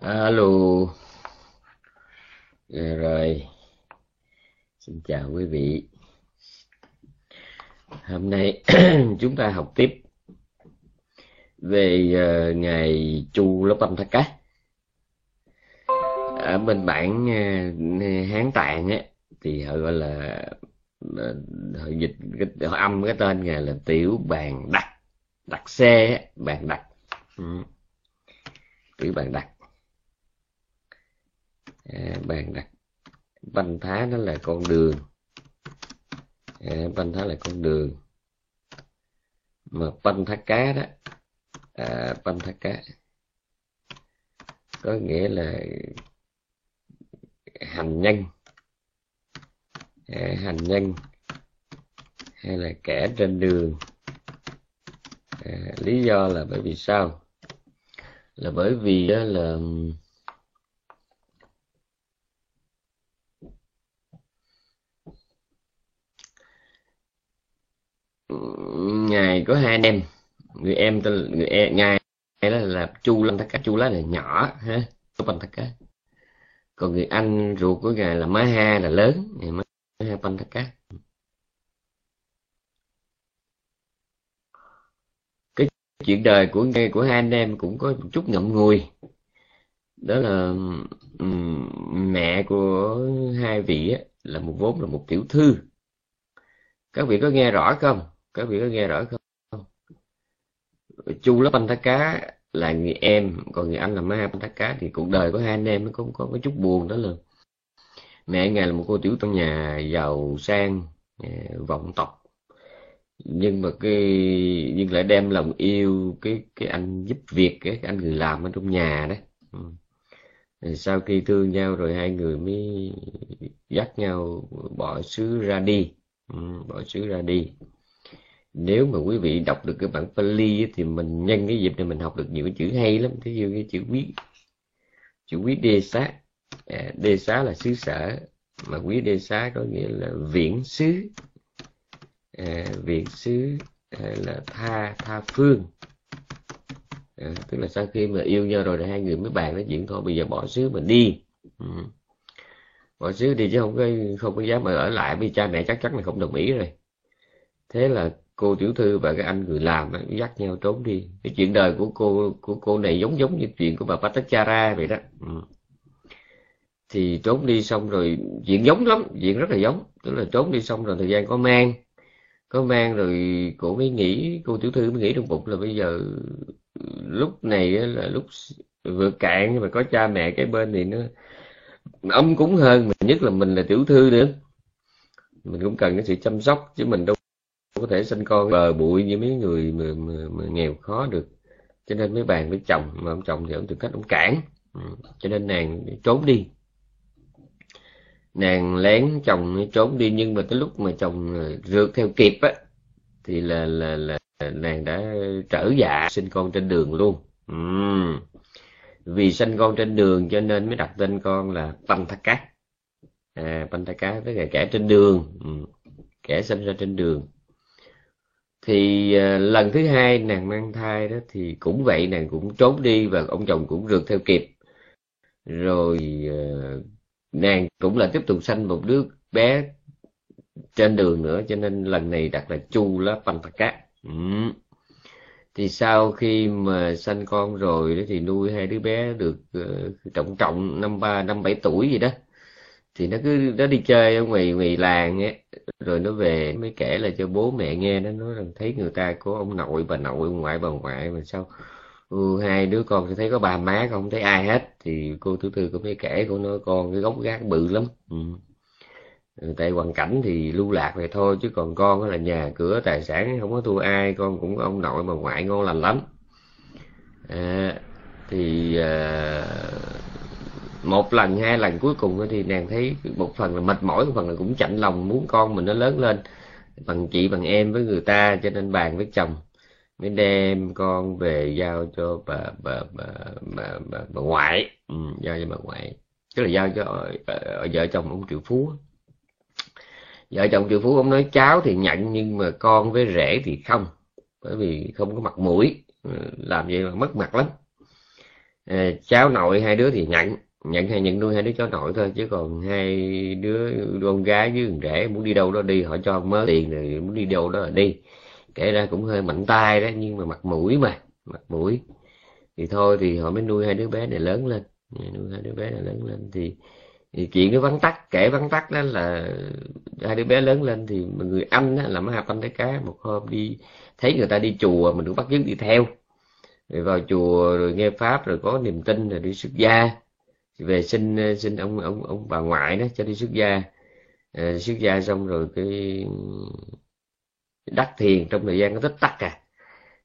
Alo, rồi, rồi, xin chào quý vị. Hôm nay chúng ta học tiếp về uh, ngày Chu Lớp Âm Thác Cá. Ở bên bản uh, ờ, Hán Tạng á, thì họ gọi là ờ, họ dịch cái, họ âm cái tên ngài là Tiểu Bàn Đặc, Đặc xe Bàn Đặc. Ừ. Tiểu Bàn Đặc. À, bàn đặt, văn thá nó là con đường. À, văn thá là con đường. Mà văn thá cá đó à, banh thá cá có nghĩa là hành nhân. À, hành nhân hay là kẻ trên đường. À, lý do là bởi vì sao? Là bởi vì đó là ngài có hai anh em. Người em tên người em ngài đó là chu lăng thác cá chu lá là nhỏ ha? Pan thác cá còn người anh ruột của ngài là má ha là lớn. Ngài má ha pan thác cá cái chuyện đời của ngài của hai anh em cũng có một chút ngậm ngùi. Đó là um, mẹ của hai vị á, là một vốn là một tiểu thư. Các vị có nghe rõ không? Các vị có nghe rõ không? Chu lớp anh thác cá là người em còn người anh là má anh thác cá thì cuộc đời của hai anh em nó cũng có có chút buồn đó luôn. Mẹ ngài là một cô tiểu trong nhà giàu sang à, vọng tộc. Nhưng mà cái nhưng lại đem lòng yêu cái cái anh giúp việc cái, cái anh người làm ở trong nhà đó. Ừ. sau khi thương nhau rồi hai người mới dắt nhau bỏ xứ ra đi. Ừ, bỏ xứ ra đi nếu mà quý vị đọc được cái bản Pali thì mình nhân cái dịp này mình học được nhiều cái chữ hay lắm thí dụ cái chữ quý chữ quý đê xá. À, đê xá là xứ sở mà quý đê xá có nghĩa là viễn xứ. À, viễn xứ à, là tha tha phương. À, tức là sau khi mà yêu nhau rồi thì hai người mới bàn nói chuyện thôi bây giờ bỏ xứ mình đi. Ừ. bỏ xứ đi chứ không có không có dám mà ở lại vì cha mẹ chắc chắn là không đồng ý rồi. Thế là cô tiểu thư và cái anh người làm nó dắt nhau trốn đi. Cái chuyện đời của cô của cô này giống giống như chuyện của bà Patachara vậy đó. Ừ. thì trốn đi xong rồi, chuyện giống lắm, chuyện rất là giống. Tức là trốn đi xong rồi thời gian có mang có mang rồi cô mới nghĩ, cô tiểu thư mới nghĩ trong bụng là bây giờ lúc này là lúc vừa cạn mà có cha mẹ cái bên thì nó ấm cúng hơn, mà nhất là mình là tiểu thư nữa. Mình cũng cần cái sự chăm sóc chứ mình đâu có thể sinh con bờ bụi như mấy người mà, mà, mà nghèo khó được cho nên mấy bàn với chồng mà ông chồng thì ông tìm cách ông cản ừ. cho nên nàng trốn đi nàng lén chồng trốn đi nhưng mà tới lúc mà chồng ờ, rượt theo kịp á thì là là là nàng đã trở dạ sinh con trên đường luôn ừ. vì sinh con trên đường cho nên mới đặt tên con là Panthaka à, Panthaka tức là kẻ trên đường ừ. kẻ sinh ra trên đường thì uh, lần thứ hai nàng mang thai đó thì cũng vậy nàng cũng trốn đi và ông chồng cũng rượt theo kịp. Rồi uh, nàng cũng là tiếp tục sanh một đứa bé trên đường nữa cho nên lần này đặt là chu lá pantaka ừ. thì sau khi mà sanh con rồi đó thì nuôi hai đứa bé được uh, trọng trọng năm ba năm bảy tuổi gì đó. Thì nó cứ nó đi chơi ở ngoài ngoài làng ấy rồi nó về mới kể là cho bố mẹ nghe nó nói rằng thấy người ta có ông nội bà nội ông ngoại bà ngoại mà sao ừ, hai đứa con thì thấy có bà má không thấy ai hết. Thì cô thứ tư cũng mới kể cô nói con cái gốc gác bự lắm. Ừ. ừ tại hoàn cảnh thì lưu lạc vậy thôi chứ còn con là nhà cửa tài sản không có thua ai con cũng có ông nội bà ngoại ngon lành lắm. À, thì à, một lần hai lần cuối cùng thì nàng thấy một phần là mệt mỏi một phần là cũng chạnh lòng muốn con mình nó lớn lên bằng chị bằng em với người ta cho nên bàn với chồng. Mới đem con về giao cho bà bà bà bà, bà, bà ngoại. Ừ, giao cho bà ngoại. Tức là giao cho ờ, ờ, vợ chồng ông triệu phú vợ chồng triệu phú ông nói cháu thì nhận nhưng mà con với rể thì không bởi vì không có mặt mũi. Ừ, làm vậy là mất mặt lắm. Ờ, cháu nội hai đứa thì nhận nhận hay nhận nuôi hai đứa cháu nội thôi chứ còn hai đứa con gái với con rể muốn đi đâu đó đi họ cho mớ tiền rồi muốn đi đâu đó là đi. Kể ra cũng hơi mạnh tay đó nhưng mà mặt mũi mà mặt mũi. Thì thôi thì họ mới nuôi hai đứa bé này lớn lên. Nuôi hai đứa bé này lớn lên thì, thì chuyện cái vắn tắt kể vắn tắt đó là hai đứa bé lớn lên thì người anh đó, là mới hạp anh thấy cá. Một hôm đi thấy người ta đi chùa mình cũng bắt chước đi theo. Rồi vào chùa rồi nghe pháp rồi có niềm tin rồi đi xuất gia về xin xin ờ, ông ông ông bà ngoại đó cho đi xuất gia. À, xuất gia xong rồi cái đắc thiền trong thời gian có tích tắc à,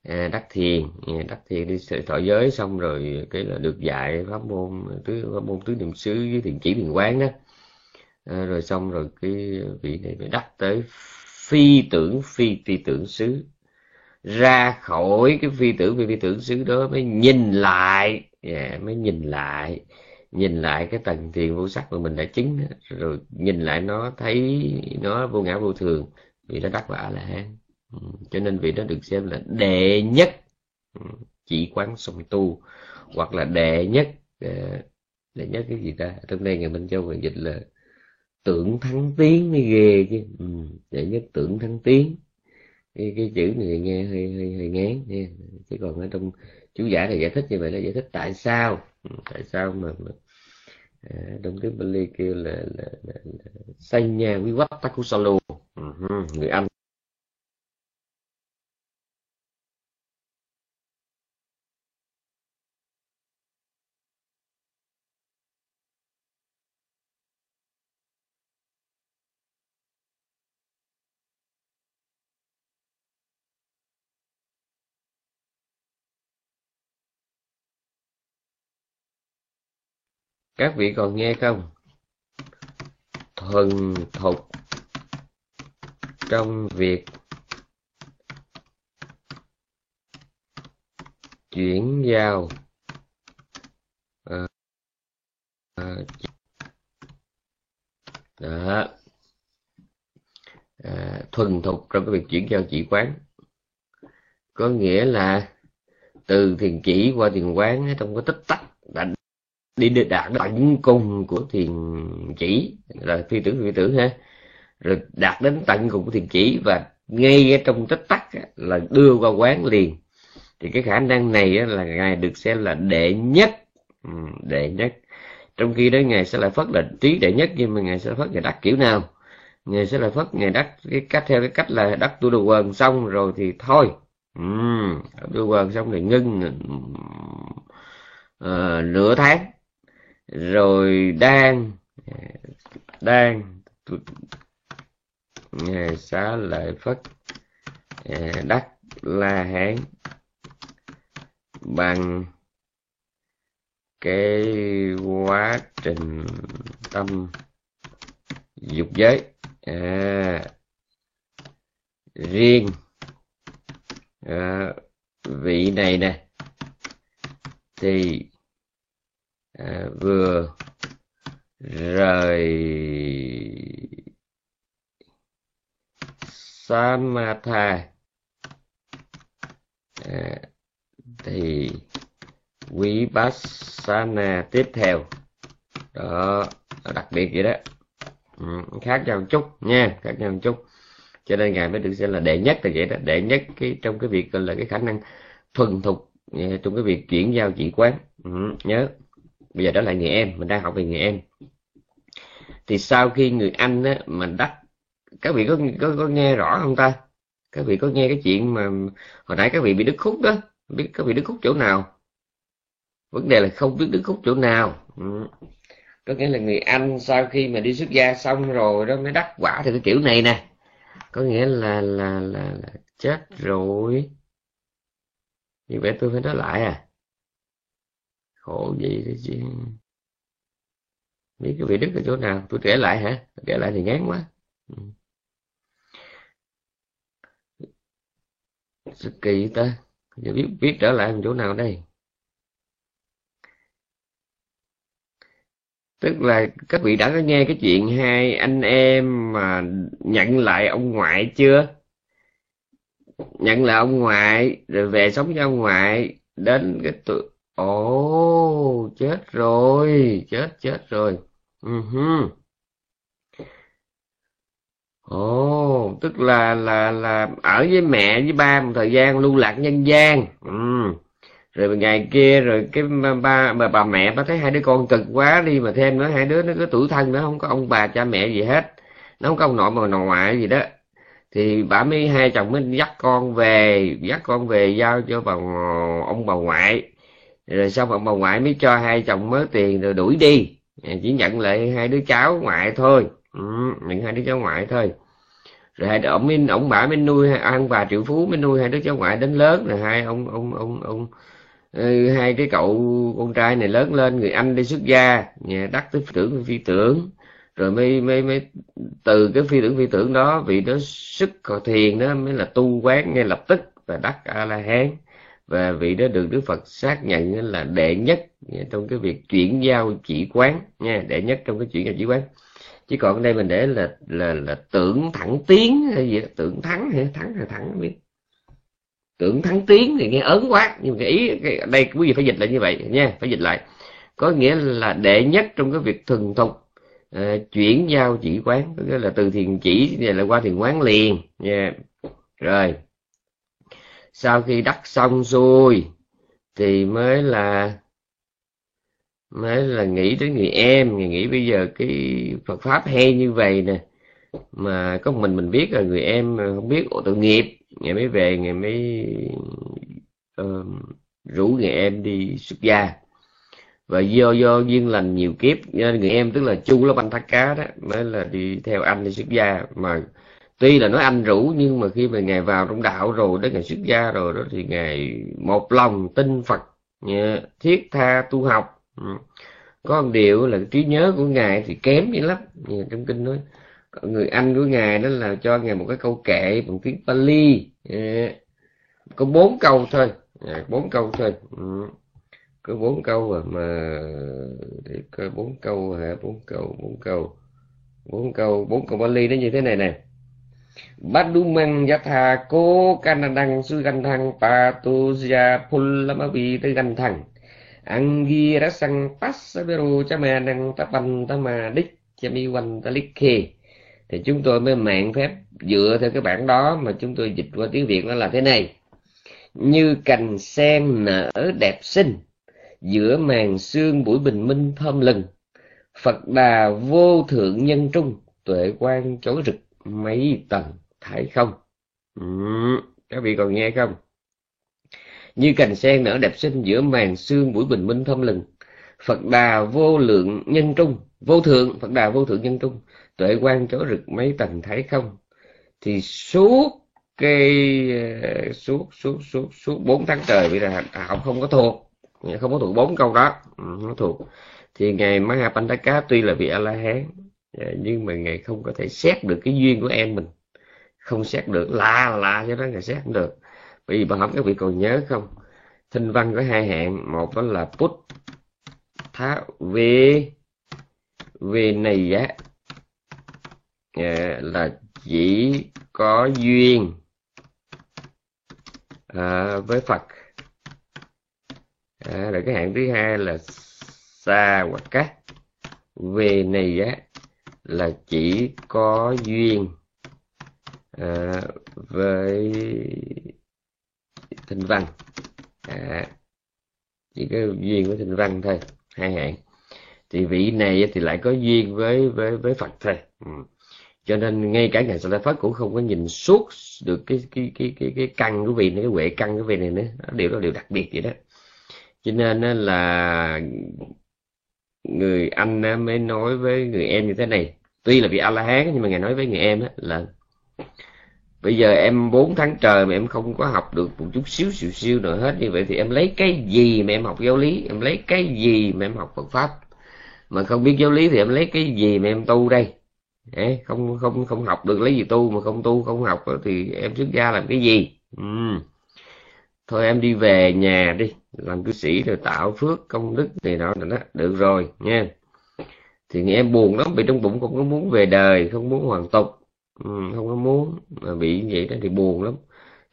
à đắc thiền đắc thiền đi thọ giới xong rồi cái là được dạy pháp môn tứ pháp môn tứ niệm xứ với thiền chỉ thiền quán đó. À, rồi xong rồi cái vị này phải đắc tới phi tưởng phi phi tưởng xứ. Ra khỏi cái phi tưởng phi phi tưởng xứ đó mới nhìn lại yeah, mới nhìn lại nhìn lại cái tầng thiền vô sắc mà mình đã chứng rồi nhìn lại nó thấy nó vô ngã vô thường vì nó đắc quả là hán ừ, cho nên vị đó được xem là đệ nhất ừ, chỉ quán song tu hoặc là đệ nhất ờ, đệ nhất cái gì ta? Trong đây ngày minh châu còn dịch là tưởng thắng tiếng mới ghê chứ. Ừ, đệ nhất tưởng thắng tiếng. Cái, cái chữ này nghe hơi hơi hơi ngán nha chứ còn ở trong chú giải này giải thích như vậy là giải thích tại sao Ừ, tại sao mà, mà à, trong tiếng Bali kêu là, là, là, là Sanya Vivattakusalo uh-huh. Ừ người Anh các vị còn nghe không thuần thục trong việc chuyển giao à, à, đó. À, thuần thục trong cái việc chuyển giao chỉ quán có nghĩa là từ thiền chỉ qua thiền quán trong cái tích tắc đã đi đạt tận cùng của thiền chỉ. Là phi tưởng phi tưởng ha. Rồi đạt đến tận cùng của thiền chỉ và ngay ở trong tích tắc là đưa qua quán liền. Thì cái khả năng này là ngài được xem là đệ nhất. Ừ, đệ nhất. Trong khi đó ngài sẽ lại phất là trí đệ nhất nhưng mà ngài sẽ phất ngài đắc kiểu nào? Ngài sẽ lại phất ngài đắc cái cách theo cái cách là đắc tu đồ quần xong rồi thì thôi. Ừ, tu quần xong thì ngưng uh, nửa tháng rồi đang đang xá lợi phất à, đắc la hán bằng cái quá trình tâm dục giới à, riêng à, vị này nè thì à, vừa rời samatha à, ờ, thì quý vipassana tiếp theo. Đó đặc biệt vậy đó. Ừ, khác nhau một chút nha khác nhau một chút. Cho nên ngài mới được xem là đệ nhất là vậy đó. Đệ nhất cái trong cái việc là cái khả năng thuần thục ờ, trong cái việc chuyển giao chỉ quán. Ừ, nhớ bây giờ đó là người em mình đang học về người em. Thì sau khi người anh á, mà đắc các vị có, có có nghe rõ không ta? Các vị có nghe cái chuyện mà hồi nãy các vị bị đứt khúc đó biết các vị đứt khúc chỗ nào? Vấn đề là không biết đứt khúc chỗ nào. Ừ. có nghĩa là người anh sau khi mà đi xuất gia xong rồi đó mới đắc quả thì cái kiểu này nè. Có nghĩa là là là, là chết rồi. Như vậy tôi phải nói lại à khổ gì thì chứ biết cái vị đức ở chỗ nào? Tôi kể lại hả? Kể lại thì ngán quá. Ừ. Kỳ ta? Giờ biết biết trở lại chỗ nào đây? Tức là các vị đã có nghe cái chuyện hai anh em mà nhận lại ông ngoại chưa? Nhận lại ông ngoại, rồi về sống với ông ngoại đến cái tuổi ồ chết rồi chết chết rồi. Uh ồ tức là là là ở với mẹ với ba một thời gian lưu lạc nhân gian. Ừ. rồi ngày kia rồi cái ba bà, bà mẹ bà thấy hai đứa con cực quá đi mà thêm nữa hai đứa nó cứ tuổi thân nữa không có ông bà cha mẹ gì hết. Nó không có ông nội mà nội ngoại gì đó. Thì bà mới hai chồng mới dắt con về dắt con về giao cho bà ông bà ngoại rồi xong ông bà ngoại mới cho hai chồng mớ tiền rồi đuổi đi. Chỉ nhận lại hai đứa cháu ngoại thôi. Ừ, nhận hai đứa cháu ngoại thôi. Rồi hai ông mới ông bà mới nuôi ăn bà triệu phú mới nuôi hai đứa cháu ngoại đến lớn. Rồi hai ông ông ông ông ừ, hai cái cậu con trai này lớn lên người anh đi xuất gia nhà đắc tới tưởng phi tưởng. Rồi mới mới mới từ cái phi tưởng phi tưởng đó vì nó sức thiền đó mới là tu quán ngay lập tức và đắc a la hán và vị đó được đức phật xác nhận là đệ nhất trong cái việc chuyển giao chỉ quán nha đệ nhất trong cái chuyển giao chỉ quán. Chứ còn ở đây mình để là là là tưởng thẳng tiến hay gì đó, tưởng thắng hay thắng hay thẳng biết. Tưởng thắng tiến thì nghe ớn quá nhưng cái ý cái, đây quý vị phải dịch lại như vậy nha phải dịch lại. Có nghĩa là đệ nhất trong cái việc thuần thục uh, chuyển giao chỉ quán có nghĩa là từ thiền chỉ này lại qua thiền quán liền nha. Rồi sau khi đắc xong xuôi thì mới là mới là nghĩ tới người em người nghĩ bây giờ cái Phật pháp hay như vậy nè. Mà có mình mình biết là người em không biết tội nghiệp ngày mới về ngày mới uh, rủ người em đi xuất gia. Và do do duyên lành nhiều kiếp nên người em tức là chu lớp anh thác cá đó mới là đi theo anh đi xuất gia. Mà tuy là nói anh rủ nhưng mà khi mà ngài vào trong đạo rồi đến ngày xuất gia rồi đó thì ngài một lòng tin phật thiết tha tu học. Ừ. Có một điều là trí nhớ của ngài thì kém dữ lắm. Trong kinh nói người anh của ngài đó là cho ngài một cái câu kệ bằng tiếng Pali. Ừ. Có bốn câu thôi. Ừ, bốn câu thôi. Có bốn câu mà, mà để coi bốn câu hả? Bốn câu bốn câu. Bốn câu bốn câu Pali nó như thế này nè. Badumang yatha ko kanadang su gandhang patuzya pulamavi tư gandhang angi rasang pasabero chamanang tapan tama đích chami văn talikhe thì chúng tôi mới mạng phép dựa theo cái bản đó mà chúng tôi dịch qua tiếng Việt nó là thế này. Như cành sen nở đẹp xinh, giữa màn sương buổi bình minh thơm lừng. Phật đà vô thượng nhân trung, tuệ quan chói rực mấy tầng thải không? Ừ, các vị còn nghe không? Như cành sen nở đẹp xinh giữa màn sương buổi bình minh thâm lừng. Phật đà vô lượng nhân trung vô thượng phật đà vô thượng nhân trung. Tuệ quan chó rực mấy tầng thấy không? Thì suốt cái suốt suốt suốt suốt bốn tháng trời bây giờ học không có thuộc. Không có thuộc bốn câu đó. Ừ, không có thuộc. Thì ngày Mahapandaka tuy là vị a la hán à, nhưng mà ngài không có thể xét được cái duyên của em mình không xét được lạ lạ cho đó là xét không được. Bởi vì bà hỏi các vị còn nhớ không? Thinh văn có hai hạng một đó là put thá về về này á. Ờ, là chỉ có duyên à, với Phật. À, rồi cái hạng thứ hai là xa hoặc cát. Về này á là chỉ có duyên à, với thịnh văn. À, chỉ có duyên với thịnh văn thôi hai hạng. Thì vị này thì lại có duyên với với với phật thôi. Ừ. cho nên ngay cả ngài sa la phất cũng không có nhìn suốt được cái cái cái cái cái căn của vị này cái huệ căn của vị này nữa. Điều đó điều đặc biệt vậy đó. Cho nên là người anh mới nói với người em như thế này. Tuy là vị a la hán nhưng mà ngài nói với người em là bây giờ em 4 tháng trời mà em không có học được một chút xíu xíu xíu nữa hết như vậy thì em lấy cái gì mà em học giáo lý? Em lấy cái gì mà em học Phật pháp? Mà không biết giáo lý thì em lấy cái gì mà em tu đây? Đấy, không không không học được lấy gì tu mà không tu không học thì em xuất gia làm cái gì? Ừ. thôi em đi về nhà đi làm cư sĩ rồi tạo phước công đức này nọ đó. Được rồi nha. Thì em buồn lắm vì trong bụng cũng có muốn về đời không muốn hoàn tục ừ, không có muốn. Mà bị như vậy đó thì buồn lắm.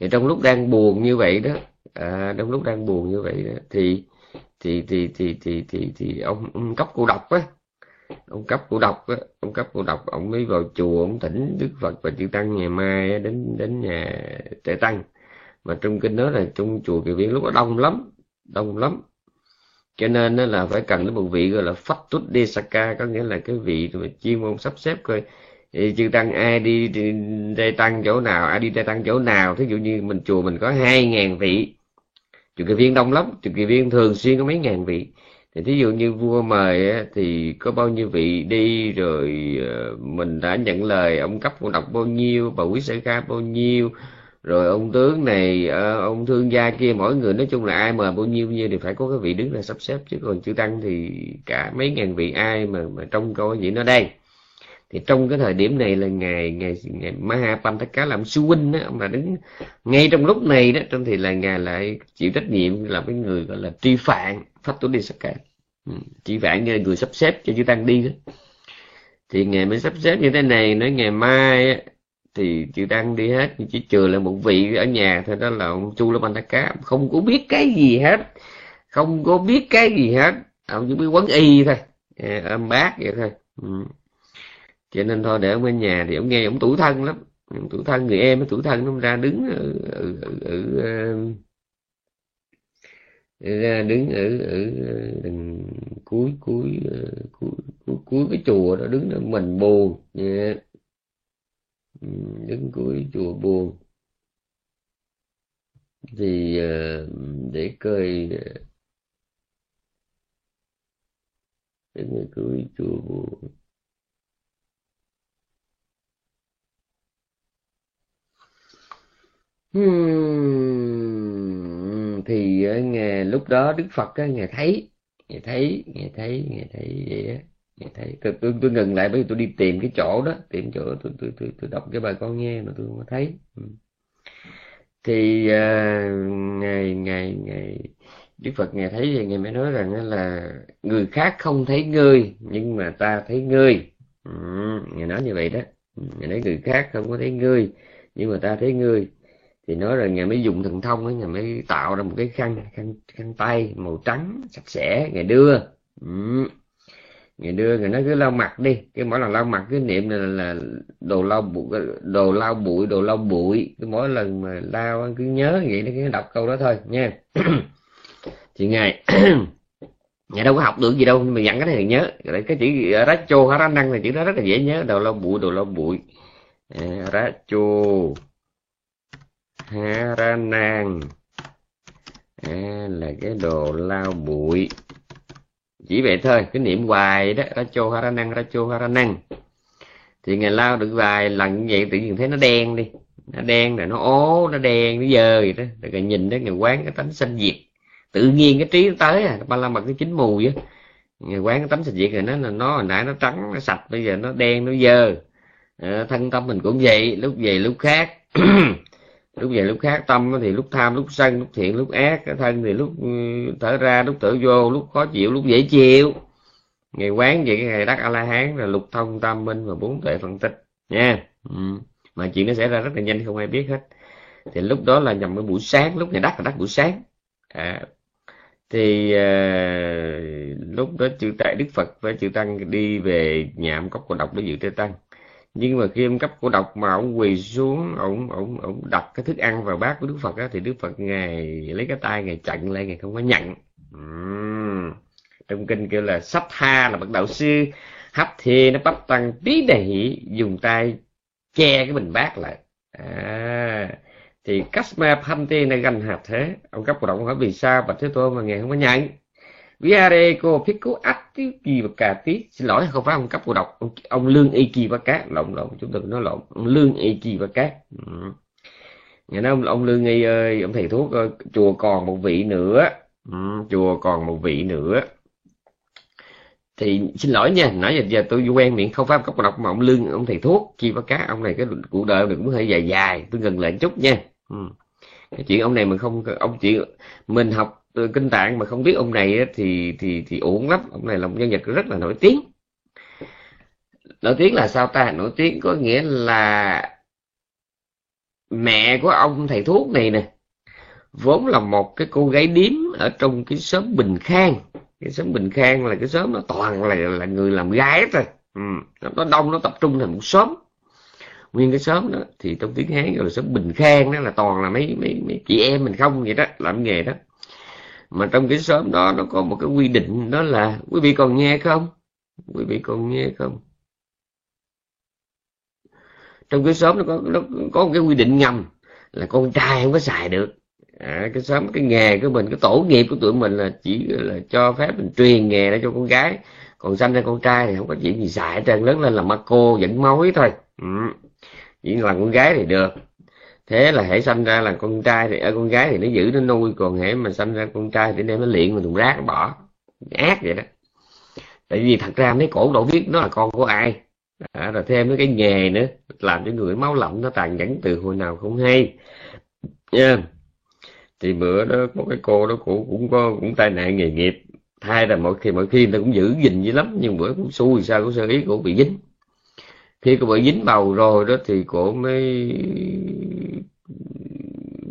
Thì trong lúc đang buồn như vậy đó à, trong lúc đang buồn như vậy đó thì thì thì thì thì thì thì ông, ông cấp cô độc á. Ông cấp cô độc á. Ông cấp cô độc ông mới vào chùa ông thỉnh đức phật và chư tăng ngày mai đến đến nhà tệ tăng. Mà trong kinh đó là trong chùa kỳ viên lúc đó đông lắm đông lắm. Cho nên là phải cần đến một vị gọi là phách tút desaka có nghĩa là cái vị mà chuyên môn sắp xếp coi chư tăng, ai đi tây tăng chỗ nào, ai đi tây tăng chỗ nào? Thí dụ như mình chùa mình có hai ngàn vị. Chủ kỳ viên đông lắm chủ kỳ viên thường xuyên có mấy ngàn vị. Thì thí dụ như vua mời thì có bao nhiêu vị đi rồi ờ, mình đã nhận lời, ông cấp ông đọc bao nhiêu, bà quý sở ca bao nhiêu, rồi ông tướng này ờ, ông thương gia kia, mỗi người nói chung là ai mời bao nhiêu nhiêu thì phải có cái vị đứng ra sắp xếp. Chứ còn chư tăng thì cả mấy ngàn vị ai mà mà trông coi vậy nó đây thì trong cái thời điểm này là ngày ngày ngày Maha Pantaka làm sư huynh đó ông đứng ngay trong lúc này đó trong thì là ngài lại chịu trách nhiệm là cái người gọi là tri phạn phát tu đi sắc cả ừ, tri phạn như người sắp xếp cho chư tăng đi đó. Thì ngài mới sắp xếp như thế này nói ngày mai thì chư tăng đi hết chỉ trừ lại một vị ở nhà thôi đó là ông chu la cá không có biết cái gì hết không có biết cái gì hết ông chỉ biết quấn y thôi à, ôm bát vậy thôi. Ừ cho nên thôi để ông ở nhà thì ông nghe ông tủi thân lắm. Ông tủi thân người em tủi thân nó ra đứng ở, ở, ở, ở ra đứng ở ở ờ, đằng cuối cuối ờ, cuối cuối, cuối cái chùa đó đứng đó mình buồn yeah. Ừ, đứng cuối chùa buồn. Thì để coi đứng cuối chùa buồn. Hmm, thì ờ, nghe lúc đó Đức Phật á, nghe thấy nghe thấy nghe thấy nghe thấy vậy á nghe thấy. Tôi, tôi, tôi ngừng lại bởi vì tôi đi tìm cái chỗ đó tìm chỗ tôi tôi tôi, tôi đọc cái bài con nghe mà tôi không thấy. Ừ. thì uh, ngày ngày ngày Đức Phật nghe thấy thì ngài mới nói rằng là người khác không thấy ngươi nhưng mà ta thấy ngươi. Ừ, ngài nói như vậy đó. Ngài nói người khác không có thấy ngươi nhưng mà ta thấy ngươi thì nói rằng ngài mới dùng thần thông ấy ngài mới tạo ra một cái khăn khăn khăn tay màu trắng sạch sẽ ngài đưa. Ừ. ngài đưa ngài nói cứ lau mặt đi cái mỗi lần lau mặt cái niệm là, là đồ lau bụi đồ lau bụi đồ lau bụi. Cái mỗi lần mà lau cứ nhớ vậy nó cứ đọc câu đó thôi nha. Thì ngài ngài đâu có học được gì đâu nhưng mà dặn cái này là nhớ. Cái chữ racho hara năng là chữ đó rất là dễ nhớ đồ lau bụi đồ lau bụi. À, à, racho Haranang à, là cái đồ lao bụi. Chỉ vậy thôi cái niệm hoài đó ra Racho Haranang Hara Haranang thì ngày lao được vài lần như vậy tự nhiên thấy nó đen đi. Nó đen rồi nó ố nó đen nó dơ vậy đó. Rồi ngày nhìn đó người quán cái tánh sanh diệt. Tự nhiên cái trí nó tới à ba la mật cái chín mùi á. Người quán cái tánh sanh diệt rồi nó là nó hồi nãy nó trắng nó sạch bây giờ nó đen nó dơ. À, thân tâm mình cũng vậy lúc về lúc khác. lúc về lúc khác tâm thì lúc tham lúc sân lúc thiện lúc ác cái thân thì lúc ừ, thở ra lúc thở vô lúc khó chịu lúc dễ chịu. Ngày quán về cái ngày đắc a la hán là lục thông tam minh và bốn tuệ phân tích nha. Ừ. mà chuyện nó xảy ra rất là nhanh không ai biết hết. Thì lúc đó là nhằm cái buổi sáng lúc ngày đắc là đắc buổi sáng. À, thì uh, lúc đó chư tại đức phật với chư tăng đi về nhà ông cốc của độc để dự tế tăng nhưng mà khi ông cấp cổ độc mà ông quỳ xuống ông ông ông đặt cái thức ăn vào bát của đức phật á, thì đức phật ngài lấy cái tay ngài chặn lại ngài không có nhận. Uhm. trong kinh kêu là sắp tha là bậc đạo sư hấp thì nó bắt tăng tí đầy dùng tay che cái bình bát lại. À, thì Kasma panti này gần hạt thế. Ông cấp cổ động hỏi vì sao? Bạch thế tôn mà ngài không có nhận. Viareko Pico Atti Kỳ và Cà Tí Xin lỗi không phải ông cấp của độc. Ông, ông Lương Y Kỳ và Cát. Lộn lộn chúng tôi nói lộn. Ông Lương Y Kỳ và Cát. Ừ. Nhà nói ông, ông Lương Y ơi Ông thầy thuốc ơi Chùa còn một vị nữa. Ừ, Chùa còn một vị nữa. Thì xin lỗi nha nãy giờ, giờ tôi quen miệng không phải cấp độc mà ông lương ông thầy thuốc chi và cá ông này cái cuộc đời này cũng hơi dài dài. Tôi ngừng lại chút nha. Ừ. cái chuyện ông này mình không ông chuyện mình học kinh tạng mà không biết ông này thì thì thì uổng lắm. Ông này là một nhân vật rất là nổi tiếng. Nổi tiếng là sao ta? Nổi tiếng có nghĩa là mẹ của ông, thầy thuốc này nè, vốn là một cái cô gái điếm ở trong cái xóm Bình Khang. Cái xóm Bình Khang là cái xóm nó toàn là là người làm gái thôi ừ. nó đông, nó tập trung thành một xóm. Nguyên cái xóm đó thì trong tiếng hán gọi là xóm bình khang đó là toàn là mấy mấy mấy chị em mình không vậy đó, làm nghề đó mà trong cái xóm đó nó có một cái quy định đó là quý vị còn nghe không? Quý vị còn nghe không? Trong cái xóm nó có nó có một cái quy định ngầm là con trai không có xài được. À, cái xóm cái nghề của mình cái tổ nghiệp của tụi mình là chỉ là cho phép mình truyền nghề đó cho con gái. Còn sanh ra con trai thì không có chuyện gì xài hết trơn lớn lên là ma cô dẫn mối thôi. Ừ. Chỉ là con gái thì được thế là hãy sanh ra là con trai thì ở con gái thì nó giữ nó nuôi còn hãy mà sanh ra con trai thì đem nó luyện mà thùng rác nó bỏ. Ác vậy đó. Tại vì thật ra mấy cổ đâu biết nó là con của ai. À, rồi thêm cái nghề nữa làm cho người máu lạnh nó tàn nhẫn từ hồi nào không hay. Nha. Yeah. thì bữa đó có cái cô đó cũng cũng có cũng tai nạn nghề nghiệp. Thay là mỗi khi mỗi khi người ta cũng giữ gìn dữ lắm nhưng bữa cũng xui sao cũng sơ ý cũng bị dính khi cô bị dính bầu rồi đó thì cổ mới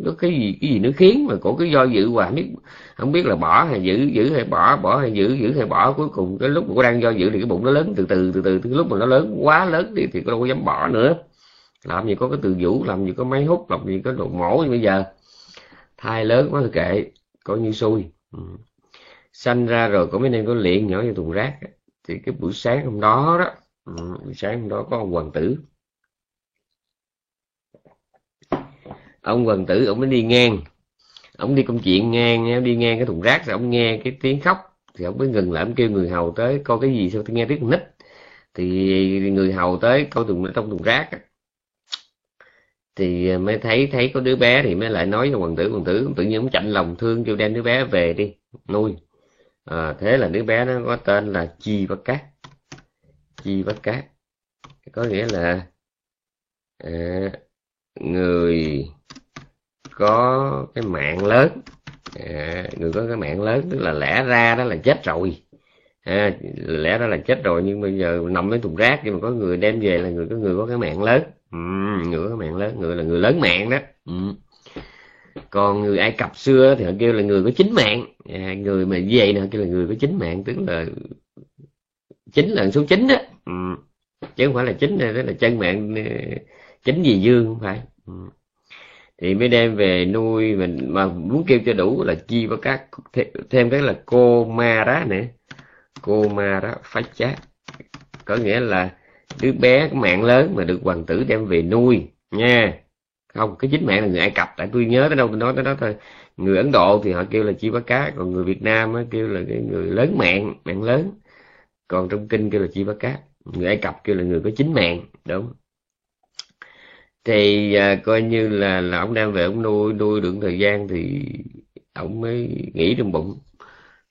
nó cái gì cái gì nó khiến mà cổ cứ do dự hoài biết, không biết là bỏ hay giữ giữ hay bỏ bỏ hay giữ giữ hay bỏ. Cuối cùng cái lúc mà cô đang do dự thì cái bụng nó lớn từ từ từ từ cái lúc mà nó lớn, quá lớn đi thì cô đâu có dám bỏ nữa. Làm gì có cái từ vũ, làm gì có máy hút, làm gì có đồ mổ như bây giờ. Thai lớn quá thì kệ, coi như xui. Ừ. sanh ra rồi có mấy nên có liền nhỏ như thùng rác thì cái buổi sáng hôm đó đó ừ, sáng hôm đó có ông hoàng tử. Ông hoàng tử ông mới đi ngang. Ông đi công chuyện ngang đi ngang cái thùng rác rồi ông nghe cái tiếng khóc. Thì ông mới ngừng lại ông kêu người hầu tới coi cái gì sao tôi nghe tiếng con nít? Thì người hầu tới coi thùng trong thùng rác thì mới thấy thấy có đứa bé thì mới lại nói cho hoàng tử hoàng tử tự nhiên ông chạnh lòng thương kêu đem đứa bé về đi nuôi. À, thế là đứa bé nó có tên là chi bắc cát chi bắt cát. Có nghĩa là à, người có cái mạng lớn à, người có cái mạng lớn tức là lẽ ra đó là chết rồi. À, lẽ ra là chết rồi nhưng bây giờ nằm đấy thùng rác nhưng mà có người đem về là người có người có cái mạng lớn. Ừ, người có cái mạng lớn người là người lớn mạng đó. Ừ. còn người ai cập xưa thì họ kêu là người có chính mạng. À, người mà về vậy nè kêu là người có chính mạng tức là chính là số chín đó ừ. chứ không phải là chính này đó là chân mạng ờ, chính gì dương không phải. Ừ. thì mới đem về nuôi mình mà muốn kêu cho đủ là chi và các thêm cái là cô ma đó nữa. Cô ma đó phát chát. Có nghĩa là đứa bé mạng lớn mà được hoàng tử đem về nuôi nha. Không cái chính mạng là người ai cập tại tôi nhớ tới đâu tôi nói tới đó thôi. Người ấn độ thì họ kêu là chi bá cá còn người việt nam á, kêu là cái người lớn mạng mạng lớn còn trong kinh kêu là chi bá cát người ai cập kêu là người có chính mạng đúng. Thì à, coi như là là ông đang về ông nuôi nuôi được thời gian thì ông mới nghĩ trong bụng.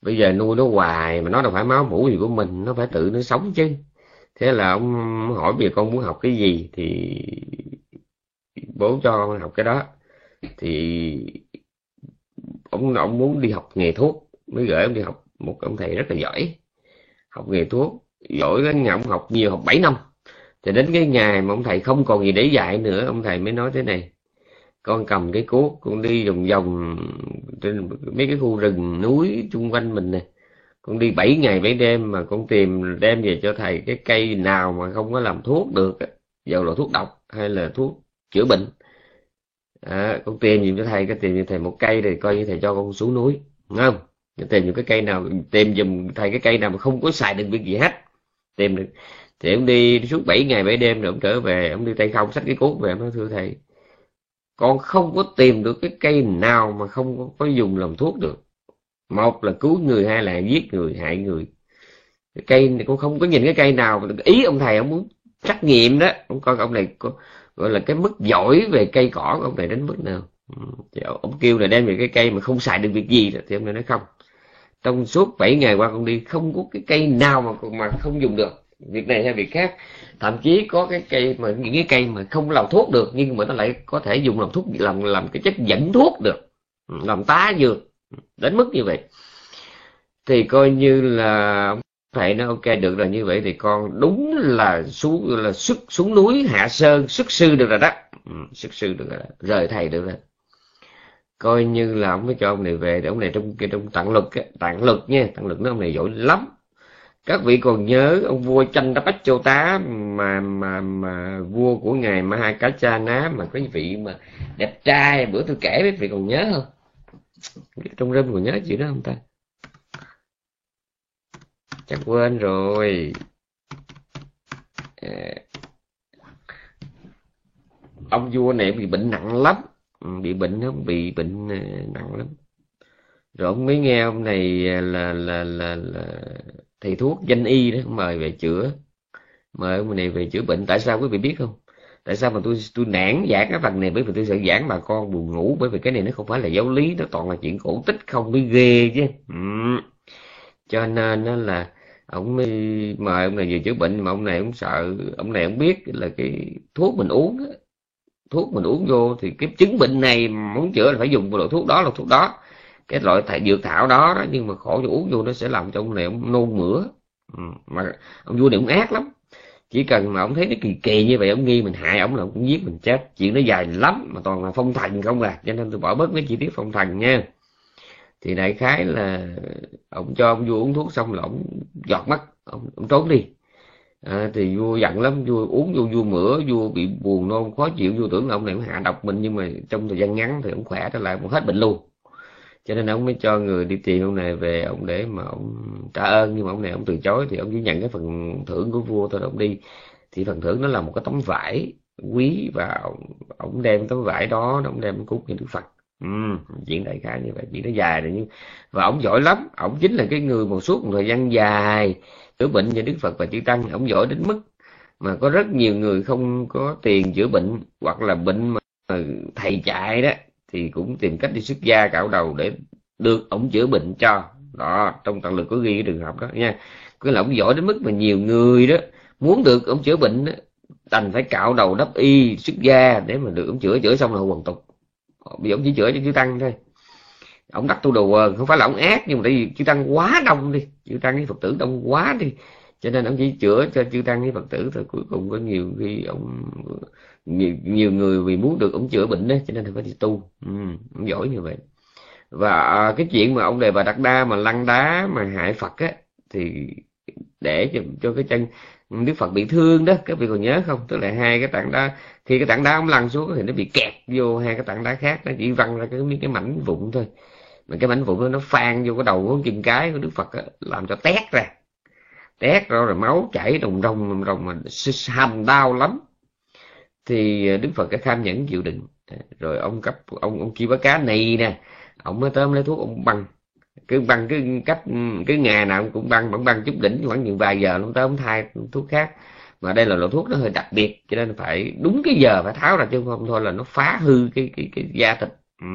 Bây giờ nuôi nó hoài mà nó đâu phải máu mủ gì của mình nó phải tự nó sống chứ. Thế là ông hỏi bây giờ con muốn học cái gì thì bố cho con học cái đó. Thì ông ông muốn đi học nghề thuốc mới gửi ông đi học một ông thầy rất là giỏi học nghề thuốc giỏi cái ngày ông học nhiều học 7 năm. Thì đến cái ngày mà ông thầy không còn gì để dạy nữa ông thầy mới nói thế này. Con cầm cái cuốc con đi vòng vòng trên mấy cái khu rừng núi chung quanh mình nè. Con đi 7 ngày 7 đêm mà con tìm đem về cho thầy cái cây nào mà không có làm thuốc được dầu là thuốc độc hay là thuốc chữa bệnh. À, con tìm gì cho thầy cái tìm cho thầy một cây thì coi như thầy cho con xuống núi. Đúng không? Tìm những cái cây nào tìm dùm thầy cái cây nào mà không có xài được việc gì hết. Tìm được. Thì ông đi suốt 7 ngày 7 đêm rồi ông trở về ông đi tay không xách cái cuốc về ông nói thưa thầy con không có tìm được cái cây nào mà không có dùng làm thuốc được. Một là cứu người hai là giết người hại người. Cái cây này con không có nhìn cái cây nào ý ông thầy ông muốn trắc nghiệm đó. Ông coi ông này có, gọi là cái mức giỏi về cây cỏ của ông này đến mức nào. Ừ, thì ông kêu là đem về cái cây mà không xài được việc gì thì ông này nói không trong suốt 7 ngày qua con đi, không có cái cây nào mà mà không dùng được. Việc này hay việc khác. Thậm chí có cái cây mà những cái cây mà không làm thuốc được, nhưng mà nó lại có thể dùng làm thuốc, làm làm cái chất dẫn thuốc được. Ừ, làm tá dược. Ừ, đến mức như vậy. Thì coi như là thầy nó ok, được rồi, như vậy thì con đúng là xuống là xuất xuống núi hạ sơn, xuất sư được rồi đó. Ừ, xuất sư được rồi rời thầy được rồi coi như là ông mới cho ông này về để ông này trong trong tặng lực tặng lực nha, tặng lực nó ông này giỏi lắm. Các vị còn nhớ ông vua chanh đã bách châu tá mà mà mà vua của ngài ma cá cha ná mà có vị mà đẹp trai, bữa tôi kể với vị còn nhớ không? Trong râm còn nhớ chuyện đó không ta? Chắc quên rồi. Ờ, ông vua này bị bệnh nặng lắm bị bệnh không bị bệnh ờ, nặng lắm. Rồi ông mới nghe ông này ờ, là là là, là thầy thuốc danh y đó mời về chữa. Mời ông này về chữa bệnh. Tại sao quý vị biết không? Tại sao mà tôi tôi nản giảng cái phần này? Bởi vì tôi sợ giảng bà con buồn ngủ. Bởi vì cái này nó không phải là giáo lý nó toàn là chuyện cổ tích không mới ghê chứ. Ừ. cho nên nó là ông mới mời ông này về chữa bệnh. Mà ông này ông sợ ông này ông biết là cái thuốc mình uống thuốc mình uống vô thì cái chứng bệnh này muốn chữa là phải dùng loại thuốc đó là thuốc đó. Cái loại thầy dược thảo đó, đó nhưng mà khổ cho uống vô nó sẽ làm cho ông này ông nôn mửa. Ừ. mà ông vua này ông ác lắm. Chỉ cần mà ông thấy nó kỳ kỳ như vậy ông nghi mình hại ông là ông cũng giết mình chết. Chuyện nó dài lắm mà toàn là phong thần không à cho nên tôi bỏ bớt mấy chi tiết phong thần nha. Thì đại khái là ông cho ông vua uống thuốc xong là ông giọt mắt ông, ông trốn đi à, thì vua giận lắm vua uống vô vua mửa vua bị buồn nôn khó chịu vua tưởng là ông này hạ độc mình nhưng mà trong thời gian ngắn thì ông khỏe trở lại cũng hết bệnh luôn. Cho nên ông mới cho người đi tìm ông này về ông để mà ông trả ơn nhưng mà ông này ông từ chối thì ông chỉ nhận cái phần thưởng của vua thôi ông đi. Thì phần thưởng nó là một cái tấm vải quý và ông đem tấm vải đó ông đem cúc như đức phật. Ừ, chuyện đại khái như vậy chuyện nó dài rồi nhưng và ông giỏi lắm ông chính là cái người mà suốt một thời gian dài chữa bệnh cho đức phật và chư tăng ông giỏi đến mức mà có rất nhiều người không có tiền chữa bệnh hoặc là bệnh mà thầy chạy đó thì cũng tìm cách đi xuất gia cạo đầu để được ổng chữa bệnh cho. Đó trong Tạng lực có ghi cái trường hợp đó nha. Cái là ổng giỏi đến mức mà nhiều người đó muốn được ổng chữa bệnh đó, đành phải cạo đầu đắp y xuất gia để mà được ổng chữa chữa xong là hoàn tục. Bị ổng chỉ chữa cho chư tăng thôi ông đặt tu đồ ờ, không phải là ông ác nhưng mà tại vì chư tăng quá đông đi chư tăng với phật tử đông quá đi cho nên ông chỉ chữa cho chư tăng với phật tử thôi. Cuối cùng có nhiều khi ông nhiều, nhiều người vì muốn được ông chữa bệnh đó cho nên phải đi tu. Ừ, ông giỏi như vậy. Và cái chuyện mà ông đề bà đặt đa mà lăn đá mà hại phật á thì để cho, cho cái chân đức phật bị thương đó các vị còn nhớ không? Tức là hai cái tảng đá khi cái tảng đá ông lăn xuống thì nó bị kẹt vô hai cái tảng đá khác nó chỉ văng ra cái miếng cái mảnh vụn thôi mà cái mảnh vụn đó, nó phan vô cái đầu của chân cái của đức phật đó, làm cho tét ra. Tét ra rồi máu chảy rồng rồng rồng mà hầm đau lắm. Thì à, đức phật cái tham nhẫn chịu đựng rồi ông cấp ông ông chi bá cá này nè ông mới tới lấy thuốc ông băng. Cứ băng cái cách cái ngày nào cũng băng vẫn băng chút đỉnh khoảng chừng vài giờ ông tới ông thay thuốc khác. Mà đây là loại thuốc nó hơi đặc biệt cho nên phải đúng cái giờ phải tháo ra chứ không thôi là nó phá hư cái cái cái da thịt. Ừ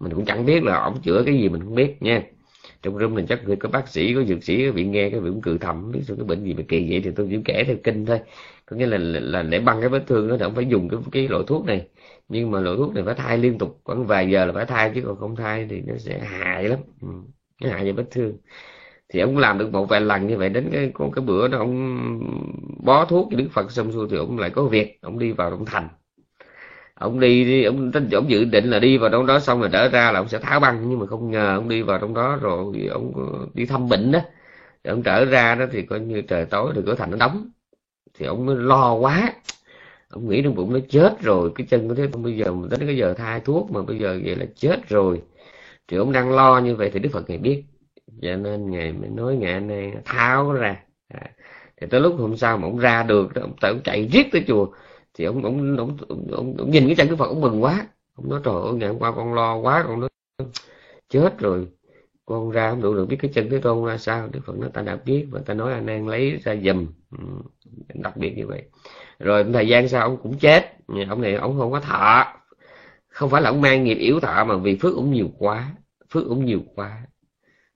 mình cũng chẳng biết là ông chữa cái gì mình không biết nha. Trong room mình chắc người có bác sĩ, có dược sĩ, có bị nghe cái bị cũng cự thầm biết sao cái bệnh gì mà kỳ vậy thì tôi chỉ kể theo kinh thôi. Có nghĩa là là để băng cái vết thương đó thì ông phải dùng cái cái loại thuốc này. Nhưng mà loại thuốc này phải thay liên tục, khoảng vài giờ là phải thay, chứ còn không thay thì nó sẽ hại lắm. Ừ. nó hại cho vết thương. Thì ông làm được một vài lần như vậy, đến cái, có cái bữa đó ông bó thuốc cho đức phật xong xuôi thì ông lại có việc ông đi vào trong thành ông đi đi ông ông dự định là đi vào trong đó xong rồi trở ra là ông sẽ tháo băng nhưng mà không ngờ ông đi vào trong đó rồi ông đi thăm bệnh đó. Rồi ông trở ra đó thì coi như trời tối thì cửa thành nó đóng. Thì ông mới lo quá. Ông nghĩ trong bụng nó chết rồi cái chân của thế bây giờ mình tới cái giờ thai thuốc mà bây giờ vậy là chết rồi. Thì ông đang lo như vậy thì đức phật ngài biết. Cho nên ngài mới nói ngài này tháo ra. À. thì tới lúc hôm sau mà ông ra được ông, ông chạy riết tới chùa thì ông ông ông, ông, ông, ông nhìn cái chân đức phật ông mừng quá. Ông nói trời ơi ngày hôm qua con lo quá con nói chết rồi. Con ra không đủ được biết cái chân thế tôn ra sao. Đức phật nói ta đã biết và ta nói anh đang lấy ra dùm ừ, đặc biệt như vậy. Rồi thời gian sau ông cũng chết. Ừ, ông này ông không có thọ. Không phải là ông mang nghiệp yếu thọ mà vì phước ông nhiều quá. Phước ông nhiều quá.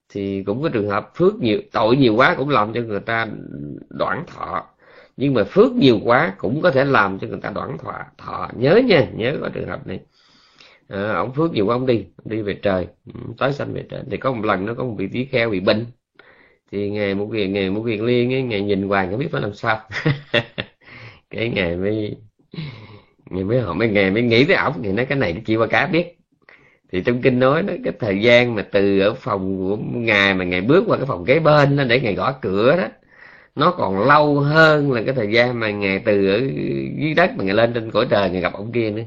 Thì cũng có trường hợp phước nhiều tội nhiều quá cũng làm cho người ta đoạn thọ nhưng mà phước nhiều quá cũng có thể làm cho người ta đoạn thọ thọ. Nhớ nha nhớ có trường hợp này. À, ông phước nhiều quá ông đi ông đi về trời. Ừ, tối sanh về trời. Thì có một lần nó có một vị tí kheo bị bệnh. Thì ngày một kiền ngày một kiền liên ấy, ngày nhìn hoàng không biết phải làm sao. Cái ngày mới ngày mới họ mới ngày mới nghĩ tới ổng. Thì nói cái này chỉ qua cá biết. Thì trong kinh nói đó cái thời gian mà từ ở phòng của ngài mà ngài bước qua cái phòng kế bên đó để ngài gõ cửa đó nó còn lâu hơn là cái thời gian mà ngày từ ở dưới đất mà ngày lên trên cõi trời ngày gặp ông kia nữa.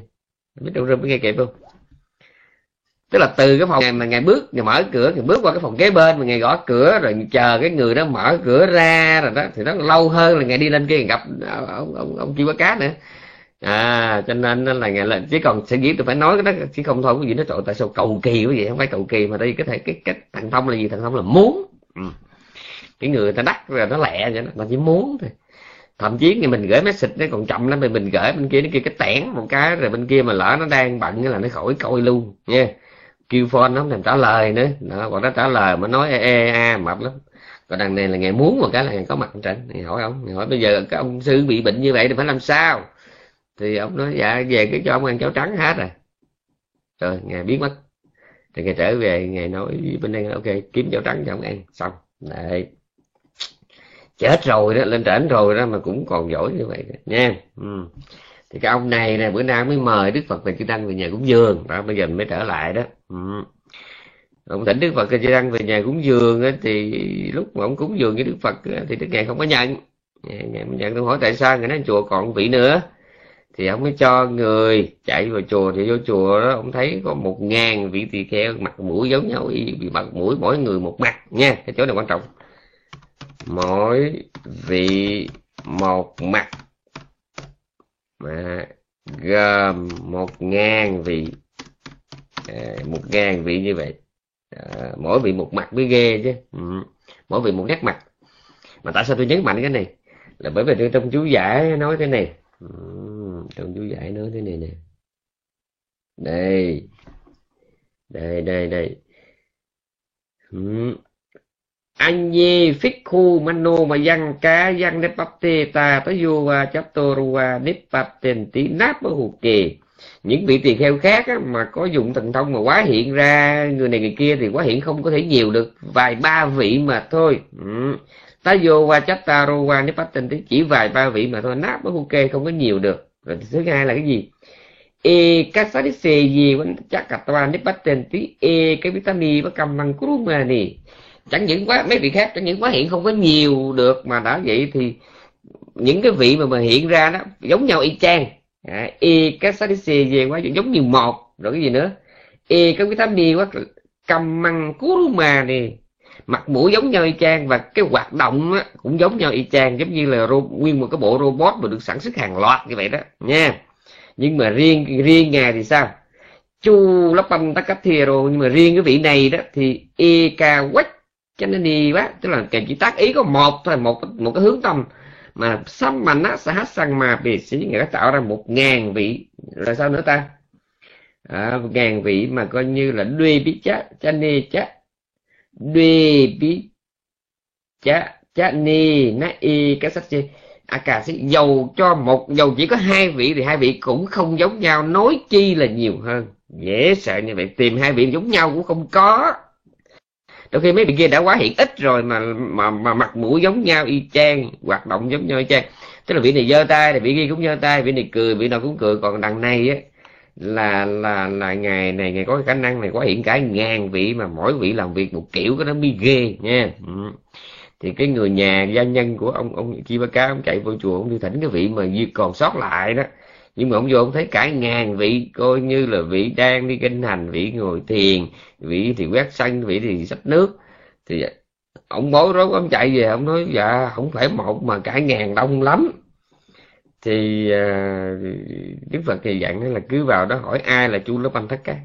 Biết đâu rơm nghe kịp không? Tức là từ cái phòng ngày mà ngày bước ngày mở cửa ngày bước qua cái phòng kế bên mà ngày gõ cửa, rồi chờ cái người đó mở cửa ra, rồi đó, thì nó lâu hơn là ngày đi lên kia ngày gặp ông ông ông chiêu cá nữa. À cho nên là ngày lên chỉ còn sẽ viết tôi phải nói cái đó, chứ không thôi cái gì nó trội tại sao cầu kỳ cái gì không phải cầu kỳ mà đây cái thể, cái cách thằng thông là gì? Thằng thông là muốn. Ừ cái người ta đắt rồi nó lẹ vậy đó nó chỉ muốn thôi. Thậm chí thì mình gửi message nó còn chậm lắm thì mình gửi bên kia nó kia cái tẻn một cái rồi bên kia mà lỡ nó đang bận là nó khỏi coi luôn nha. Kêu phone nó không thèm trả lời nữa. Đó, còn nó trả lời mà nói e, e a mập lắm. Còn đằng này là ngày muốn một cái là ngày có mặt trên thì hỏi ông hỏi bây giờ cái ông sư bị bệnh như vậy thì phải làm sao? Thì ông nói dạ về cái cho ông ăn cháo trắng hết rồi. Rồi ngày biến mất. Thì ngày trở về ngày nói bên đây ok kiếm cháo trắng cho ông ăn. Xong. Đấy chết rồi đó lên trển rồi đó mà cũng còn giỏi như vậy đó, nha. Ừ. thì cái ông này nè bữa nay mới mời đức phật về chư tăng về nhà cúng dường. Đó bây giờ mình mới trở lại đó. Ừ. ông thỉnh đức phật chư tăng về nhà cúng dường á, thì lúc mà ông cúng dường với đức phật thì đức ngài không có nhận. Ngài, ngài nhận tôi hỏi tại sao ngài nói chùa còn vị nữa. Thì ông mới cho người chạy vào chùa thì vô chùa đó ông thấy có một ngàn vị tỳ kheo mặt mũi giống nhau bị mặt mũi mỗi người một mặt nha. Cái chỗ này quan trọng mỗi vị một mặt. Mà gồm một ngàn vị à, một ngàn vị như vậy. À, mỗi vị một mặt mới ghê chứ. Ừ. mỗi vị một nét mặt. Mà tại sao tôi nhấn mạnh cái này? Là bởi vì tôi trong chú giải nói thế này. Ừ trong chú giải nói thế này nè. Đây. Đây đây đây. Ừ di phích khu mano mà văn cá văn nếp bắp tê ta tới vô và chấp tô rua nếp bắp tên tí náp ở hụt kì. Những vị tỳ kheo khác á, mà có dụng thần thông mà quá hiện ra người này người kia thì quá hiện không có thể nhiều được. Vài ba vị mà thôi. Ừ. ta vô qua chấp ta rô qua nếp bắp tên tí chỉ vài ba vị mà thôi náp ở hụt kê không có nhiều được. Rồi thứ hai là cái gì? E các sát xe gì vẫn chắc cả toàn nếp bắt tên tí e cái vitamin và cầm bằng mà này chẳng những quá mấy vị khác chẳng những quá hiện không có nhiều được mà đã vậy thì những cái vị mà mà hiện ra đó giống nhau y chang. À, e các sát xì về quá giống như một rồi cái gì nữa? E cái vitamin quá cầm măng mà nè. Mặt mũi giống nhau y chang và cái hoạt động á, cũng giống nhau y chang giống như là nguyên một cái bộ robot mà được sản xuất hàng loạt như vậy đó nha. Nhưng mà riêng riêng ngài thì sao? Chu lắp băm tắc cấp rồi nhưng mà riêng cái vị này đó thì e ca quách cho nên đi quá tức là kèm chỉ tác ý có một thôi một một cái hướng tâm. Mà xăm mà nó sẽ hát sang mà bị sĩ người ta tạo ra một ngàn vị là sao nữa ta? À, một ngàn vị mà coi như là đuê bí chá cha nê chá đuê bí chá chá ni na y cái sách chi. À cà sĩ dầu cho một dầu chỉ có hai vị thì hai vị cũng không giống nhau nói chi là nhiều hơn. Dễ sợ như vậy tìm hai vị giống nhau cũng không có đôi khi mấy vị kia đã quá hiện ít rồi mà mà mà mặt mũi giống nhau y chang, hoạt động giống nhau y chang. Tức là vị này giơ tay thì vị kia cũng giơ tay, vị này cười, vị nào cũng cười. Còn đằng này á, là là là ngày này, ngày có khả năng này có hiện cả ngàn vị mà mỗi vị làm việc một kiểu cái nó mới ghê, nha. Ừ. thì cái người nhà gia nhân của ông ông chi ba cá ông chạy vô chùa, ông đi thỉnh cái vị mà còn sót lại đó nhưng mà ông vô ông thấy cả ngàn vị coi như là vị đang đi kinh hành vị ngồi thiền vị thì quét sân vị thì sách nước. Thì ông bối rối ông chạy về ông nói dạ không phải một mà cả ngàn đông lắm. Thì uh, đức phật thì dặn là cứ vào đó hỏi ai là chu lớp anh thất cá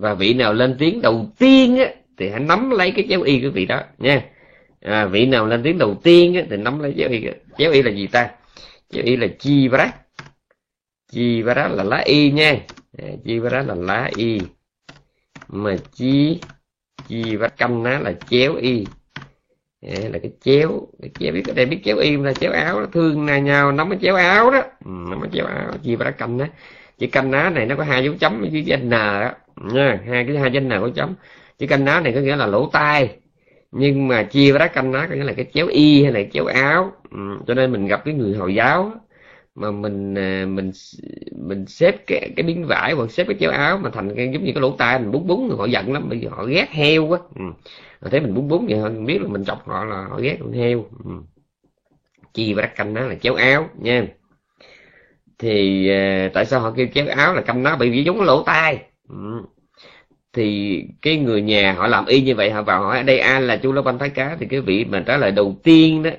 và vị nào lên tiếng đầu tiên á, thì hãy nắm lấy cái chéo y của vị đó nha. À, vị nào lên tiếng đầu tiên á, thì nắm lấy chéo y chéo y là gì ta? Chéo y là chi varat chi và đó là lá y nha. Chi và đó là lá y. Mà chi chi và canh nó là chéo y. Là cái chéo. Cái chéo biết cái này biết chéo y là chéo áo đó. thương này nhau nó cái chéo áo đó. Ừ, mới cái chéo áo chi và canh đó chữ canh ná này nó có hai dấu chấm với chữ n đó nha hai cái hai chữ n có chấm. Chữ canh ná này có nghĩa là lỗ tai. Nhưng mà chia ra canh ná có nghĩa là cái chéo y hay là chéo áo. Ừ, cho nên mình gặp cái người hồi giáo mà mình à, mình mình xếp cái cái miếng vải hoặc xếp cái chéo áo mà thành cái giống như cái lỗ tai, mình búng búng, họ giận lắm bây giờ họ ghét heo quá ừ. thấy mình búng búng vậy họ biết là mình chọc họ là họ ghét con heo ừ. chi và canh đó là chéo áo, nha thì à, tại sao họ kêu chéo áo là canh nó bị vì giống cái lỗ tai ừ. thì cái người nhà họ làm y như vậy, họ vào hỏi, đây ai là chú lão banh thái cá thì cái vị mà trả lời đầu tiên đó,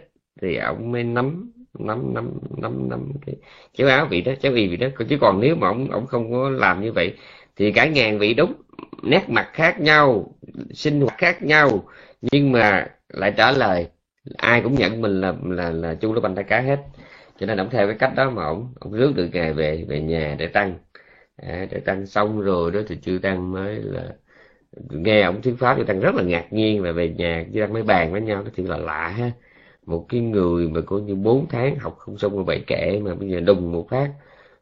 thì ông mới nắm nắm nắm nắm nắm cái chéo áo vị đó chéo y vị đó. Chứ còn nếu mà ông ông không có làm như vậy thì cả ngàn vị đúng nét mặt khác nhau sinh hoạt khác nhau nhưng mà lại trả lời ai cũng nhận mình là là là chu la bành tay cá hết. Cho nên ông theo cái cách đó mà ông ông rước được ngày về về nhà để tăng. À, để tăng xong rồi đó thì chưa tăng mới là nghe ông thuyết pháp thì tăng rất là ngạc nhiên và về nhà chưa tăng mới bàn với nhau cái thì là lạ ha một cái người mà coi như bốn tháng học không xong rồi bảy kệ mà bây giờ đùng một phát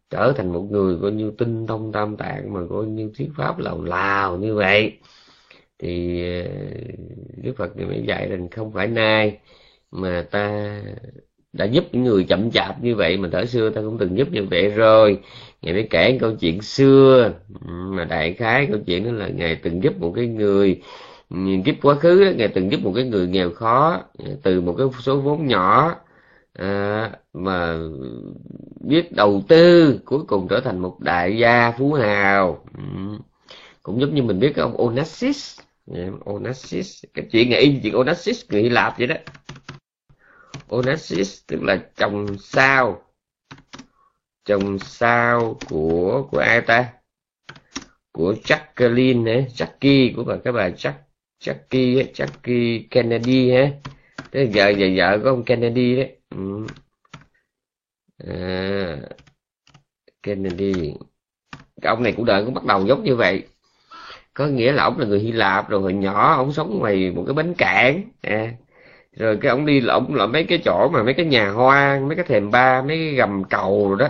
trở thành một người coi như tinh thông tam tạng mà coi như thuyết pháp lào lào như vậy. Thì ờ, đức phật thì mới dạy rằng không phải nay mà ta đã giúp những người chậm chạp như vậy mà thời xưa ta cũng từng giúp như vậy rồi. Ngài mới kể câu chuyện xưa. Mà đại khái câu chuyện đó là ngài từng giúp một cái người kiếp quá khứ đó, ngài từng giúp một cái người nghèo khó từ một cái số vốn nhỏ à, mà biết đầu tư cuối cùng trở thành một đại gia phú hào. Ừ. Cũng giống như mình biết cái ông Onassis. Dạ, Onassis cái chuyện này chuyện Onassis người Hy Lạp vậy đó. Onassis tức là chồng sao. Chồng sao của của ai ta? Của Jacqueline ấy, Jackie của bà cái bà Jack Jackie Jackie Kennedy ha thế vợ vợ vợ của ông Kennedy đấy. Ừ. à, Kennedy. Cái ông này cũng đời cũng bắt đầu giống như vậy. Có nghĩa là ông là người Hy Lạp rồi hồi nhỏ ông sống ngoài một cái bến cảng. À, rồi cái ông đi là ông là mấy cái chỗ mà mấy cái nhà hoa mấy cái thềm ba mấy cái gầm cầu rồi đó.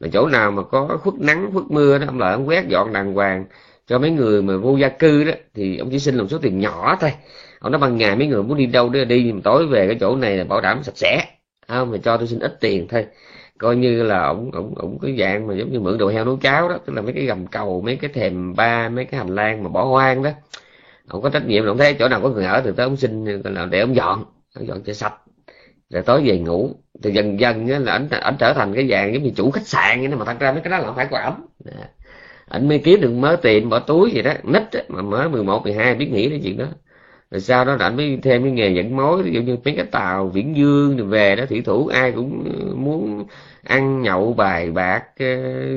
Mà chỗ nào mà có khuất nắng khuất mưa đó ông lại ông quét dọn đàng hoàng cho mấy người mà vô gia cư đó, thì ông chỉ xin một số tiền nhỏ thôi. Ông nói ban ngày mấy người muốn đi đâu đó đi mà tối về cái chỗ này là bảo đảm sạch sẽ. Không mà cho tôi xin ít tiền thôi. Coi như là ổng ổng ổng cái dạng mà giống như mượn đồ heo nấu cháo đó, tức là mấy cái gầm cầu, mấy cái thềm ba, mấy cái hành lang mà bỏ hoang đó. Ông có trách nhiệm là ông thấy chỗ nào có người ở thì tới ông xin là để ông dọn. Ông dọn cho sạch. Rồi tối về ngủ, thì dần dần là ảnh ảnh trở thành cái dạng giống như chủ khách sạn vậy đó, mà thật ra mấy cái đó là không phải của ảnh anh mới kiếm được mớ tiền bỏ túi gì đó. Nít mà mới 11, 12 biết nghĩ đến chuyện đó. Rồi sau đó anh mới thêm cái nghề dẫn mối ví dụ như mấy cái tàu viễn dương rồi về đó thủy thủ ai cũng ờ, muốn ăn nhậu bài bạc ờ,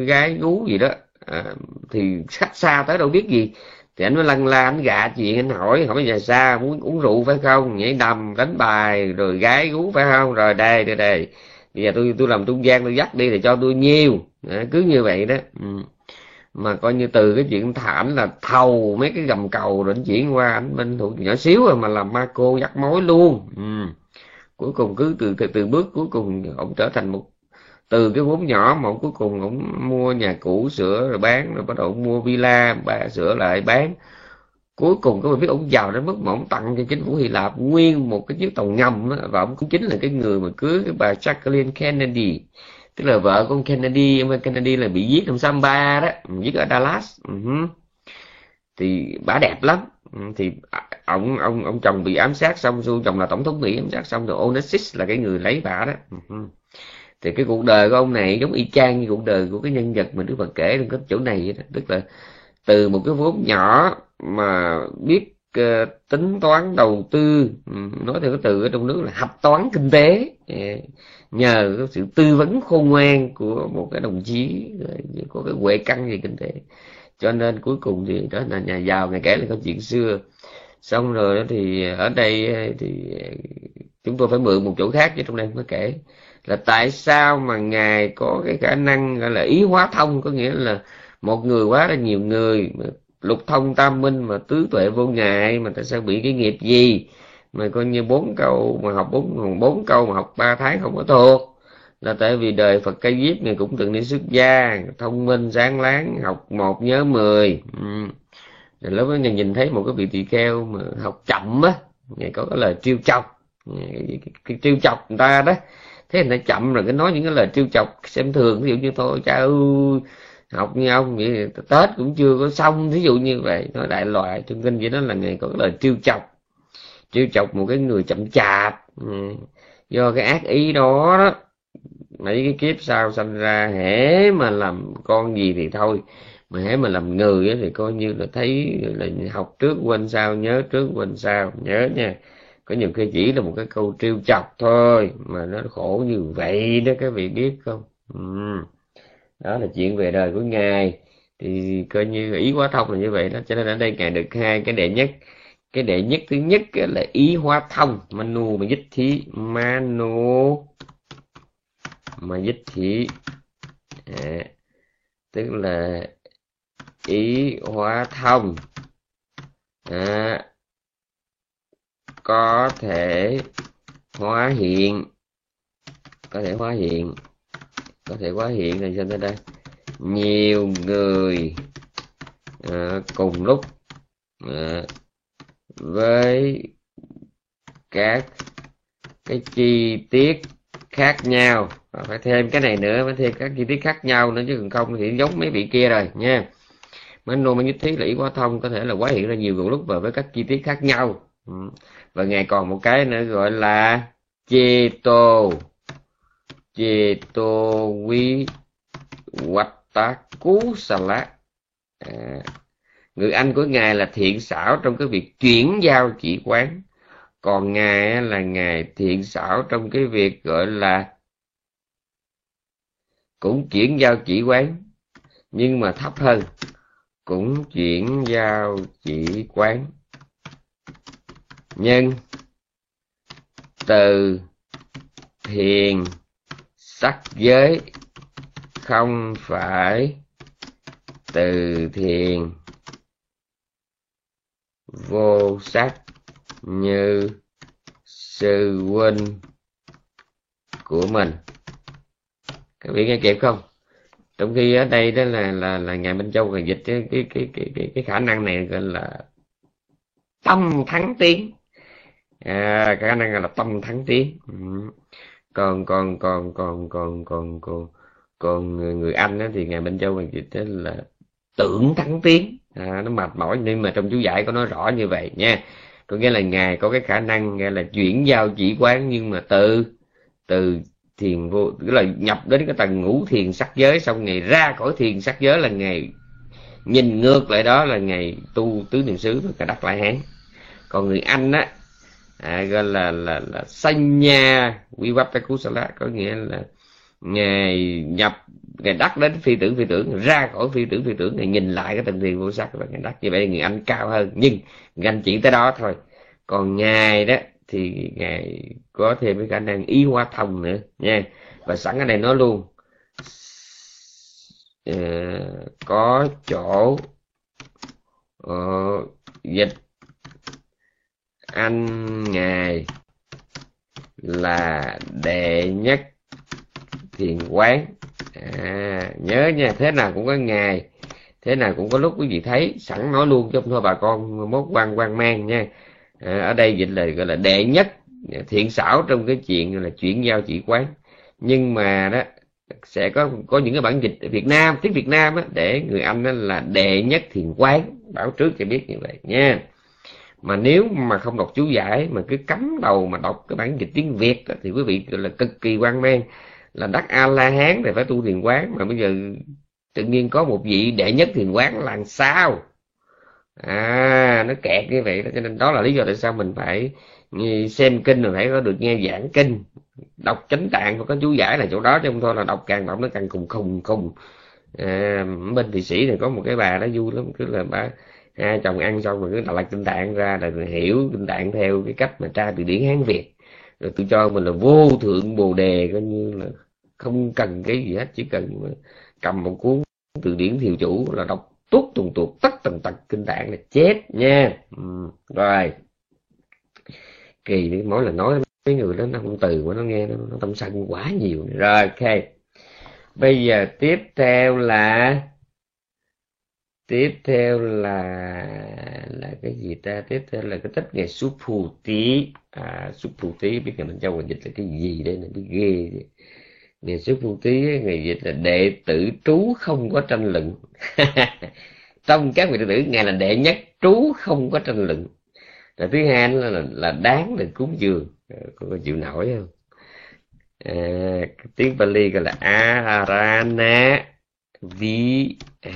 gái gú gì đó. À, thì khách xa tới đâu biết gì. Thì anh mới lăn la anh gạ chuyện anh hỏi hỏi bây giờ xa muốn uống rượu phải không? Nhảy đầm đánh bài rồi gái gú phải không? Rồi đây đây đây. Bây giờ tôi tôi làm trung gian tôi dắt đi thì cho tôi nhiều. À, cứ như vậy đó. Ừ mà coi như từ cái chuyện thảm là thầu mấy cái gầm cầu rồi anh chuyển qua anh bên thuộc nhỏ xíu rồi mà làm ma cô dắt mối luôn. Ừ. cuối cùng cứ từ, từ từ bước cuối cùng ông trở thành một từ cái vốn nhỏ mà ông cuối cùng ông mua nhà cũ sửa rồi bán rồi bắt đầu mua villa bà sửa lại bán. Cuối cùng có biết ông giàu đến mức mà ông tặng cho chính phủ Hy Lạp nguyên một cái chiếc tàu ngầm đó, và ông cũng chính là cái người mà cưới cái bà Jacqueline Kennedy tức là vợ con Kennedy ông Kennedy là bị giết trong Samba đó. Ừ, giết ở Dallas. Uh-huh. thì bà đẹp lắm. Ừ, thì ông ông ông chồng bị ám sát xong rồi chồng là tổng thống Mỹ ám sát xong rồi Onassis là cái người lấy bà đó. Uh-huh thì cái cuộc đời của ông này giống y chang như cuộc đời của cái nhân vật mà Đức Phật kể trong cái chỗ này đó. tức là từ một cái vốn nhỏ mà biết uh, tính toán đầu tư nói theo cái từ ở trong nước là hạch toán kinh tế. Dạ nhờ cái sự tư vấn khôn ngoan của một cái đồng chí có cái huệ căn về kinh tế. Cho nên cuối cùng thì đó là nhà giàu ngày kể là câu chuyện xưa. Xong rồi đó thì ở đây ờ, thì chúng tôi phải mượn một chỗ khác chứ trong đây mới kể. Là tại sao mà ngài có cái khả năng gọi là ý hóa thông, có nghĩa là một người quá là nhiều người lục thông tam minh mà tứ tuệ vô ngại, mà tại sao bị cái nghiệp gì? Mà coi như bốn câu mà học bốn bốn câu mà học ba tháng không có thuộc. Là tại vì đời Phật Ca diếp này cũng từng đi xuất gia thông minh sáng láng học một nhớ mười. Ừ. rồi lúc đó nhìn thấy một cái vị tỳ kheo mà học chậm á ngày có cái lời trêu chọc. Cái, cái, cái, trêu chọc người ta đó. Thế người ta chậm rồi cái nói những cái lời trêu chọc xem thường ví dụ như thôi cha ơi học như ông vậy tết cũng chưa có xong ví dụ như vậy. Nói đại loại trong kinh vậy đó là ngày có cái lời trêu chọc trêu chọc một cái người chậm chạp ừ. do cái ác ý đó đó mấy cái kiếp sau sanh ra, hễ mà làm con gì thì thôi, mà hễ mà làm người thì coi như là thấy là học trước quên sau, nhớ trước quên sau, nhớ nha có nhiều khi chỉ là một cái câu trêu chọc thôi, mà nó khổ như vậy đó, các vị biết không ừ. đó là chuyện về đời của ngài thì coi như ý quá thông là như vậy đó, cho nên ở đây ngài được hai cái đệ nhất cái đệ nhất thứ nhất là ý hóa thông. Manu mà dích thí manu. Mà dích thí à, tức là ý hóa thông. À, có thể hóa hiện có thể hóa hiện có thể hóa hiện này sao đây? Nhiều người à, cùng lúc à, với các cái chi tiết khác nhau. Và phải thêm cái này nữa phải thêm các chi tiết khác nhau nữa chứ còn không thì giống mấy vị kia rồi nha. Mấy nô mấy nhất thí lý quá thông có thể là quá hiện ra nhiều cùng lúc và với các chi tiết khác nhau. Ừ. Và ngày còn một cái nữa gọi là chê tô. Chê tô quý quách tá cú xà à, người anh của ngài là thiện xảo trong cái việc chuyển giao chỉ quán. Còn ngài là ngài thiện xảo trong cái việc, gọi là, cũng chuyển giao chỉ quán. Nhưng mà thấp hơn, cũng chuyển giao chỉ quán. Nhân từ thiền sắc giới không phải từ thiền vô sắc như sư huynh của mình. Các vị nghe kịp không? Trong khi ở đây đó là là là ngài Minh Châu còn dịch cái cái cái cái cái, khả năng này gọi là tâm thắng tiến à, khả năng là tâm thắng tiến ừ. còn còn còn còn còn còn còn còn người người Anh đó thì ngài Minh Châu còn dịch đó là tưởng thắng tiến à, nó mệt mỏi nhưng mà trong chú giải có nói rõ như vậy nha. Có nghĩa là ngài có cái khả năng nghe là chuyển giao chỉ quán nhưng mà từ từ thiền vô tức là nhập đến cái tầng ngũ thiền sắc giới xong ngày ra khỏi thiền sắc giới là ngày nhìn ngược lại đó là ngày tu tứ niệm xứ và cả đắc lại hán. Còn người anh á à, gọi là là là sanh nha quy vấp ta cú có nghĩa là ngày nhập ngày đắc đến phi tưởng phi tưởng ra khỏi phi tưởng phi tưởng ngày nhìn lại cái tầng thiền vô sắc và ngày đắc như vậy người anh cao hơn. Nhưng người anh chỉ tới đó thôi. Còn ngài đó thì ngài có thêm cái khả năng y hoa thông nữa nha. Và sẵn cái này nói luôn. Uh, có chỗ uh, dịch anh ngài là đệ nhất thiền quán à, nhớ nha thế nào cũng có ngày thế nào cũng có lúc quý vị thấy sẵn nói luôn cho thôi bà con mốt quan quan mang nha. À, ở đây dịch là gọi là đệ nhất thiện xảo trong cái chuyện là chuyển giao chỉ quán. Nhưng mà đó sẽ có có những cái bản dịch Việt Nam tiếng Việt Nam á, để người Anh đó là đệ nhất thiền quán. Bảo trước cho biết như vậy nha. Mà nếu mà không đọc chú giải mà cứ cắm đầu mà đọc cái bản dịch tiếng Việt đó, thì quý vị là cực kỳ quan mang là đắc a la hán thì phải tu thiền quán. Mà bây giờ tự nhiên có một vị đệ nhất thiền quán là sao? À nó kẹt như vậy đó cho nên đó là lý do tại sao mình phải xem kinh rồi phải có được nghe giảng kinh. Đọc chánh tạng có chú giải là chỗ đó chứ không thôi là đọc càng đọc nó càng cùng khùng khùng. À, bên thị sĩ thì có một cái bà đó vui lắm cứ là bà hai chồng ăn xong rồi cứ đọc kinh tạng ra là hiểu kinh tạng theo cái cách mà tra từ điển hán việt. Rồi tôi cho mình là vô thượng bồ đề coi như là không cần cái gì hết chỉ cần cầm một cuốn từ điển thiều chủ là đọc tốt tuần tuột tất tần tật kinh tạng là chết nha. Ừ. rồi. Kỳ đi mỗi lần nói mấy người đó nó không từ của nó nghe nó, nó tâm sân quá nhiều rồi, ok. bây giờ tiếp theo là tiếp theo là là cái gì ta? Tiếp theo là cái tích ngày súp phù tí. À súp phù tí biết ngày mình châu dịch là cái gì đây là cái ghê ngày xuất phu tí ngày dịch là đệ tử trú không có tranh luận. Trong các vị đệ tử ngài là đệ nhất trú không có tranh luận. Rồi thứ hai là, là, là đáng để cúng dường. Ờ, có, có chịu nổi không? À, tiếng Bali gọi là Arana Vihari.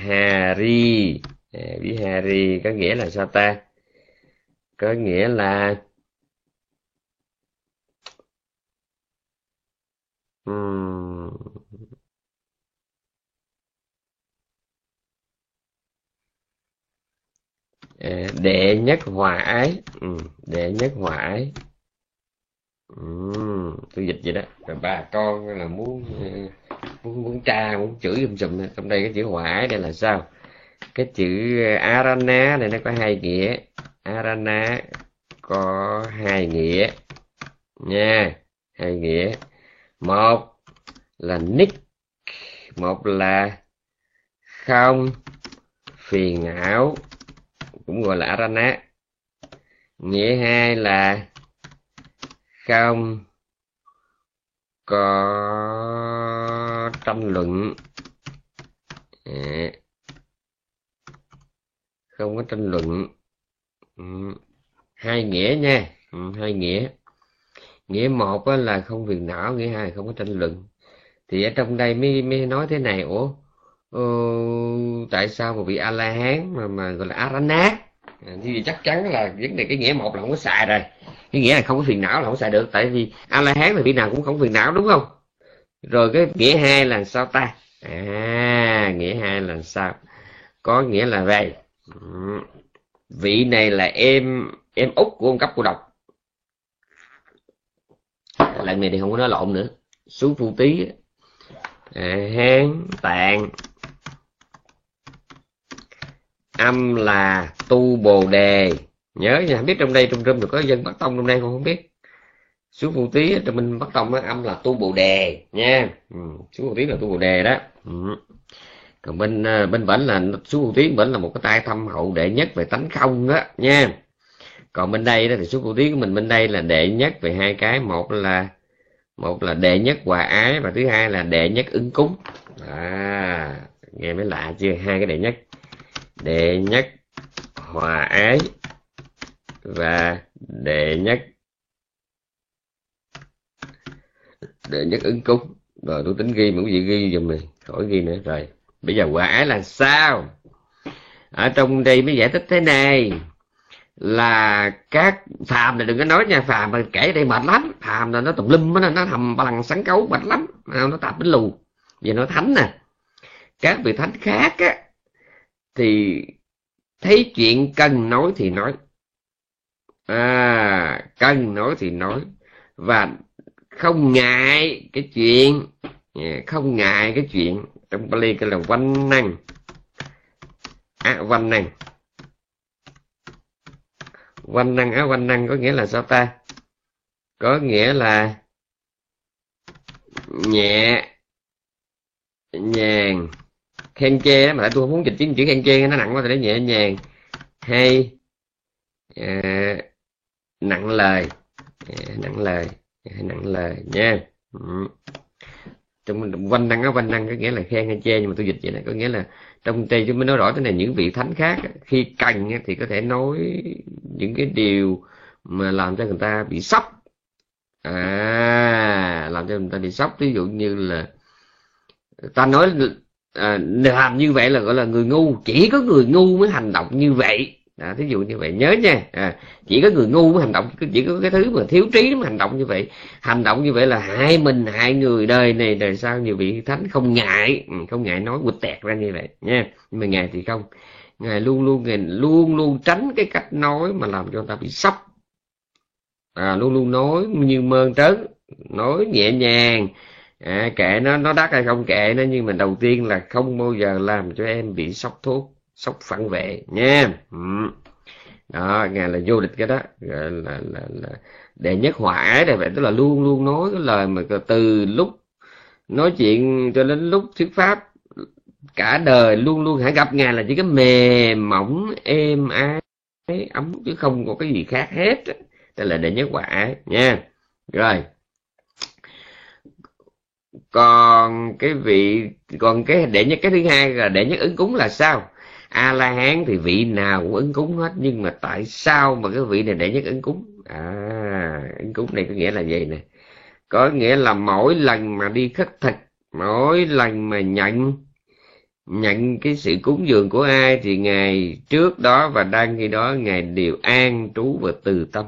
À, Vihari có nghĩa là sao ta? Có nghĩa là um, đệ nhất hòa ái. Ừ, đệ nhất hòa ái. Ừ, tôi dịch vậy đó. Rồi bà con là muốn ờ, muốn muốn tra muốn chửi um sùm trong đây cái chữ hòa ái đây là sao? Cái chữ ờ, arana này nó có hai nghĩa. Arana có hai nghĩa nha. Hai nghĩa một là nick một là không phiền não cũng gọi là arana. Nghĩa hai là không có tranh luận. À, không có tranh luận. Ừ. hai nghĩa nha. Ừ, hai nghĩa nghĩa một là không phiền não nghĩa hai không có tranh luận. Thì ở trong đây mới mới nói thế này ủa ờ, tại sao một vị a la hán mà mà gọi là arana à, thì chắc chắn là vấn đề cái nghĩa một là không có xài rồi. Cái nghĩa là không có phiền não là không xài được tại vì a la hán là vị nào cũng không phiền não đúng không? Rồi cái nghĩa hai là sao ta? À nghĩa hai là sao? Có nghĩa là vậy vị này là em em út của ông cấp của độc lần này thì không có nói lộn nữa. Xuống phu tí. À, hán tạng. Âm là tu bồ đề. Nhớ nha biết trong đây trong rơm được có dân bắc tông trong đây không? Không biết. Xuống phu tí trong mình bắc tông âm là tu bồ đề nha. Ừ, xuống phu tí là tu bồ đề đó. Ừ. còn bên à, bên vẫn là xuống phu tí vẫn là một cái tay thâm hậu đệ nhất về tánh không đó nha còn bên đây đó thì số phu tí của mình bên đây là đệ nhất về hai cái. Một là một là đệ nhất hòa ái và thứ hai là đệ nhất ứng cúng. À nghe mới lạ chưa? Hai cái đệ nhất. Đệ nhất hòa ái và đệ nhất đệ nhất ứng cúng. Rồi tôi tính ghi mà quý vị ghi giùm mình khỏi ghi nữa. Rồi, bây giờ hòa ái là sao? Ở trong đây mới giải thích thế này là các phàm này đừng có nói nha phàm mà kể đây mệt lắm phàm là nó tùm lum nó nó thầm ba lần sắn cấu mệt lắm nó tạp đến lù. Vì nó thánh nè. Các vị thánh khác á thì thấy chuyện cần nói thì nói. À cần nói thì nói. Và không ngại cái chuyện à, không ngại cái chuyện. Trong Bali cái là văn năng. À, văn năng quanh năng á quanh năng có nghĩa là sao ta có nghĩa là nhẹ nhàng khen chê mà lại tôi không muốn dịch chính chữ khen chê nó nặng quá thì nó nhẹ nhàng hay à, nặng lời à, nặng lời à, nặng lời nha ừ. trong quanh năng á quanh năng có nghĩa là khen hay chê nhưng mà tôi dịch vậy này có nghĩa là trong đây chúng mới nói rõ thế này những vị thánh khác khi cần thì có thể nói những cái điều mà làm cho người ta bị sốc. À làm cho người ta bị sốc. Ví dụ như là ta nói à, làm như vậy là gọi là người ngu. Chỉ có người ngu mới hành động như vậy à, thí dụ như vậy nhớ nha. À, chỉ có người ngu mới hành động chỉ có cái thứ mà thiếu trí mới hành động như vậy. Hành động như vậy là hại mình hại người đời này đời sau nhiều vị thánh không ngại ừ, không ngại nói quịch tẹt ra như vậy nha. Nhưng mà ngài thì không. Ngài luôn luôn ngài luôn luôn tránh cái cách nói mà làm cho người ta bị sốc. À, luôn luôn nói như mơn trớn nói nhẹ nhàng. À, kệ nó nó đắt hay không kệ nó nhưng mà đầu tiên là không bao giờ làm cho em bị sốc thuốc sốc phản vệ nha. Ừ. đó ngài là vô địch cái đó gọi là, là, là đệ nhất hòa ái đây vậy tức là luôn luôn nói cái lời mà từ lúc nói chuyện cho đến lúc thuyết pháp cả đời luôn luôn hãy gặp ngài là chỉ cái mềm mỏng êm ái ấm chứ không có cái gì khác hết. Đây là đệ nhất quả nha. Rồi. Còn cái vị còn cái đệ nhất cái thứ hai là đệ nhất ứng cúng là sao? A la hán thì vị nào cũng ứng cúng hết, nhưng mà tại sao mà cái vị này đệ nhất ứng cúng? À ứng cúng này có nghĩa là gì nè? Có nghĩa là mỗi lần mà đi khất thực, mỗi lần mà nhận nhận cái sự cúng dường của ai thì ngày trước đó và đang khi đó, ngày đều an trú và từ tâm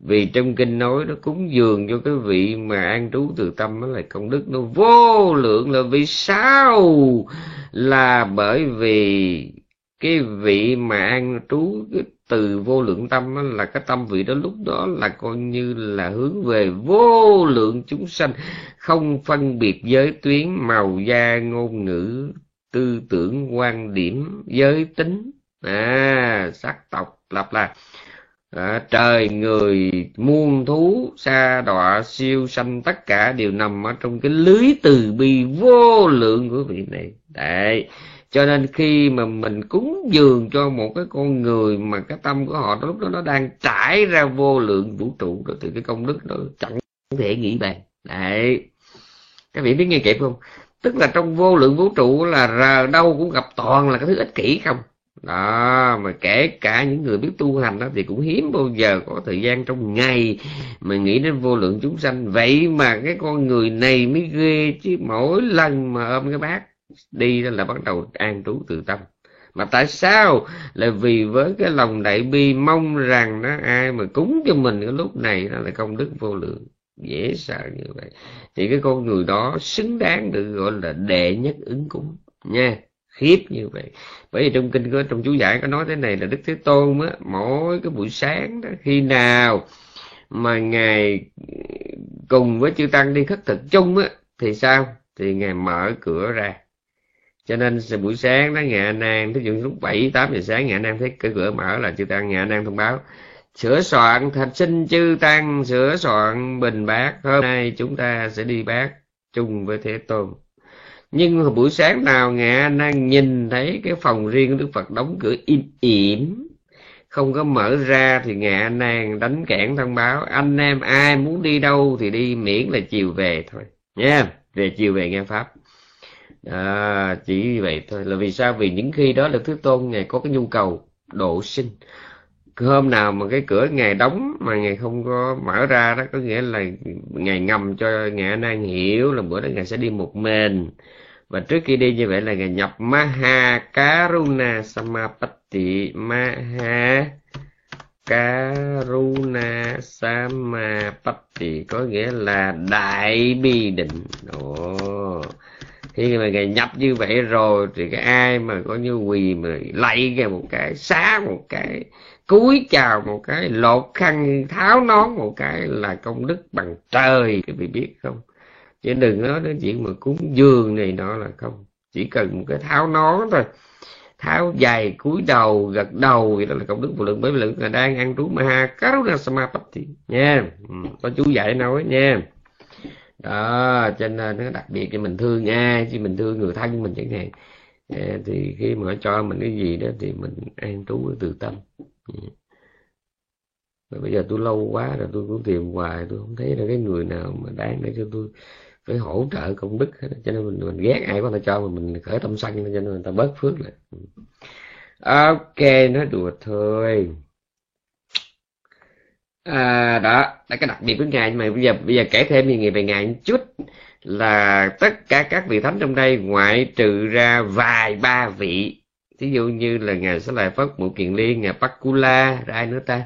vì trong kinh nói nó cúng dường cho cái vị mà an trú từ tâm đó là công đức. Nó vô lượng là vì sao? Là bởi vì cái vị mà an trú từ vô lượng tâm đó là cái tâm vị đó lúc đó là coi như là hướng về vô lượng chúng sanh. Không phân biệt giới tuyến, màu da, ngôn ngữ, tư tưởng, quan điểm, giới tính. À sắc tộc lặp là à, trời người muôn thú sa đọa siêu sanh tất cả đều nằm ở trong cái lưới từ bi vô lượng của vị này. Đấy. Cho nên khi mà mình cúng dường cho một cái con người mà cái tâm của họ lúc đó nó đang trải ra vô lượng vũ trụ đó thì cái công đức nó chẳng thể nghĩ bàn. Đấy. Các vị biết nghe kịp không? Tức là trong vô lượng vũ trụ là rờ đâu cũng gặp toàn là cái thứ ích kỷ không? Đó, mà kể cả những người biết tu hành đó thì cũng hiếm bao giờ có thời gian trong ngày mà nghĩ đến vô lượng chúng sanh. Vậy mà cái con người này mới ghê chứ, mỗi lần mà ôm cái bát đi đó là bắt đầu an trú từ tâm. Mà tại sao? Là vì với cái lòng đại bi mong rằng nó ai mà cúng cho mình cái lúc này đó là công đức vô lượng. Dễ sợ như vậy. Thì cái con người đó xứng đáng được gọi là đệ nhất ứng cúng, nha khiếp như vậy. Bởi vì trong kinh có trong chú giải có nói thế này là đức thế tôn á, mỗi cái buổi sáng đó, khi nào mà ngài cùng với chư tăng đi khất thực chung á, thì sao? Thì ngài mở cửa ra. Cho nên buổi sáng đó, ngài an thí dụ lúc bảy, tám giờ sáng, ngài an thấy cái cửa mở là chư tăng, ngài an thông báo, sửa soạn thạch sinh chư tăng, sửa soạn bình bát, hôm nay chúng ta sẽ đi bát chung với thế tôn nhưng buổi sáng nào ngạ đang nhìn thấy cái phòng riêng của đức phật đóng cửa im ỉm không có mở ra thì ngạ nàng đánh kẽn thông báo anh em ai muốn đi đâu thì đi miễn là chiều về thôi. Nha yeah. về chiều về nghe pháp. À, chỉ vậy thôi. Là vì sao? Vì những khi đó là thứ tôn ngài có cái nhu cầu độ sinh. Hôm nào mà cái cửa ngài đóng mà ngài không có mở ra đó có nghĩa là ngài ngầm cho ngài nan hiểu là bữa đó ngài sẽ đi một mình và trước khi đi như vậy là ngài nhập maha karuna samapatti. Maha karuna samapatti. Có nghĩa là đại bi định. Ồ. Khi mà ngài nhập như vậy rồi thì cái ai mà có như quỳ mà lạy ra một cái, xá một cái, cúi chào một cái, lột khăn, tháo nón một cái là công đức bằng trời. Các vị biết không? Chứ đừng nói đến chuyện mà cúng dường này nọ là không. Chỉ cần một cái tháo nón thôi. Tháo giày cúi đầu, gật đầu, vậy đó là công đức vô lượng. Bởi vì lượng là đang ăn trú ma karuna samapatti nha. Ừ, có chú dạy nói, nha. Đó, cho nên nó đặc biệt cho mình thương ai, chứ mình thương người thân mình chẳng hạn. Ờ, thì khi mà cho mình cái gì đó thì mình an trú từ tâm. Ừ. Và bây giờ tôi lâu quá rồi tôi cũng tìm hoài, tôi không thấy là cái người nào mà đáng để cho tôi phải hỗ trợ công đức hết cho nên mình mình ghét ai có thể cho mà mình khởi tâm sân cho nên người ta bớt phước lại. Ừ. Ok nói đùa thôi. À, đó là cái đặc biệt của ngài nhưng mà bây giờ bây giờ kể thêm về về ngài một chút là tất cả các vị thánh trong đây ngoại trừ ra vài ba vị. Ví dụ như là ngài sẽ lại phất mụ kiền liên ngài Pakula rồi ai nữa ta?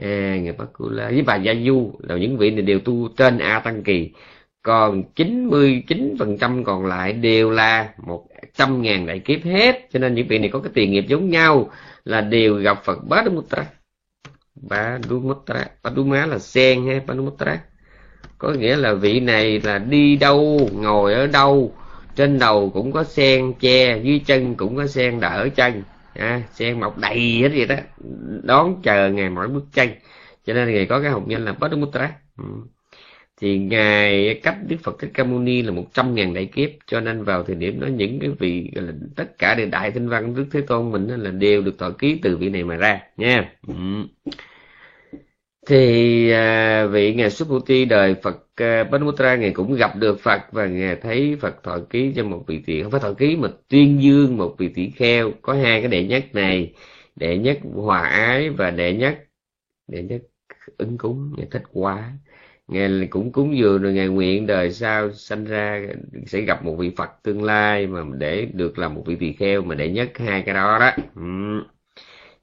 À, ngài Pakula với bà Gia Du là những vị này đều tu trên A Tăng Kỳ còn 99% còn lại đều là một trăm ngàn đại kiếp hết. Cho nên những vị này có cái tiền nghiệp giống nhau là đều gặp Phật Padumutra Padumutra Paduma là sen hay Padumutra có nghĩa là vị này là đi đâu ngồi ở đâu trên đầu cũng có sen che dưới chân cũng có sen đỡ chân. À, sen mọc đầy hết vậy đó. Đón chờ ngày mỗi bước chân. Cho nên ngày có cái hồng danh là Padumutra ừ thì ngài cách Đức Phật Thích Ca Mâu Ni là một trăm ngàn đại kiếp cho nên vào thời điểm đó những cái vị là tất cả đều đại tinh văn Đức Thế Tôn mình là đều được thọ ký từ vị này mà ra nha. Ừ. thì à, vị ngài Subhuti đời Phật à, Bhanuputra ngài cũng gặp được Phật và ngài thấy Phật thọ ký cho một vị tỷ không phải thọ ký mà tuyên dương một vị tỷ kheo. Có hai cái đệ nhất này đệ nhất hòa ái và đệ nhất đệ nhất ứng cúng ngài thích quá ngài cũng cúng dường rồi ngài nguyện đời sau sanh ra sẽ gặp một vị phật tương lai mà để được làm một vị tỳ kheo mà để nhất hai cái đó đó. Ừ.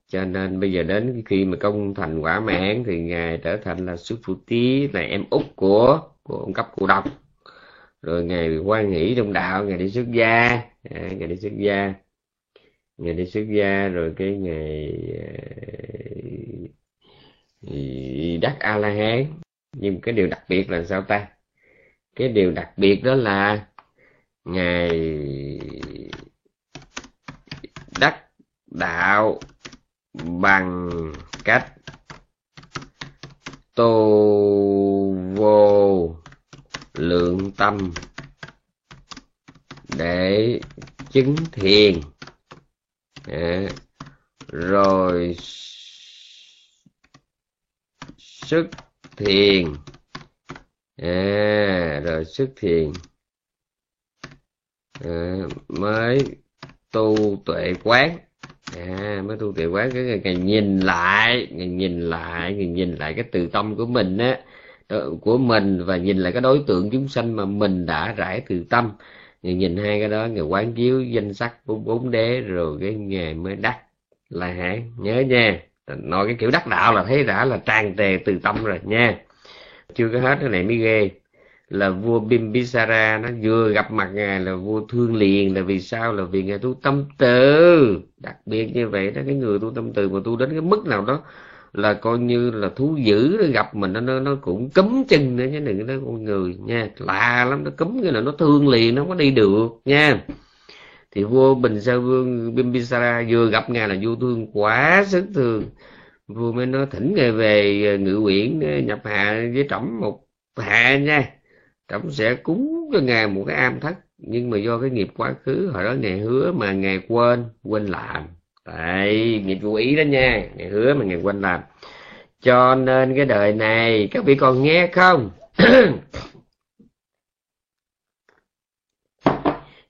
cho nên bây giờ đến khi mà công thành quả mãn thì ngài trở thành là xuất phụ tí là em út của của ông cấp cụ độc. Rồi ngài quan hỷ trong đạo ngài đi xuất gia. À, ngài đi xuất gia. Ngài đi xuất gia rồi cái ngày à, đắc a la hán nhưng cái điều đặc biệt là sao ta? Cái điều đặc biệt đó là ngài đắc đạo bằng cách tô vô lượng tâm để chứng thiền. À, rồi sức thiền. À, rồi xuất thiền. À, mới tu tuệ quán. À, mới tu tuệ quán. Cái ngày, ngày nhìn lại ngày nhìn lại ngày nhìn lại cái từ tâm của mình á. Của mình và nhìn lại cái đối tượng chúng sanh mà mình đã rải từ tâm. Ngày nhìn hai cái đó ngày quán chiếu danh sắc bốn bốn đế rồi cái ngày mới đắc là hãng nhớ nha nói cái kiểu đắc đạo là thấy đã là tràn tề từ tâm rồi nha. Chưa có hết cái này mới ghê. Là vua Bimbisara nó vừa gặp mặt ngài là vua thương liền, là vì sao? Là vì ngài tu tâm từ. Đặc biệt như vậy đó, cái người tu tâm từ mà tu đến cái mức nào đó là coi như là thú dữ nó gặp mình nó nó cũng cấm chân nữa chứ đừng nói con người nha. Lạ lắm, nó cấm cái là nó thương liền, nó không có đi được nha thì vua bình sa vương bimbisara vừa gặp ngài là vua thương quá sức thương. Vua mới nói, thỉnh ngài về ờ, ngự uyển ờ, nhập hạ với trẫm một hạ nha. Trẫm sẽ cúng cho ngài một cái am thất. Nhưng mà do cái nghiệp quá khứ, hồi đó ngài hứa mà ngài quên quên làm. Tại nghiệp vô ý đó nha. Ngài hứa mà ngài quên làm. Cho nên cái đời này, các vị còn nghe không?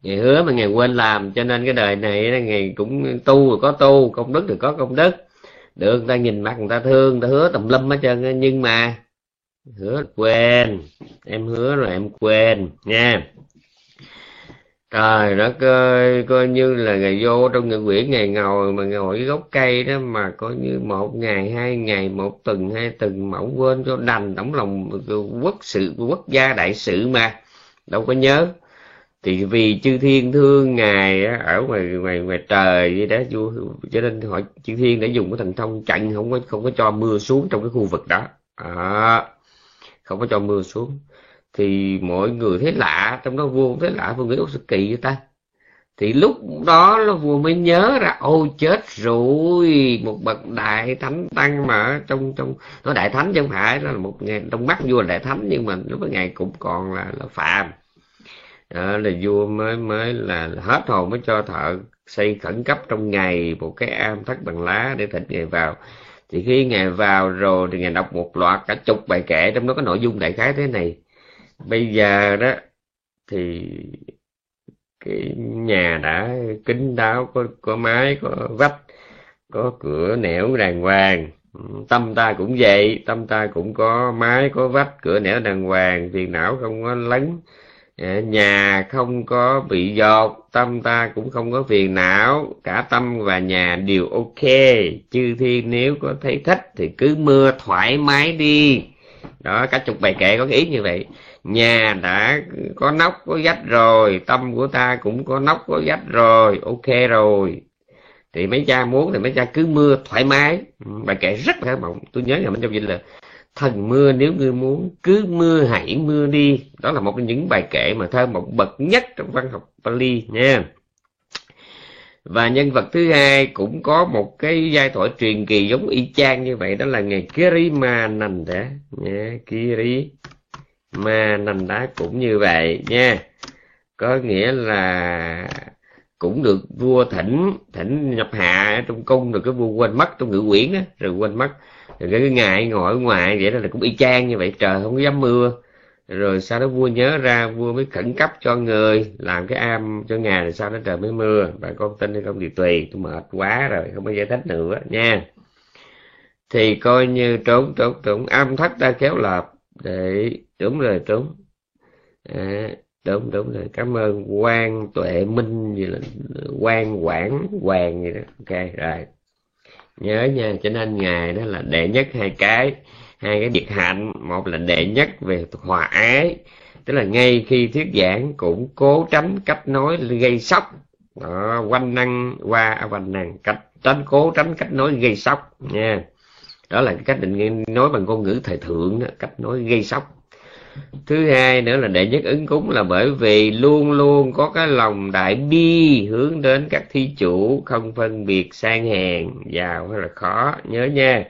ngày hứa mà ngày quên làm, cho nên cái đời này ngày cũng tu rồi có tu, công đức thì có công đức. Được, người ta nhìn mặt người ta thương, người ta hứa tùm lum hết trơn nhưng mà hứa quên. Em hứa rồi em quên, nha. Trời đất ơi, coi như là ngày vô trong người quyển ngày ngồi, mà ngồi cái gốc cây đó mà coi như một ngày, hai ngày, một tuần, hai tuần mẫu quên, cho đành tổng lòng quốc sự, quốc gia đại sự mà. Đâu có nhớ thì vì chư thiên thương ngài ở ngoài ngoài ngoài trời vậy đó vua cho nên họ chư thiên đã dùng cái thần thông chặn không có không có cho mưa xuống trong cái khu vực đó. À, không có cho mưa xuống. Thì mọi người thấy lạ trong đó vua cũng thấy lạ vua nghĩ sự kỳ vậy ta? Thì lúc đó là vua mới nhớ ra ôi chết rồi một bậc đại thánh tăng mà trong trong nó đại thánh chứ không phải là một ngày trong mắt vua là đại thánh nhưng mà lúc đó ngài cũng còn là là phàm đó, là vua mới mới là hết hồn mới cho thợ xây khẩn cấp trong ngày một cái am thất bằng lá để thịt ngày vào. Thì khi ngài vào rồi thì ngài đọc một loạt cả chục bài kệ trong đó có nội dung đại khái thế này. Bây giờ đó thì cái nhà đã kính đáo, có có mái, có vách, có cửa nẻo đàng hoàng. Ừ, tâm ta cũng vậy, tâm ta cũng có mái, có vách, cửa nẻo đàng hoàng, phiền não không có lấn. Dạ, nhà không có bị dột, tâm ta cũng không có phiền não, cả tâm và nhà đều ok. Chư thiên nếu có thấy thích thì cứ mưa thoải mái đi. Đó cả chục bài kệ có cái ý như vậy. Nhà đã có nóc, có vách rồi, tâm của ta cũng có nóc, có vách rồi, ok rồi. Thì mấy cha muốn thì mấy cha cứ mưa thoải mái. Ừ, bài kệ rất là mộng. Tôi nhớ là bên trong dịch là thần mưa nếu ngươi muốn, cứ mưa hãy mưa đi. Đó là một trong những bài kệ mà thơ mộng bậc nhất trong văn học Pali nha. Và nhân vật thứ hai cũng có một cái giai thoại truyền kỳ giống y chang như vậy, đó là ngày Kirima Nanda nha Kiri ma nành đá cũng như vậy nha. Có nghĩa là cũng được vua thỉnh thỉnh nhập hạ trong cung, rồi cái vua quên mất, trong ngự quyển á, rồi quên mất rồi cái ngày ngồi ở ngoài vậy đó là cũng y chang như vậy trời không có dám mưa. Rồi sau đó vua nhớ ra vua mới khẩn cấp cho người làm cái am cho ngài rồi sau đó trời mới mưa. Bạn con tin hay không thì tùy tôi mệt quá rồi không có giải thích nữa nha. Thì coi như trốn trốn trốn âm thất ta kéo lợp. Để đúng rồi trốn. À, đúng đúng rồi cảm ơn quan tuệ minh gì là quan quảng hoàng gì đó. Ok rồi nhớ nha cho nên ngài đó là đệ nhất hai cái hai cái việc hạnh. Một là đệ nhất về hòa ái tức là ngay khi thuyết giảng cũng cố tránh cách nói gây sốc. Đó, quanh năng qua à, quanh năng cách tránh cố tránh cách nói gây sốc nha. Đó là cái cách định nói bằng ngôn ngữ thời thượng đó, cách nói gây sốc thứ hai nữa là đệ nhất ứng cúng là bởi vì luôn luôn có cái lòng đại bi hướng đến các thí chủ không phân biệt sang hèn. Giàu hay là khó nhớ nha.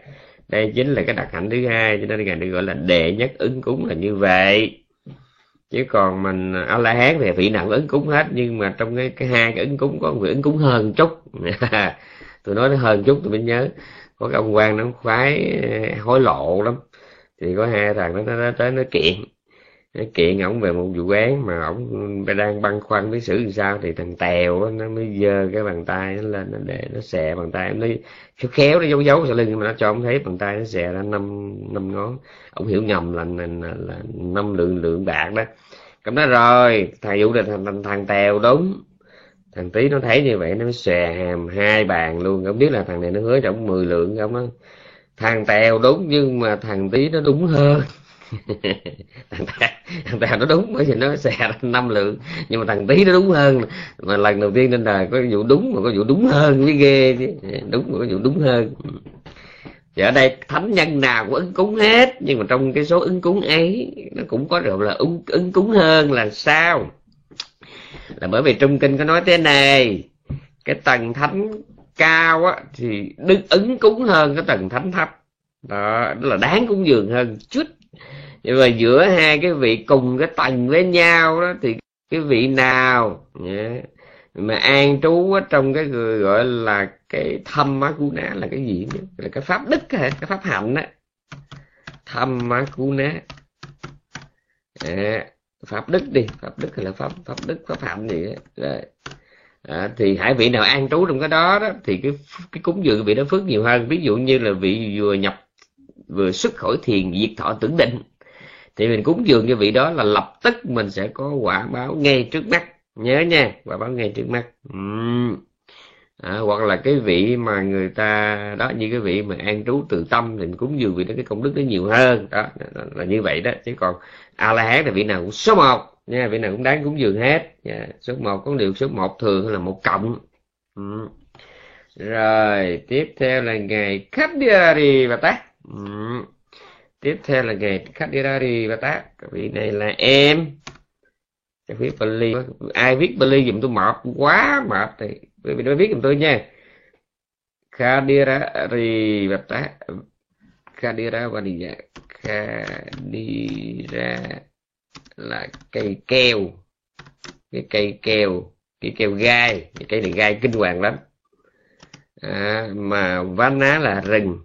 Đây chính là cái đặc hạnh thứ hai cho nên ngài được gọi là đệ nhất ứng cúng là như vậy. Chứ còn mình a la hán thì vị nào ứng cúng hết nhưng mà trong cái, cái hai cái ứng cúng có người ứng cúng hơn chút. Tôi nói nó hơn chút tôi mới nhớ có cái ông quan nó khoái hối lộ lắm thì có hai thằng nó, nó tới nó kiện. Nó kiện ổng về một vụ án mà ổng đang băn khoăn với xử làm sao thì thằng tèo nó mới giơ cái bàn tay nó lên nó để nó xè bàn tay nó khéo khéo nó giấu giấu sau lưng mà nó cho ổng thấy bàn tay nó xè ra năm năm ngón. Ổng hiểu nhầm là là, là năm lượng lượng bạc đó. Cầm nói rồi thằng vụ là thằng, thằng, thằng tèo đúng. Thằng tí nó thấy như vậy nó mới xè hàm hai bàn luôn. Không biết là thằng này nó hứa cho ổng mười lượng không á thằng tèo đúng nhưng mà thằng tí nó đúng hơn. Thằng tèo, thằng tèo nó đúng bởi vì nó xè ra năm lượng. Nhưng mà thằng tí nó đúng hơn. Mà lần đầu tiên trên đời có vụ đúng mà có vụ đúng hơn mới ghê chứ. Đúng mà có vụ đúng hơn. Và ở đây thánh nhân nào cũng ứng cúng hết nhưng mà trong cái số ứng cúng ấy nó cũng có được là ứng, ứng cúng hơn là sao? Là bởi vì trung kinh có nói thế này cái tầng thánh cao á thì đức ứng cúng hơn cái tầng thánh thấp. Đó, đó là đáng cúng dường hơn chút. Nhưng mà giữa hai cái vị cùng cái tầng với nhau đó thì cái vị nào yeah, mà an trú ở trong cái người gọi là cái thâm má cú ná là cái gì nữa? là cái pháp đức hả? Cái pháp hạnh á. Thâm má cú ná à, pháp đức đi pháp đức hay là pháp pháp đức pháp hạnh gì đó à, thì hải vị nào an trú trong cái đó đó thì cái cái cúng dường vị đó phước nhiều hơn. Ví dụ như là vị vừa nhập vừa xuất khỏi thiền diệt thọ tưởng định thì mình cúng dường cho vị đó là lập tức mình sẽ có quả báo ngay trước mắt. Nhớ nha quả báo ngay trước mắt. Uhm. à, hoặc là cái vị mà người ta đó như cái vị mà an trú từ tâm thì mình cúng dường vị đó cái công đức nó nhiều hơn. Đó là, là như vậy đó. Chứ còn a la hán là vị nào cũng số một nha, vị nào cũng đáng cúng dường hết. Nha. số một có điều số một thường là một cộng. Ừ. rồi, tiếp theo là ngày Kadhari và tác ừ. tiếp theo là ngày Kadhari và tác vị này là em. Chắc viết Bali ai viết Bali dùm tôi mệt quá mệt thì vì nó viết dùm tôi nha. Kadhari và tác Khadira Vaniya Khadira là cây keo. Cái cây keo cái keo gai cái cây này gai kinh hoàng lắm. À, mà vana là rừng.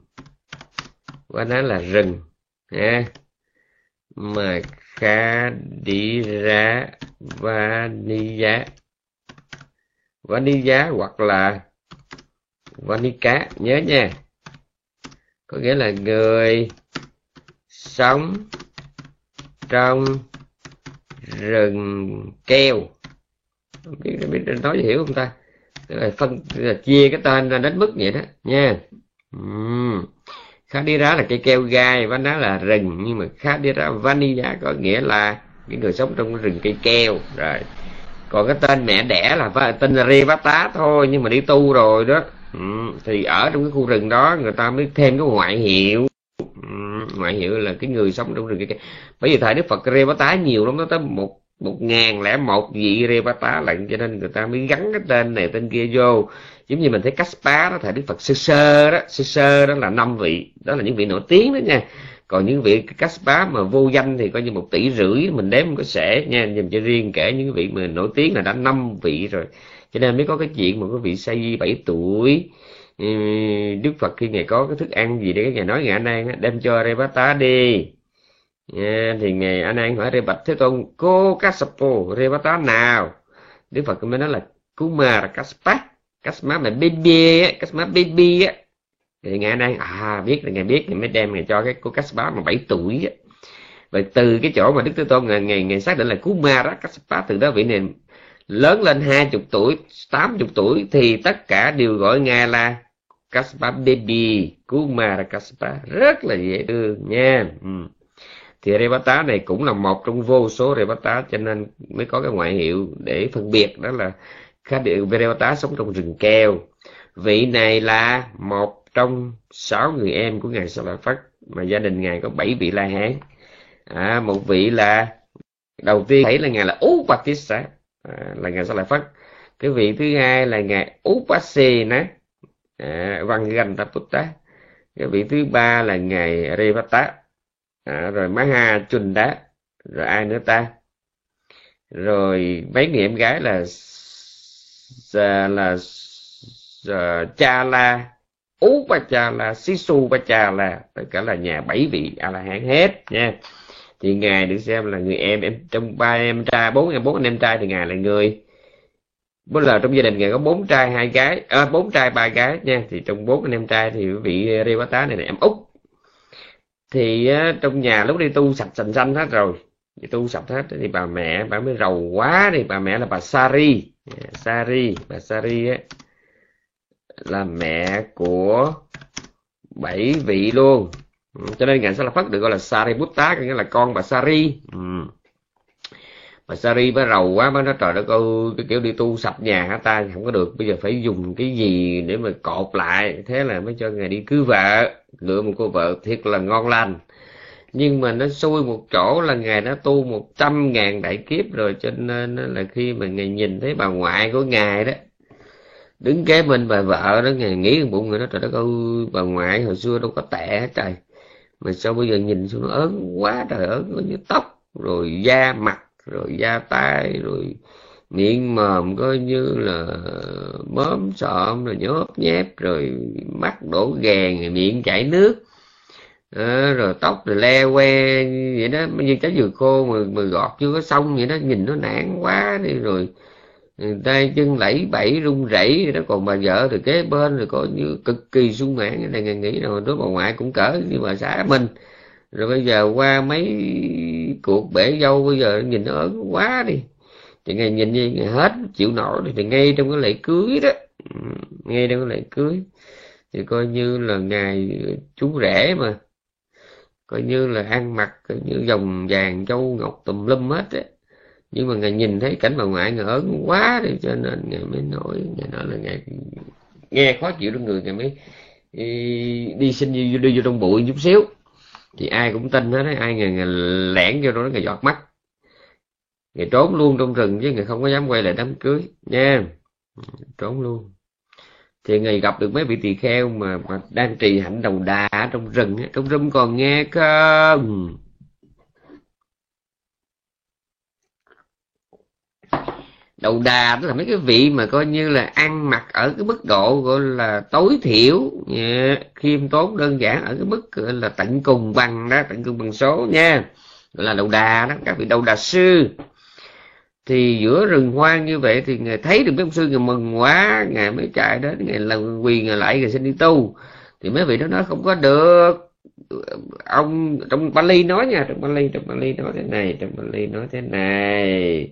Vana là rừng. Ha mà khá đi ra vani giá, vani giá hoặc là vanika nhớ nha. Có nghĩa là người sống trong rừng keo. Không biết biết nói hiểu không ta? Tức là phân là chia cái tên ra đến mức vậy đó nha. Uhm. khá đi ra là cây keo gai và nó là rừng nhưng mà khá đi ra vanilla có nghĩa là những người sống trong rừng cây keo. Rồi. Còn cái tên mẹ đẻ là tên là Revata thôi nhưng mà đi tu rồi đó. Ừ, thì ở trong cái khu rừng đó người ta mới thêm cái ngoại hiệu ngoại hiệu là cái người sống trong rừng. Cây bởi vì thời đức phật rê tá nhiều lắm, nó tới một một ngàn lẻ một vị rê tá lận, cho nên người ta mới gắn cái tên này, tên kia vô. Giống như mình thấy Caspar đó, thời đức phật sơ sơ đó, sơ sơ đó là năm vị, đó là những vị nổi tiếng đó nha. Còn những vị Caspa mà vô danh thì coi như một tỷ rưỡi, mình đếm có sẻ nha, dành cho riêng kể những vị mà nổi tiếng là đã năm vị rồi. Cho nên mới có cái chuyện mà có vị say di bảy tuổi Ừ, Đức Phật khi ngài có cái thức ăn gì để cái ngài nói ngài An đem cho Revata đi. Yeah, thì ngài anh An hỏi Rê Bạch Thế Tôn cô Kasapo Revata nào? Đức Phật mới nói là Kumar Kaspa Kasma mà baby á Kasma baby á. Thì ngài đang à biết là ngài biết. Ngài mới đem ngài cho cái cô Kaspa mà 7 tuổi á. Và từ cái chỗ mà Đức Thế Tôn ngày ngày, ngày xác định là Kumara Kaspa từ đó vị này lớn lên hai chục tuổi tám chục tuổi thì tất cả đều gọi ngài là Kaspa baby Kumar Caspa rất là dễ thương nha. Ừ. Thì Revata này cũng là một trong vô số Revata cho nên mới có cái ngoại hiệu để phân biệt đó là khác địa Revata sống trong rừng keo. Vị này là một trong sáu người em của ngài Sa La Phất mà gia đình ngài có bảy vị La Hán. À, một vị là đầu tiên thấy là ngài là Upatissa à, là ngài Sa La Phất. Cái vị thứ hai là ngài Upasena à, Văn Gantaputta cái vị thứ ba là ngài Revata à, rồi Maha Chun Đá. Rồi ai nữa ta? Rồi mấy người em gái là à, là, là, là cha la ú ba cha la sisu ba cha la. Tất cả là nhà bảy vị a la hán hết nha. Thì ngài được xem là người em em trong ba em trai bốn em bốn anh em trai thì ngài là người bố giờ trong gia đình ngài có bốn trai hai gái à, bốn trai ba gái nha. Thì trong bốn anh em trai thì vị Revata này là em út. Thì trong nhà lúc đi tu sạch sành xanh hết rồi. Thì tu sạch hết thì bà mẹ bà mới rầu quá thì bà mẹ là bà Sari. Sari bà Sari á là mẹ của bảy vị luôn. Ừ, cho nên ngài sẽ là phát được gọi là Sari Butta có nghĩa là con bà Sari. Ừ mà Sari mới rầu quá, mới nói, trời đất ơi, cái kiểu đi tu sập nhà hả ta? Không có được, bây giờ phải dùng cái gì để mà cột lại? Thế là mới cho ngài đi cưới vợ, lựa một cô vợ thiệt là ngon lành. Nhưng mà nó xui một chỗ là ngài đã tu một trăm ngàn đại kiếp rồi, cho nên là khi mà ngài nhìn thấy bà ngoại của ngài đó, đứng kế bên bà vợ đó, ngài nghĩ bụng người đó trời đất ơi, bà ngoại hồi xưa đâu có tệ hết trời. Mà sao bây giờ nhìn xuống nó ớn quá, trời ớn có như tóc, rồi da mặt rồi da tay rồi miệng mồm coi như là mớm sọm rồi nhớp nhép rồi mắt đổ ghèn miệng chảy nước. À, rồi tóc rồi le que vậy đó. Như trái dừa khô mà, mà gọt chưa có xong vậy đó nhìn nó nản quá đi rồi. Tay chân lẫy bẫy run rẩy đó. Còn bà vợ thì kế bên rồi có như cực kỳ sung mãn. Cái này nghĩ rồi đối bà ngoại cũng cỡ như bà xã mình rồi bây giờ qua mấy cuộc bể dâu bây giờ nhìn nó ớn quá đi. Thì ngày nhìn như ngày hết chịu nổi thì ngay trong cái lễ cưới đó. Ừ, ngay trong cái lễ cưới. Thì coi như là ngày chú rể mà. Coi như là ăn mặc coi như dòng vàng châu ngọc tùm lum hết á. Nhưng mà ngài nhìn thấy cảnh bà ngoại ngài ớn quá thì cho nên ngài mới nói ngài nói là ngài nghe khó chịu trong người ngài mới đi xin đi, đi vô trong bụi chút xíu thì ai cũng tin hết đấy ai người, người lẻn vô đó người giọt mắt. Người trốn luôn trong rừng chứ người không có dám quay lại đám cưới nha. Trốn luôn. Thì người gặp được mấy vị tỳ kheo mà, mà đang trì hạnh đầu đà trong rừng trong rừng còn nghe không? Đầu đà tức là mấy cái vị mà coi như là ăn mặc ở cái mức độ gọi là tối thiểu. Nha, khiêm tốn đơn giản ở cái mức gọi là tận cùng bằng đó tận cùng bằng số nha. Gọi là đầu đà đó các vị đầu đà sư. Thì giữa rừng hoang như vậy thì ngài thấy được mấy ông sư ngài mừng quá ngài mới chạy đến ngài là quỳ ngài lại ngài xin đi tu. Thì mấy vị đó nói không có được. Ông trong Bali nói nha trong Bali trong Bali nói thế này trong Bali nói thế này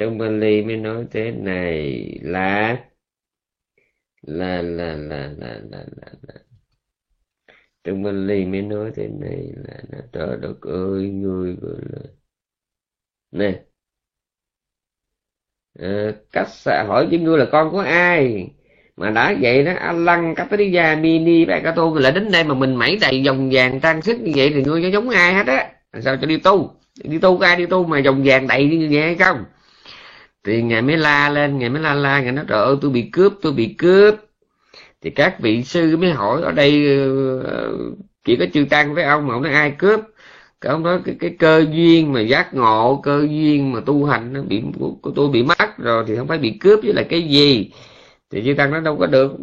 trong Bali mới nói thế này là là là là là là là, là. trong Bali mới nói thế này là, là trời đất ơi người gọi là nè. À, cách xã hỏi với ngươi là con của ai? Mà đã vậy đó anh lăng Caterina mini bà ca tô lại đến đây mà mình mẩy đầy vòng vàng trang sức như vậy thì ngươi cho giống ai hết á? Sao cho đi tu? Đi tu ai đi tu mà vòng vàng đầy như vậy hay không? Thì ngài mới la lên ngài mới la la ngài nói trời ơi tôi bị cướp tôi bị cướp. Thì các vị sư mới hỏi ở đây ờ, chỉ có chư tăng với ông mà ông nói ai cướp. Cái ông nói cái, cái cơ duyên mà giác ngộ cơ duyên mà tu hành nó bị của tôi bị mất rồi thì không phải bị cướp với là cái gì? Thì chư tăng nó đâu có được.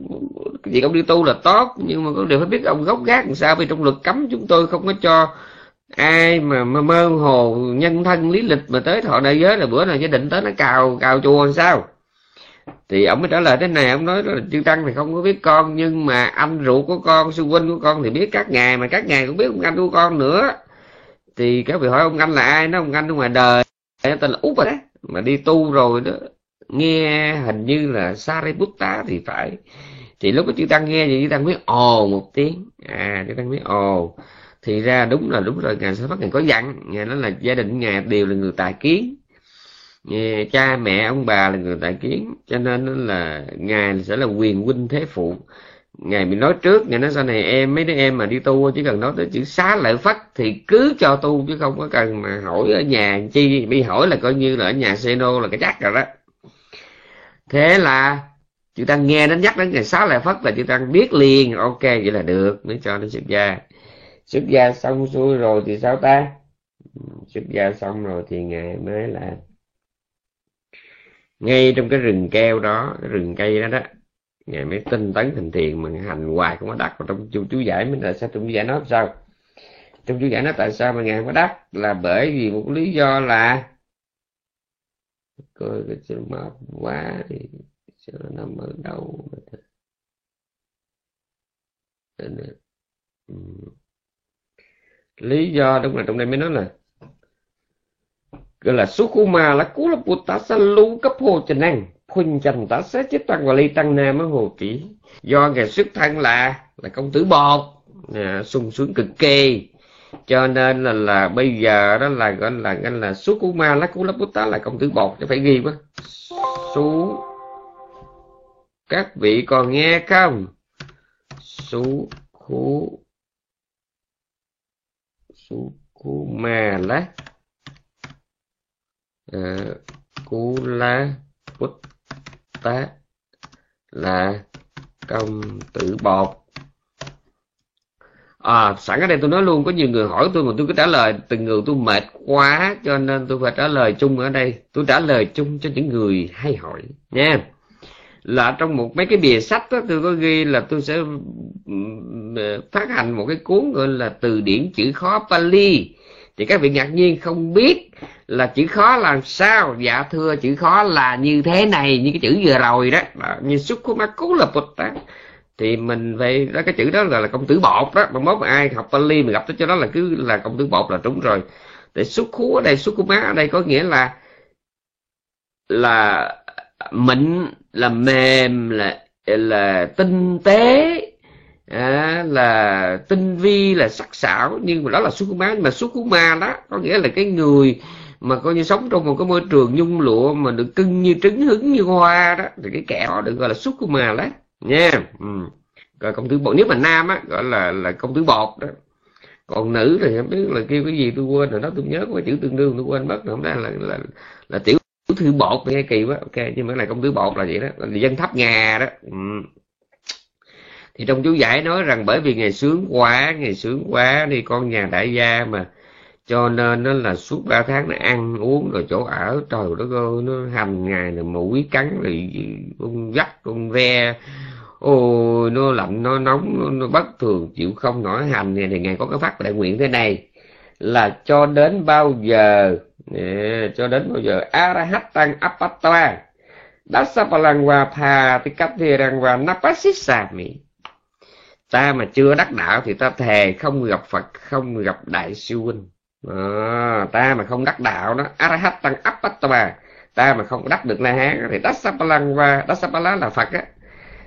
Việc ông đi tu là tốt nhưng mà có điều phải biết ông gốc gác làm sao vì trong luật cấm chúng tôi không có cho ai mà, mà mơ hồ nhân thân lý lịch mà tới thọ đại giới là bữa nào gia định tới nó cào cào chùa làm sao? Thì ông mới trả lời thế này ông nói là chư tăng thì không có biết con nhưng mà anh ruột của con sư huynh của con thì biết các ngài mà các ngài cũng biết ông anh của con nữa. Thì các vị hỏi ông anh là ai? Nó ông anh ở ngoài đời. Tên là út rồi đấy. Mà đi tu rồi đó nghe hình như là Sariputta thì phải. Thì lúc đó chư tăng nghe thì chư tăng mới ồ một tiếng. À chư tăng mới ồ thì ra đúng là, đúng rồi ngài sẽ phát ngài có dặn, ngài nói là gia đình ngài đều là người tài kiến. Cha, mẹ, ông bà là người tài kiến, cho nên là ngài sẽ là quyền huynh thế phụ. Ngài bị nói trước, ngài nói sau này em, mấy đứa em mà đi tu chỉ cần nói tới chữ xá lợi phất thì cứ cho tu, chứ không có cần mà hỏi ở nhà chi. Bị hỏi là coi như là ở nhà xeno là cái chắc rồi đó. Thế là chúng tăng nghe đến nhắc đến ngày xá lợi phất là chúng tăng biết liền, ok, vậy là được, mới cho nó xuất gia xuất gia xong xuôi rồi thì sao ta? Ừ, xuất gia xong rồi thì ngài mới là ngay trong cái rừng keo đó cái rừng cây đó đó. Ngài mới tinh tấn thành thiền mà hành hoài cũng có đặt vào trong chú, chú giải mới là sao trong chú giải nói sao? Trong chú giải nói tại sao mà ngài có đắc? Là bởi vì một lý do là coi cái chữ mập quá thì sẽ nằm ở đâu lý do đúng là trong đây mới nói là gọi là Sukuma là cú là ta sa lưu cấp hồ trần năng khuynh trần ta sẽ chết tăng và ly tăng nam ở hồ kỹ do ngày xuất thân là là công tử bột à, sung sướng cực kỳ. Cho nên là là bây giờ đó là gọi là gọi là Sukuma lá cú lá bút là công tử bột phải ghi quá. Su các vị còn nghe không? Su khu Sukumala. Khu mà à, cú la tá là công tử bột. À sẵn ở đây tôi nói luôn có nhiều người hỏi tôi mà tôi cứ trả lời từng người tôi mệt quá cho nên tôi phải trả lời chung ở đây. Tôi trả lời chung cho những người hay hỏi nha là trong một mấy cái bìa sách đó, tôi có ghi là tôi sẽ ừ, ừ, phát hành một cái cuốn gọi là từ điển chữ khó Pali. Thì các vị ngạc nhiên không biết là chữ khó làm sao? Dạ thưa chữ khó là như thế này như cái chữ vừa rồi đó, đó như Sukkumaku là Bụt đó thì mình về đó cái chữ đó là, là công tử bột đó. Mà mốt mà ai học Pali mà gặp tới cho đó là cứ là công tử bột là đúng rồi. Để xuất khú ở đây xuất của má ở đây có nghĩa là là mịn là mềm là là tinh tế à, là tinh vi là sắc sảo. Nhưng mà đó là xuất khú mà xuất ma đó có nghĩa là cái người mà coi như sống trong một cái môi trường nhung lụa mà được cưng như trứng hứng như hoa đó thì cái kẻ đó được gọi là xuất ma đó nha. Ừ. rồi công tử bột nếu mà nam á gọi là là công tử bột đó. Còn nữ thì không biết là kêu cái gì tôi quên rồi đó tôi nhớ có chữ tương đương tôi quên mất rồi không ra là là là tiểu thư bột nghe kỳ quá ok nhưng mà cái này công tử bột là vậy đó là dân thấp ngà đó. Ừ. thì trong chú giải nói rằng bởi vì ngày sướng quá ngày sướng quá đi con nhà đại gia mà cho nên nó là suốt ba tháng nó ăn uống rồi chỗ ở trời đất ơi nó hành ngày là mũi cắn rồi con dắt con ve. Ôi nó lạnh nó nóng nó, nó bất thường chịu không nổi hành này thì ngày có cái phát đại nguyện thế này là cho đến bao giờ? Cho đến bao giờ? Arahat tăng apatwa dasapalangwa tha va napasisami ta mà chưa đắc đạo thì ta thề không gặp phật không gặp đại sư huynh. À, ta mà không đắc đạo đó arahat tăng apatwa ta mà không đắc được la hán thì dasapalangwa dasapala là phật á.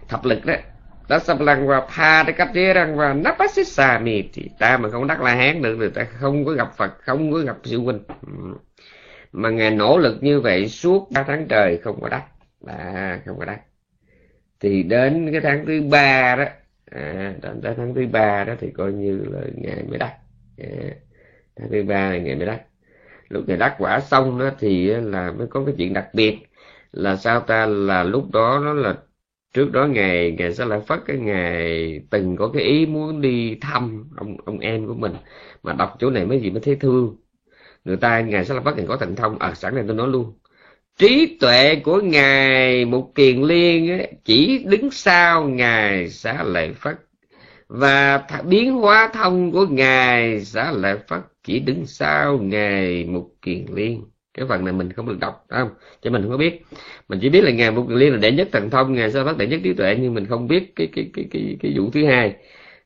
Thập lực đó đã sập lăng và pha để cách thế rằng và nắp bát xích Napasisami thì ta mà không đắc la hán được thì ta không có gặp Phật không có gặp sư huynh. Ừ. Mà ngài nỗ lực như vậy suốt ba tháng trời không có đắc. À, không có đắc. Thì đến cái tháng thứ ba đó à, đến tới tháng thứ ba đó thì coi như là ngài mới đắc. À, tháng thứ ba là ngài mới đắc. Lúc ngài đắc quả xong đó thì là mới có cái chuyện đặc biệt là sao ta? Là lúc đó nó là trước đó ngày ngày sẽ lại phất cái ngày từng có cái ý muốn đi thăm ông ông em của mình mà đọc chỗ này mới gì mới thấy thương. Người ta ngài sẽ lại phát ngày có thành thông ở à, sẵn này tôi nói luôn. Trí tuệ của ngài một kiền liên ấy, chỉ đứng sau ngài xá lợi phất và biến hóa thông của ngài xá lợi phất chỉ đứng sau ngài một kiền liên cái phần này mình không được đọc, phải không? Cho mình không có biết. Mình chỉ biết là ngài mục liên là đệ nhất thần thông, ngài xá phát đệ nhất trí tuệ, nhưng mình không biết cái cái cái cái cái vụ thứ hai.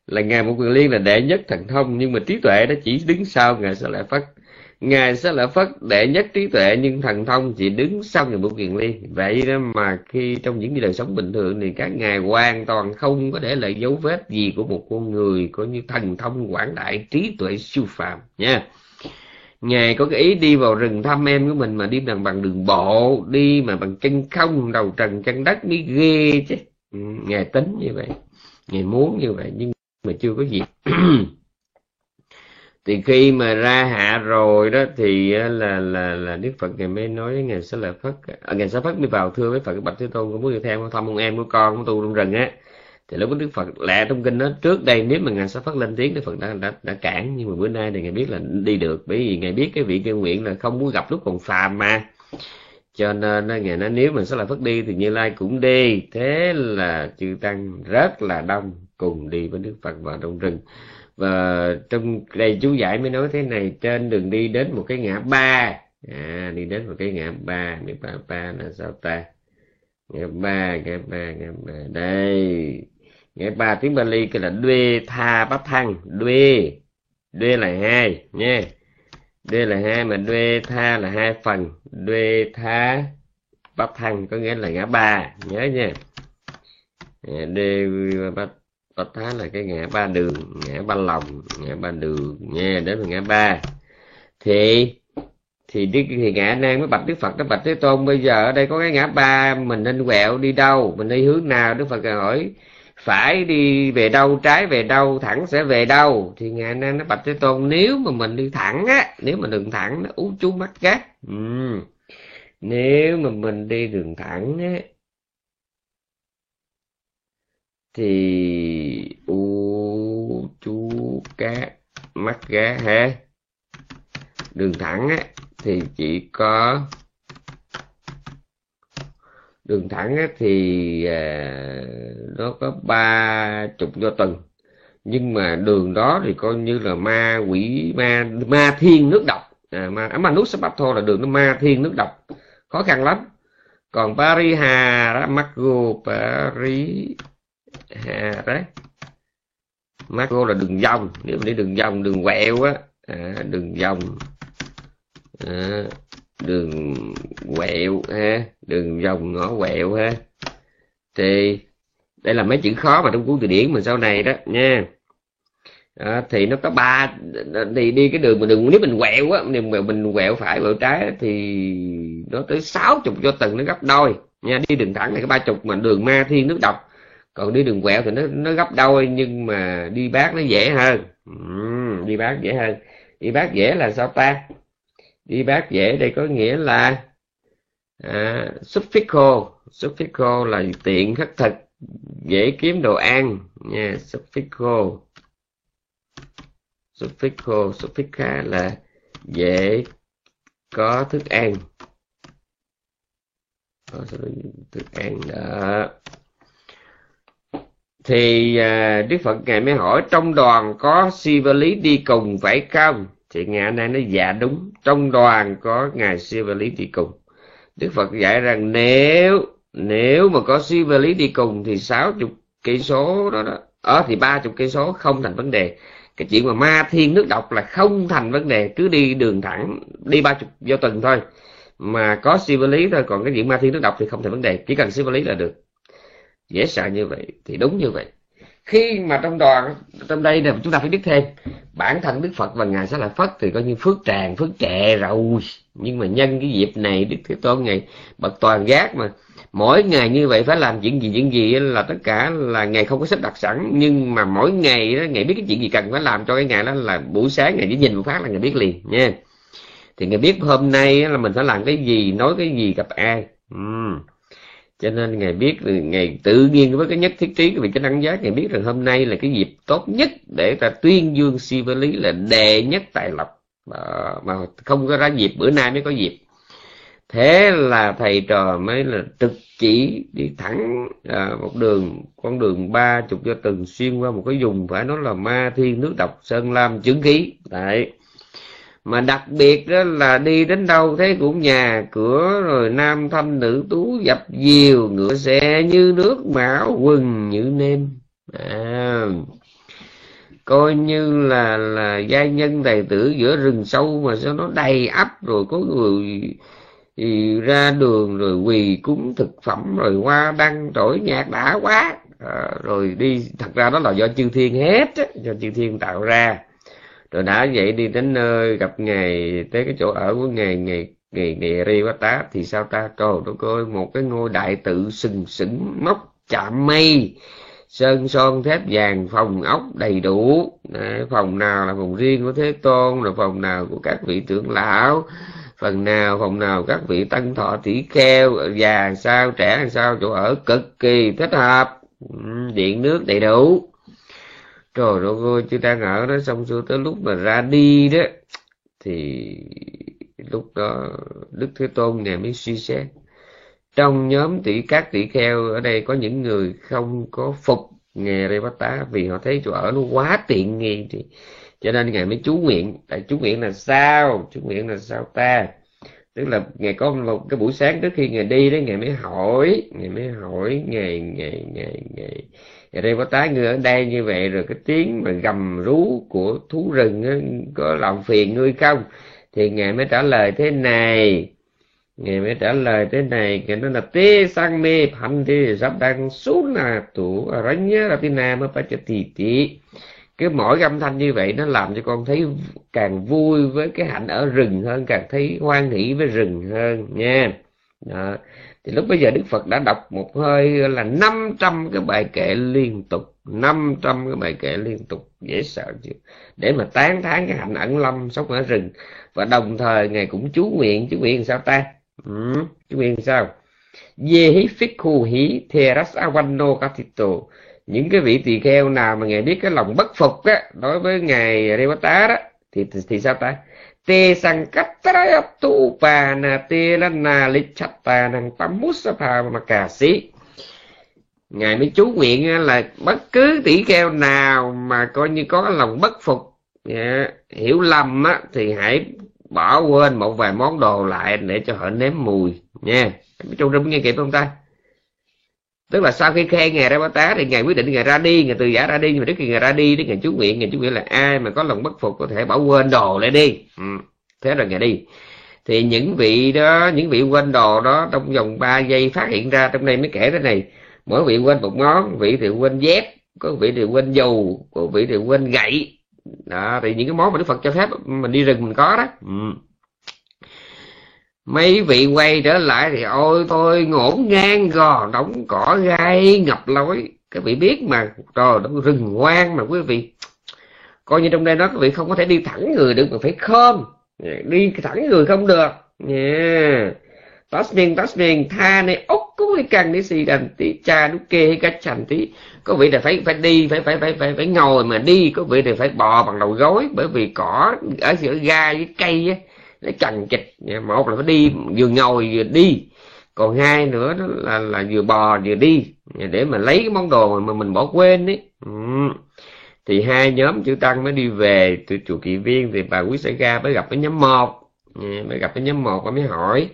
Là ngài mục liên là đệ nhất thần thông, nhưng mà trí tuệ nó chỉ đứng sau ngài xá lợi phất. Ngài sẽ là phất đệ nhất trí tuệ, nhưng thần thông chỉ đứng sau người mục kiền Liên. vậy đó mà khi trong những đời sống bình thường thì các ngài hoàn toàn không có để lại dấu vết gì của một con người có như thần thông quảng đại trí tuệ siêu phàm nha ngài có cái ý đi vào rừng thăm em của mình mà đi bằng bằng đường bộ đi mà bằng chân không đầu trần chân đất mới ghê chứ. Ừ, ngài tính như vậy ngài muốn như vậy nhưng mà chưa có gì thì khi mà ra hạ rồi đó thì là là là đức phật ngài mới nói với ngài sẽ là phất à, ngài sẽ phất mới vào thưa với phật bạch thế tôn có muốn đi theo không thăm ông em của con của tu trong rừng á thì lúc đức phật lẹ trong kinh đó trước đây nếu mà ngài sẽ phát lên tiếng đức phật đã, đã đã cản. Nhưng mà bữa nay thì ngài biết là đi được. Bởi vì ngài biết cái vị kêu nguyện là không muốn gặp lúc còn phàm mà. Cho nên ngài nói nếu mình sẽ là phất đi thì như lai cũng đi. Thế là chư tăng rất là đông cùng đi với đức phật vào trong rừng. Và trong đây chú giải mới nói thế này trên đường đi đến một cái ngã ba. À, đi đến một cái ngã ba ngã ba ba là sao ta? Ngã ba ngã ba ngã ba. Đây ngã ba tiếng Bali cái là đuê tha bát thăng. Đuê. Đuê là hai, nha. Đuê là hai mà đuê tha là hai phần. Đuê tha bát thăng có nghĩa là ngã ba. Nhớ nha. Đuê bát Bát Thá là cái ngã ba đường, ngã ba lòng, ngã ba đường. Nha, đến là ngã ba. Thì thì đức, thì ngã nan mới bạch đức phật. Nó bạch thế tôn bây giờ ở đây có cái ngã ba mình nên quẹo đi đâu? Mình đi hướng nào? Đức phật hỏi phải đi về đâu trái về đâu thẳng sẽ về đâu thì ngài nên nó bạch thế tôn nếu mà mình đi thẳng á nếu mà đường thẳng nó ú chú mắt gắt ừ. nếu mà mình đi đường thẳng á thì u chú cá mắt gá ha đường thẳng á, thì chỉ có đường thẳng thì à, nó có ba chục do tuần nhưng mà đường đó thì coi như là ma quỷ ma ma thiên nước độc. À, ma à, ma nút thô là đường nó ma thiên nước độc. Khó khăn lắm. Còn paris hà Pariha Ramago Paris hà đấy macro là đường vòng. Nếu mà đi đường vòng đường quẹo á à, đường vòng. À, đường quẹo ha đường vòng ngõ quẹo ha. Thì đây là mấy chữ khó mà trong cuốn từ điển mình sau này đó nha. À, thì nó có ba thì đi cái đường mà đường nếu mình quẹo á nếu mình quẹo phải quẹo trái thì nó tới sáu chục cho từng nó gấp đôi. Nha đi đường thẳng này có ba chục mà đường ma thiên nước độc. Còn đi đường quẹo thì nó nó gấp đôi nhưng mà đi bác nó dễ hơn. Ừ, đi bác dễ hơn. Đi bác dễ là sao ta? Đi bác dễ đây có nghĩa là à, superficial suffico là tiện khắc thực dễ kiếm đồ ăn. Nha superficial superficial superficial là dễ có thức ăn. Có thức ăn đó. Thì à, đức phật ngài mới hỏi trong đoàn có si và lý đi cùng phải không? Thì ngài nay nói dạ đúng, trong đoàn có ngài siêu và lý đi cùng. Đức phật dạy rằng, nếu nếu mà có siêu và lý đi cùng thì sáu chục cây số đó đó ở thì ba chục cây số không thành vấn đề. Cái chuyện mà ma thiên nước độc là không thành vấn đề, cứ đi đường thẳng, đi ba chục vô tuần thôi. Mà có siêu vật lý thôi, còn cái chuyện ma thiên nước độc thì không thành vấn đề, chỉ cần siêu vật lý là được. Dễ sợ như vậy thì đúng như vậy khi mà trong đoàn, trong đây này chúng ta phải biết thêm, bản thân đức phật và ngài sẽ là phất thì coi như phước tràn phước trệ rồi. Nhưng mà nhân cái dịp này, đức thế tôn ngày bậc toàn giác mà, mỗi ngày như vậy phải làm chuyện gì chuyện gì là tất cả là ngày không có sắp đặt sẵn. Nhưng mà mỗi ngày đó ngày biết cái chuyện gì cần phải làm cho cái ngày đó là buổi sáng ngày chỉ nhìn một phát là ngày biết liền, nha. Thì ngày biết hôm nay là mình phải làm cái gì, nói cái gì gặp ai. Uhm cho nên ngài biết ngài tự nhiên với cái nhất thiết trí vì cái năng giác ngài biết rằng hôm nay là cái dịp tốt nhất để ta tuyên dương si với lý là đệ nhất tài lộc. Mà, mà không có ra dịp bữa nay mới có dịp. Thế là thầy trò mới là trực chỉ đi thẳng à, một đường con đường ba chục cho từng xuyên qua một cái vùng phải nói là ma thiên nước độc sơn lam chứng khí. Tại mà đặc biệt đó là đi đến đâu thấy cũng nhà cửa rồi nam thanh nữ tú dập diều ngựa xe như nước mão quần như nêm. À, coi như là là gia nhân tài tử giữa rừng sâu mà sao nó đầy ắp rồi có người thì ra đường rồi quỳ cúng thực phẩm rồi hoa đăng trỗi nhạc đã quá. À, rồi đi thật ra đó là do chư thiên hết do chư thiên tạo ra rồi đã vậy đi đến nơi gặp ngài tới cái chỗ ở của ngài ngài ngài ngài ri quá tá thì sao ta? Trời đất ơi một cái ngôi đại tự sừng sững móc chạm mây sơn son thép vàng phòng ốc đầy đủ. Đấy, phòng nào là phòng riêng của thế tôn rồi phòng nào của các vị trưởng lão phần nào phòng nào các vị tăng thọ tỷ kheo già sao trẻ sao chỗ ở cực kỳ thích hợp. Điện nước đầy đủ trời ơi ơi, chứ đang ở đó xong xuôi tới lúc mà ra đi đó, thì lúc đó đức thế tôn ngài mới suy xét. Trong nhóm tỷ các tỷ kheo ở đây có những người không có phục nghề tá vì họ thấy chỗ ở nó quá tiện nghi thì cho nên ngài mới chú nguyện. Tại chú nguyện là sao? Chú nguyện là sao ta? Tức là ngài có một cái buổi sáng trước khi ngài đi đấy ngài mới hỏi, ngài mới hỏi, ngài ngài ngài ngài ngài đây có tái ngươi ở đây như vậy rồi cái tiếng mà gầm rú của thú rừng ấy, có làm phiền ngươi không? Thì ngài mới trả lời thế này. Ngài mới trả lời thế này. Ngài nói là tê sang mê phanh thì sắp đang xuống là tủ ránh nhớ là tin nam phải cho tì tì cái mỗi âm thanh như vậy nó làm cho con thấy càng vui với cái hạnh ở rừng hơn càng thấy hoan hỷ với rừng hơn nha. Đó thì lúc bây giờ đức phật đã đọc một hơi là 500 cái bài kệ liên tục 500 cái bài kệ liên tục dễ sợ chứ. Để mà tán thán cái hạnh ẩn lâm sống ở rừng. Và đồng thời ngài cũng chú nguyện chú nguyện sao ta? Ừ, chú nguyện sao? Ye hi fikhu hí theras avanno katito những cái vị tỳ kheo nào mà ngài biết cái lòng bất phục á đối với ngài Revata đó thì, thì thì sao ta? Tê sang cách tu pa na te la na lichata năng pamusapa mà cà sĩ ngài mới chú nguyện là bất cứ tỷ kheo nào mà coi như có lòng bất phục dạ, hiểu lầm á, thì hãy bỏ quên một vài món đồ lại để cho họ nếm mùi, nha. Chú rung nghe kịp không ta? Tức là sau khi khen ngài ra bá tá thì ngài quyết định ngài ra đi, ngài từ giả ra đi, nhưng mà trước khi ngài ra đi đến ngài chú nguyện, ngài chú nguyện là ai mà có lòng bất phục có thể bỏ quên đồ lại đi. Ừ. thế rồi ngài đi. Thì những vị đó, những vị quên đồ đó trong vòng 3 giây phát hiện ra, trong đây mới kể thế này. Mỗi vị quên một món, vị thì quên dép, có vị thì quên dù có vị thì quên gậy. Đó, thì những cái món mà đức phật cho phép mình đi rừng mình có đó. Ừ mấy vị quay trở lại thì ôi tôi ngổn ngang gò đóng cỏ gai, ngập lối. Các vị biết mà, trời đất rừng hoang mà quý vị. Coi như trong đây đó, các vị không có thể đi thẳng người được mà phải khom. Đi thẳng người không được. Nha tasmin tasmin tha này ốc cũng đi cần đi xì đành tí, cha đúc kê cách chành tí. Có vị là phải phải đi, phải phải phải phải phải ngồi mà đi. Có vị là phải bò bằng đầu gối bởi vì cỏ ở giữa gai với cây á nó chằng chịch một là phải đi, vừa ngồi vừa đi. Còn hai nữa đó là là vừa bò vừa đi. Để mà lấy cái món đồ mà mình bỏ quên đấy ừ. thì hai nhóm chữ tăng mới đi về từ chùa kỳ viên thì bà quý xảy ra mới gặp cái nhóm một. Dạ, mới gặp cái nhóm một và mới hỏi.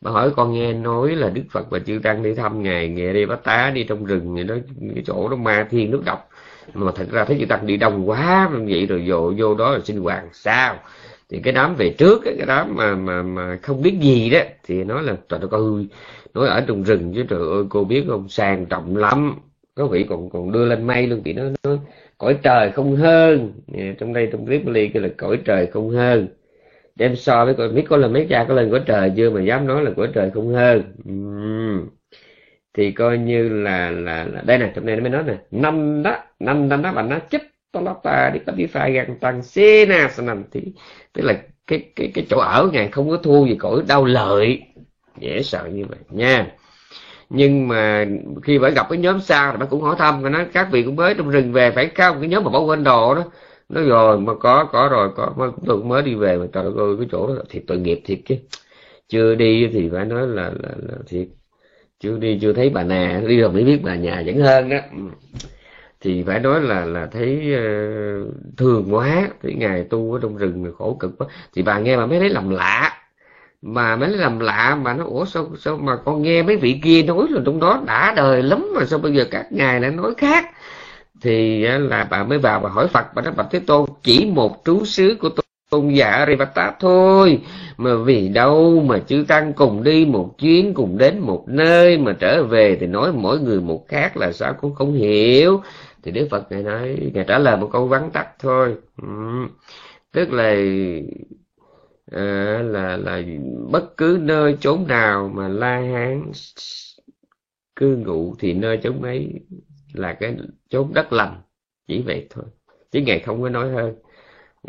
Bà hỏi con nghe nói là đức phật và chư tăng đi thăm ngài nghe đi bát tá, đi trong rừng. Người đó, cái chỗ đó ma thiên nước độc. Mà thật ra thấy chư tăng đi đông quá, vậy rồi vô vô đó là sinh hoạt sao? Thì cái đám về trước cái đám mà mà mà không biết gì đó thì nói là trời ơi nói ở trong rừng chứ trời ơi cô biết không sang trọng lắm. Có vị còn còn đưa lên mây luôn thì nó nó cõi trời không hơn. Trong đây trong clip ly cái là cõi trời không hơn. Đem so với coi biết có lần mấy cha có lần cõi trời chưa mà dám nói là cõi trời không hơn. Uhm. thì coi như là là, là đây nè trong đây nó mới nói nè năm đó năm năm đó bạn nó chấp Tolapa đi có đi phai gan tăng Sena Sanam thì tức là cái cái cái chỗ ở ngài không có thua gì cõi đau lợi. Dễ sợ như vậy nha. Nhưng mà khi phải gặp cái nhóm xa thì bà cũng hỏi thăm nó nói các vị cũng mới trong rừng về phải không cái nhóm mà bỏ quên đồ đó. Nói rồi mà có có rồi có mới tôi cũng mới đi về mà trời ơi cái chỗ đó thiệt tội nghiệp thiệt chứ. Chưa đi thì phải nói là là, là thiệt. Chưa đi chưa thấy bà nè đi rồi mới biết bà nhà vẫn hơn đó. Ừ thì phải nói là là thấy ờ, uh, thường quá thấy ngài tu ở trong rừng khổ cực quá. Thì bà nghe bà mới thấy lầm lạ mà mới làm lạ mà nó ủa sao sao mà con nghe mấy vị kia nói là trong đó đã đời lắm mà sao bây giờ các ngài lại nói khác? Thì là bà mới vào và hỏi Phật bà nói Bạch Thế Tôn chỉ một trú xứ của tôn giả Arivata thôi mà vì đâu mà chư tăng cùng đi một chuyến cùng đến một nơi mà trở về thì nói mỗi người một khác là sao cũng không hiểu? Thì Đức Phật ngài nói ngài trả lời một câu vắn tắt thôi. Ừ. tức là à, là là bất cứ nơi chốn nào mà la hán cư ngụ thì nơi chốn ấy là cái chốn đất lành. Chỉ vậy thôi. Chứ ngài không có nói hơn.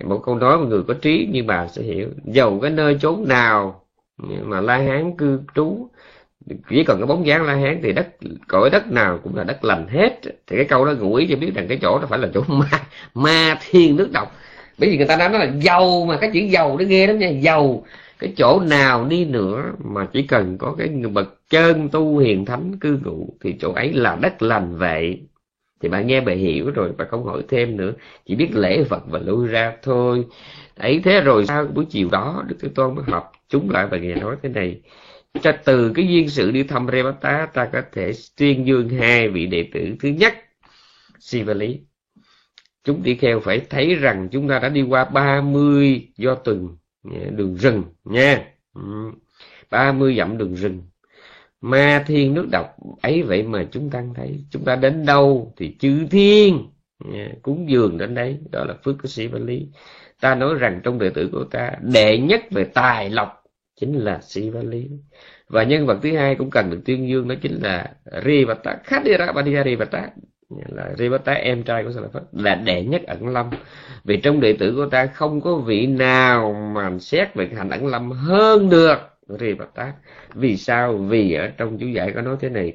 Một câu nói mà người có trí như bà sẽ hiểu. Dầu cái nơi chốn nào mà la hán cư trú chỉ cần cái bóng dáng la hán thì đất, cõi đất nào cũng là đất lành hết. Thì cái câu đó ngụ ý cho biết rằng cái chỗ đó phải là chỗ ma ma thiên nước độc. Bởi vì người ta nói là giàu mà, cái chữ giàu nó ghê lắm nha. Giàu, cái chỗ nào đi nữa mà chỉ cần có cái bậc chân tu hiền thánh cư ngụ thì chỗ ấy là đất lành vậy. Thì bạn nghe bà hiểu rồi, bà không hỏi thêm nữa. Chỉ biết lễ phật và lui ra thôi. Ấy thế rồi sau buổi chiều đó, đức thế tôn mới họp chúng lại và nghe nói thế này cho từ cái duyên sự đi thăm Revata ta có thể tuyên dương hai vị đệ tử. Thứ nhất, Sivali. Chúng tỷ kheo phải thấy rằng chúng ta đã đi qua 30 do tuần đường rừng, nha. 30 dặm đường rừng. Ma thiên nước độc ấy vậy mà chúng ta thấy. Chúng ta đến đâu thì chư thiên cúng dường đến đấy. Đó là phước của sĩ văn lý ta nói rằng trong đệ tử của ta, đệ nhất về tài lộc chính là sĩ lý và nhân vật thứ hai cũng cần được tuyên dương đó chính là Rivata Khadira Badiya Rivata là Rivata em trai của Sa Phật là đệ nhất ẩn lâm. Vì trong đệ tử của ta không có vị nào mà xét về hành ẩn lâm hơn được Rivata vì sao? Vì ở trong chú giải có nói thế này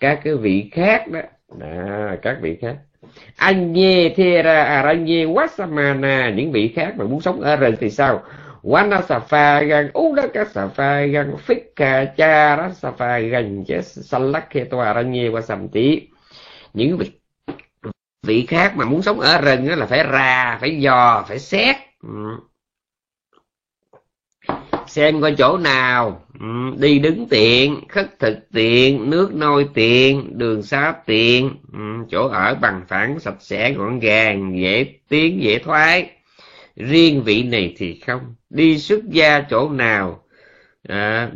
các cái vị khác đó à, các vị khác. Anye Thera Aranye à, Wasamana những vị khác mà muốn sống ở rừng thì sao? Wana Safa gan Udaka Safa gan Fika Chara Safa gan Salakheto sầm tí, những vị vị khác mà muốn sống ở rừng là phải ra phải dò phải xét ừ. xem coi chỗ nào ừ. đi đứng tiện khất thực tiện nước nôi tiện đường xá tiện ừ. chỗ ở bằng phẳng sạch sẽ gọn gàng dễ tiến dễ thoái riêng vị này thì không. Đi xuất gia chỗ nào à,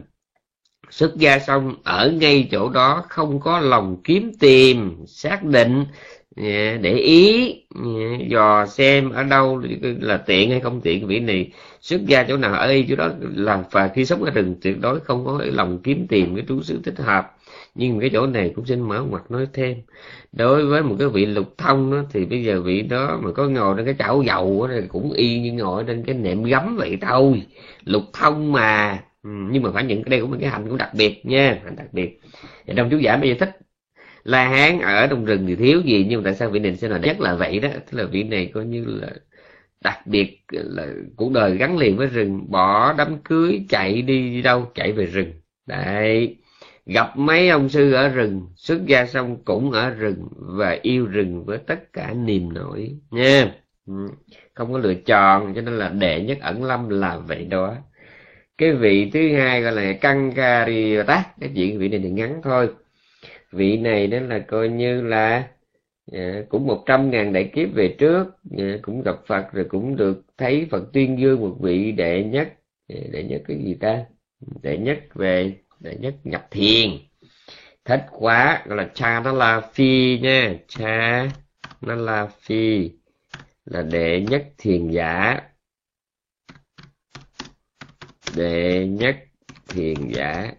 xuất gia xong ở ngay chỗ đó không có lòng kiếm tìm xác định à, để ý à, dò xem ở đâu là tiện hay không tiện. Vị này xuất gia chỗ nào ở chỗ đó là và khi sống ở rừng tuyệt đối không có lòng kiếm tìm cái trú xứ thích hợp nhưng cái chỗ này cũng xin mở mặt nói thêm. Đối với một cái vị lục thông đó, thì bây giờ vị đó mà có ngồi trên cái chảo dầu đó, cũng y như ngồi trên cái nệm gấm vậy thôi. Lục thông mà. Ừ, nhưng mà phải những cái đây cũng là cái hành cũng đặc biệt nha hành đặc biệt. Thì trong chú giải bây giờ thích la hán ở trong rừng thì thiếu gì nhưng tại sao vị này sẽ là nhất là vậy đó? Tức là vị này coi như là đặc biệt là cuộc đời gắn liền với rừng. Bỏ đám cưới chạy đi, đi đâu chạy về rừng. Đấy gặp mấy ông sư ở rừng xuất gia xong cũng ở rừng và yêu rừng với tất cả niềm nổi nha. Ừ, không có lựa chọn cho nên là đệ nhất ẩn lâm là vậy đó. Cái vị thứ hai gọi là căng Kankariyata cái chuyện vị này thì ngắn thôi. Vị này đó là coi như là à, cũng một trăm ngàn đại kiếp về trước à, cũng gặp Phật rồi cũng được thấy Phật tuyên dương một vị đệ nhất à, đệ nhất cái gì ta? Đệ nhất về đệ nhất nhập thiền. Thích quá, gọi là cha nó là phi nha. Cha nó là phi là đệ nhất thiền giả. Đệ nhất thiền giả.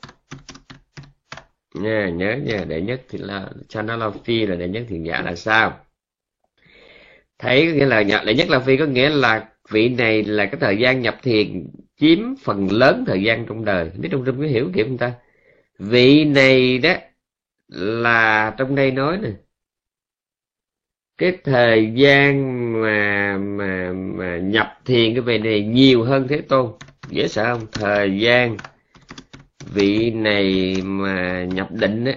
Nha, nhớ nha, đệ nhất thì là cha nó là phi là đệ nhất thiền giả là sao? Thấy nghĩa là đệ nhất là phi có nghĩa là vị này là cái thời gian nhập thiền chiếm phần lớn thời gian trong đời. Nếu trong rung có hiểu kiểu người ta? Vị này đó là trong đây nói nè, cái thời gian mà mà mà nhập thiền cái về này nhiều hơn thế tôn. Dễ sợ không? Thời gian vị này mà nhập định á,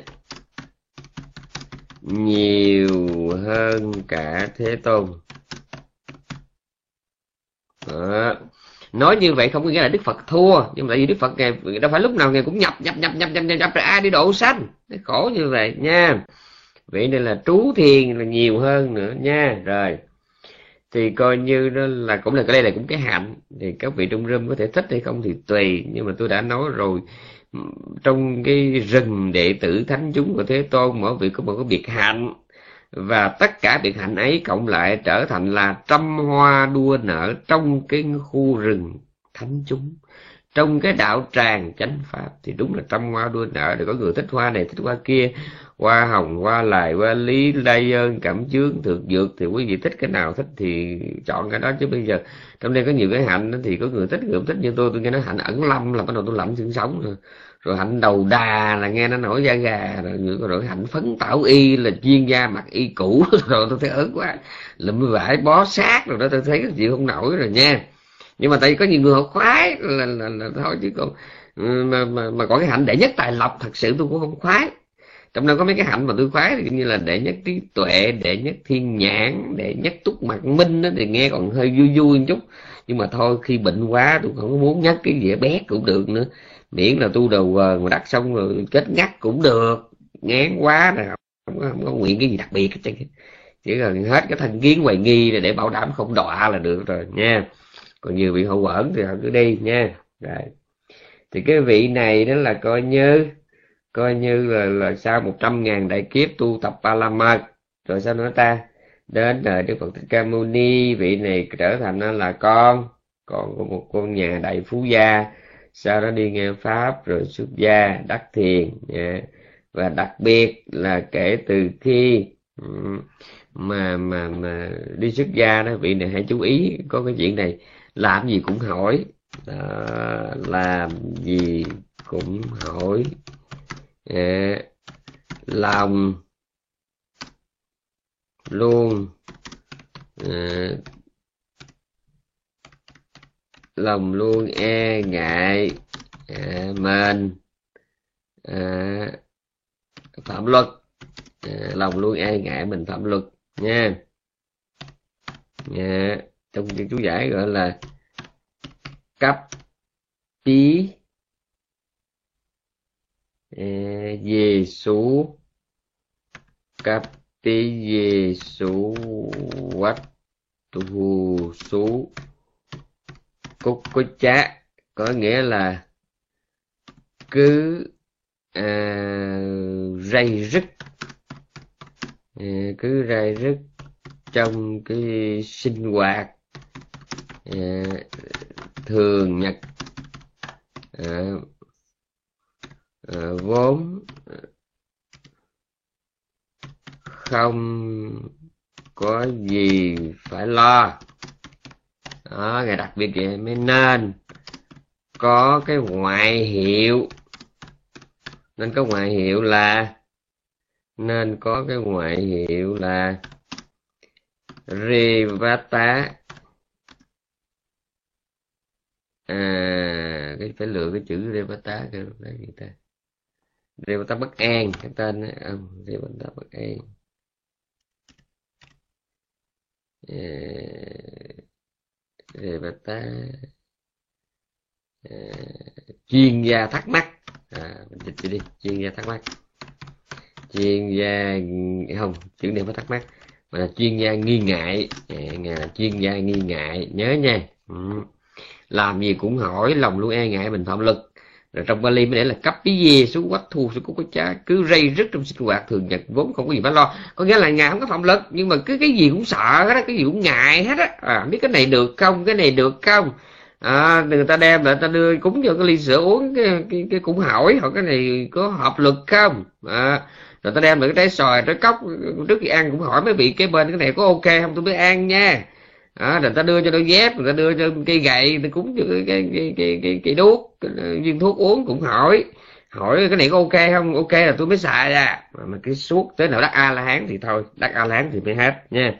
nhiều hơn cả thế tôn. Đó nói như vậy không có nghĩa là đức phật thua nhưng mà tại vì đức phật ngài đâu phải lúc nào ngài cũng nhập nhập nhập nhập nhập nhập, nhập rồi ai đi độ sanh. Khổ như vậy nha. Vậy nên là trú thiền là nhiều hơn nữa nha. Rồi. Thì coi như đó là cũng là cái đây là cũng cái hạnh. Thì các vị trong rơm có thể thích hay không thì tùy. Nhưng mà tôi đã nói rồi trong cái rừng đệ tử thánh chúng của thế tôn mỗi vị có một cái biệt hạnh và tất cả biệt hạnh ấy cộng lại trở thành là trăm hoa đua nở trong cái khu rừng thánh chúng. Trong cái đạo tràng chánh pháp thì đúng là trăm hoa đua nở. Để có người thích hoa này, thích hoa kia, hoa hồng, hoa lại, hoa lý, lây ơn, cảm chướng, thượng dược thì quý vị thích cái nào thích thì chọn cái đó. Chứ bây giờ trong đây có nhiều cái hạnh thì có người thích, người không thích như tôi tôi nghe nói hạnh ẩn lâm là bắt đầu tôi lạnh xương sống rồi rồi hạnh đầu đà là nghe nó nổi da gà rồi, rồi, rồi hạnh phấn tảo y là chuyên gia mặc y cũ. Rồi tôi thấy ớn quá. Lụm vải bó sát rồi đó tôi thấy chịu không nổi rồi nha. Nhưng mà tại vì có nhiều người họ khoái là, là, là, là thôi chứ còn ừ, mà, mà, mà có cái hạnh đệ nhất tài lộc thật sự tôi cũng không khoái. Trong đó có mấy cái hạnh mà tôi khoái thì như là đệ nhất trí tuệ đệ nhất thiên nhãn đệ nhất túc mặt minh đó thì nghe còn hơi vui vui một chút. Nhưng mà thôi khi bệnh quá tôi không có muốn nhắc cái dễ bé cũng được nữa miễn là tu đầu vờ mà đắc xong rồi kết ngắt cũng được. Ngán quá nè không có, không có nguyện cái gì đặc biệt hết chỉ cần hết cái thanh kiến hoài nghi là để bảo đảm không đọa là được rồi nha. Còn nhiều vị hậu quẩn thì họ cứ đi nha. Rồi. Thì cái vị này đó là coi như coi như là, là sau một trăm ngàn đại kiếp tu tập ba la mật rồi sao nữa ta? Đến đời đức phật thích ca mâu ni vị này trở thành là con còn của một con nhà đại phú gia sau đó đi nghe pháp rồi xuất gia đắc thiền yeah. và đặc biệt là kể từ khi mà mà mà đi xuất gia đó vị này hãy chú ý có cái chuyện này làm gì cũng hỏi đó, làm gì cũng hỏi à, lòng luôn à, lòng luôn e ngại. À, mình à, phạm luật. À, lòng luôn e ngại mình phạm luật nha. Nha trong cái chú giải gọi là cấp tí về số cấp tí về số quách tu số cúc có chá có nghĩa là cứ à, ray rứt. À, cứ ray rứt trong cái sinh hoạt à, thường nhật. À, à, vốn à, không có gì phải lo đó, ngày đặc biệt vậy mới nên có cái ngoại hiệu. Nên có ngoại hiệu là nên có cái ngoại hiệu là Rivata. À cái phải lựa cái chữ Rivata cái là gì ta? Rivata bất an cái tên ấy không ừ, Rivata bất an. À, Rivata à, ờ, chuyên gia thắc mắc. À, mình dịch đi chuyên gia thắc mắc. Chuyên gia không chữ này phải thắc mắc mà là chuyên gia nghi ngại. À, chuyên gia nghi ngại nhớ nha. Ừ. làm gì cũng hỏi lòng luôn e ngại mình phạm lực rồi trong Bali mới để là cấp cái gì xuống quách thu xuống cúc cái chá cứ rây rứt trong sinh hoạt thường nhật vốn không có gì phải lo. Có nghĩa là ngài không có phạm lực nhưng mà cứ cái gì cũng sợ hết á cái gì cũng ngại hết á. À, biết cái này được không cái này được không? À, người ta đem lại ta đưa cúng cho cái ly sữa uống cái, cái, cái cũng hỏi họ cái này có hợp lực không? À, rồi ta đem lại cái trái xoài trái cốc trước khi ăn cũng hỏi mấy vị cái bên cái này có ok không? Tôi mới ăn nha à, người ta đưa cho đôi dép người ta đưa cho cây gậy ta cúng cho cái cái cái cái, cái, cái đuốc viên thuốc uống cũng hỏi. Hỏi cái này có ok không? Ok là tôi mới xài ra mà, mà cái suốt tới nào đắc a la hán thì thôi đắc a la hán thì mới hết nha.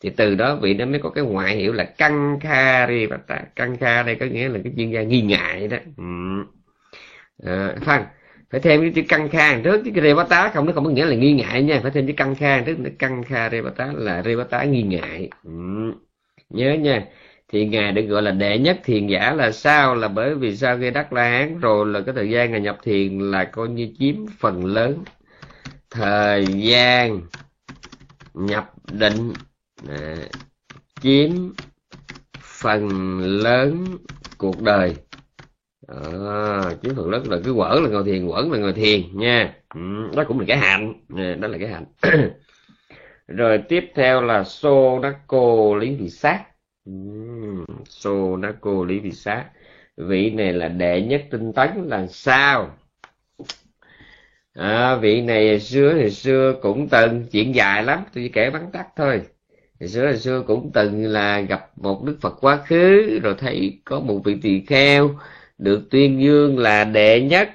Thì từ đó vị nó mới có cái ngoại hiệu là căng kha ri bata căng kha đây có nghĩa là cái chuyên gia nghi ngại đó. Ừ. Ờ, à, phải phải thêm cái chữ căng kha trước chứ cái tá không nó không có nghĩa là nghi ngại nha. Phải thêm chữ căng kha trước căng kha rebata là rebata nghi ngại. Ừ nhớ nha. Thì ngài được gọi là đệ nhất thiền giả là sao? Là bởi vì sau khi đắc la hán? Rồi là cái thời gian ngài nhập thiền là coi như chiếm phần lớn thời gian nhập định. À, chiếm phần lớn cuộc đời. À, chiếm phần lớn là cứ quẩn là ngồi thiền quẩn là ngồi thiền nha. Ừ, đó cũng là cái hạnh. À, đó là cái hạnh. rồi tiếp theo là Sô đắc cô lý vị sát. Sô Ná Cô Lý vị sát. Vị này là đệ nhất tinh tấn là sao? À, Vị này hồi xưa hồi xưa cũng từng chuyện dài lắm Tôi chỉ kể bắn tắt thôi. Hồi xưa hồi xưa cũng từng là gặp một Đức Phật quá khứ Rồi thấy có một vị tỳ kheo Được tuyên dương là đệ nhất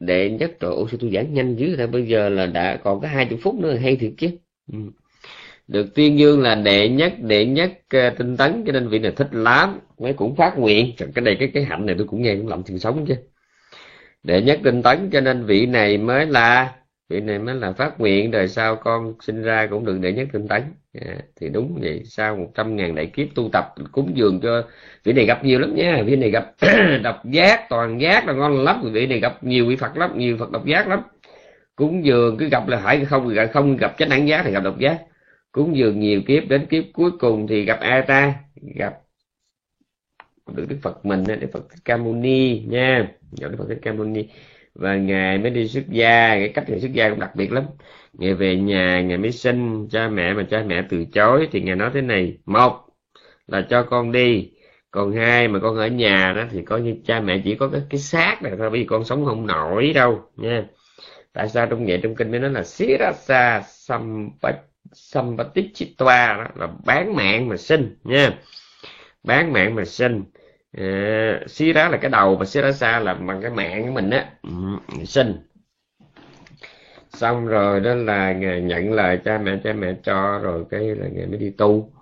Đệ nhất rồi Ủa sao tôi giảng nhanh dữ rồi Bây giờ là đã còn có hai chục phút nữa hay thiệt chứ. Ừ. Được tuyên dương là đệ nhất đệ nhất uh, tinh tấn cho nên vị này thích lắm mấy cũng phát nguyện. Cái này cái cái hạnh này tôi cũng nghe cũng làm chuyện sống chứ. Đệ nhất tinh tấn cho nên vị này mới là vị này mới là phát nguyện đời sau con sinh ra cũng được đệ nhất tinh tấn à, thì đúng vậy sau một trăm ngàn đại kiếp tu tập cúng dường cho vị này gặp nhiều lắm nha. Vị này gặp độc giác toàn giác là ngon lắm. Vị này gặp nhiều vị phật lắm nhiều phật độc giác lắm. Cúng dường cứ gặp là phải không không gặp chánh đẳng giác thì gặp độc giác. Cúng dường nhiều kiếp đến kiếp cuối cùng thì gặp ai ta gặp được đức phật mình đức phật thích ca mâu ni nha. Gặp đức phật thích ca mâu ni và ngài mới đi xuất gia. Cái cách ngài xuất gia cũng đặc biệt lắm. Ngài về nhà ngài mới sinh cha mẹ mà cha mẹ từ chối. Thì ngài nói thế này. Một là cho con đi. Còn hai mà con ở nhà đó thì có như cha mẹ chỉ có cái, cái xác này thôi. Bởi vì con sống không nổi đâu nha. Tại sao trong nghệ trong kinh mới nói là sirasa sampach Sampatichitva đó là bán mạng mà sinh nha. Bán mạng mà sinh à, xí rá là cái đầu và xí rá xa là bằng cái mạng của mình á. Ừ, sinh. Xong rồi đó là ngày nhận lời cha mẹ cha mẹ cho rồi cái là ngày mới đi tu.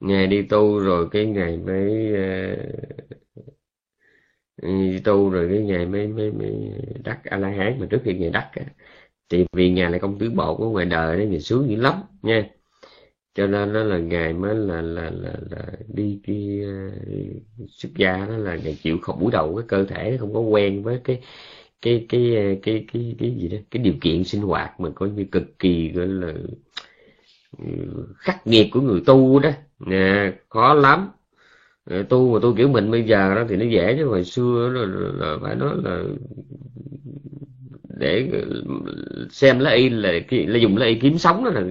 Ngày đi tu rồi cái ngày mới uh, đi tu rồi cái ngày mới mới, mới đắc a la hán mà trước khi ngày đắc thì vì ngài là công tứ bộ của ngoài đời nên ngài sướng dữ lắm nha cho nên nó là ngài mới là là là, là đi đi, ờ, xuất gia đó là ngài chịu không buổi đầu cái cơ thể không có quen với cái cái cái cái cái cái, cái gì đó cái điều kiện sinh hoạt mà coi như cực kỳ gọi là ừ, khắc nghiệt của người tu đó. Nè khó lắm. Ờ, tu mà tu kiểu mình bây giờ đó thì nó dễ chứ hồi xưa là, là, là phải nói là để ừ, xem lấy y là, là dùng lấy y kiếm sống đó là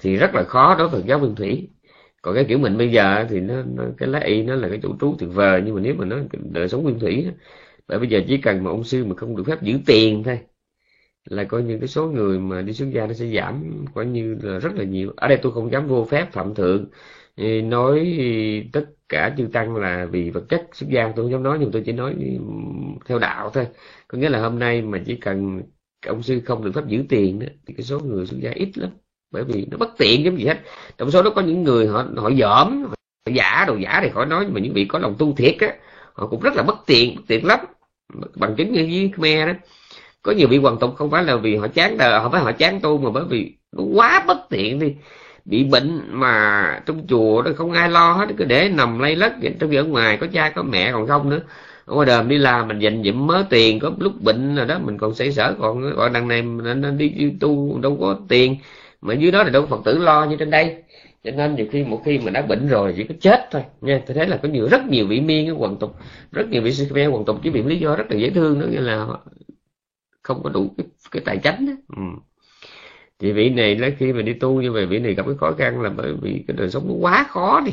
thì rất là khó đối với giáo viên thủy. Còn cái kiểu mình bây giờ thì nó, nó cái lá y nó là cái chủ trú tuyệt vời nhưng mà nếu mà nó đời sống nguyên thủy bởi bây giờ chỉ cần mà ông sư mà không được phép giữ tiền thôi là coi như cái số người mà đi xuất gia nó sẽ giảm coi như là rất là nhiều. Ở đây tôi không dám vô phép phạm thượng nói tất cả chư tăng là vì vật chất xuất gia tôi không dám nói nhưng tôi chỉ nói theo đạo thôi. Có nghĩa là hôm nay mà chỉ cần ông sư không được phép giữ tiền đó, thì cái số người xuất gia ít lắm bởi vì nó bất tiện giống gì hết. Trong số đó có những người họ họ dởm, họ giả đồ giả thì khỏi nói, nhưng mà những vị có lòng tu thiệt á, họ cũng rất là bất tiện bất tiện lắm. Bằng chứng như với Khmer đó, có nhiều vị hoàng tục không phải là vì họ chán đời họ phải họ chán tu, mà bởi vì nó quá bất tiện đi. Bị bệnh mà trong chùa đó không ai lo hết, cứ để nằm lay lất trong khi ở ngoài có cha, có mẹ còn không nữa. Ở ngoài đời đi làm, mình dành dụm mớ tiền, có lúc bệnh rồi đó, mình còn xảy sở, còn gọi đằng này mình đi tu, đâu có tiền mà dưới đó là đâu phật tử lo như trên đây cho nên nhiều khi một khi mà đã bệnh rồi chỉ có chết thôi nha tôi thấy là có nhiều rất nhiều vị miên cái quần tục rất nhiều vị sĩ khmer quần tục chỉ bị lý do rất là dễ thương đó nghĩa là không có đủ cái, cái tài chánh đó. Ừ. thì vị này nói khi mà đi tu như vậy vị này gặp cái khó khăn là bởi vì cái đời sống nó quá khó đi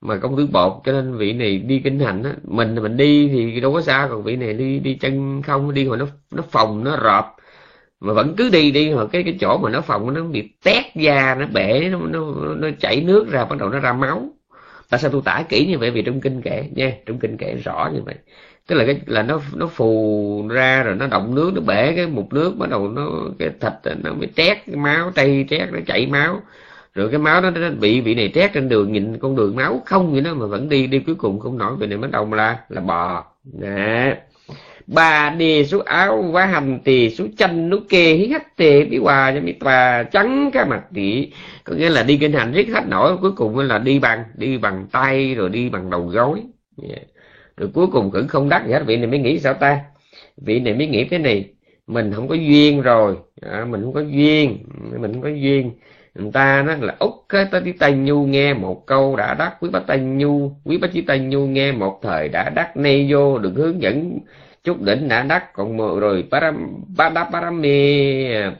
mà công thứ bột cho nên vị này đi kinh hành á mình mình đi thì đâu có xa còn vị này đi đi chân không đi mà nó nó phòng nó rọp mà vẫn cứ đi đi mà cái cái chỗ mà nó phòng nó bị tét da nó bể nó, nó, nó chảy nước ra bắt đầu nó ra máu. Tại sao tôi tả kỹ như vậy? Vì trong kinh kể nha trong kinh kể rõ như vậy. Tức là cái là nó nó phù ra rồi nó động nước nó bể cái mục nước bắt đầu nó cái thịt nó bị tét cái máu tay tét nó chảy máu. Rồi cái máu đó nó bị bị này tét trên đường nhìn con đường máu không vậy đó mà vẫn đi đi cuối cùng không nổi. Vì này bắt đầu là là bò. Nè bà đi số áo vá hành tề số chân nó kê hí hách tề bí hòa cho mi tòa trắng cái mặt tỉ có nghĩa là đi kinh hành rất hết nổi cuối cùng là đi bằng đi bằng tay rồi đi bằng đầu gối. Yeah. rồi cuối cùng cũng không đắc gì hết. Vị này mới nghĩ sao ta? Vị này mới nghĩ thế này mình không có duyên rồi. À, mình không có duyên mình không có duyên. Người ta nó là úc cái tới tay nhu nghe một câu đã đắc quý bác tay nhu quý bác chí tay nhu nghe một thời đã đắc nay vô được hướng dẫn chút đỉnh đã đắc còn mượn rồi param pada parami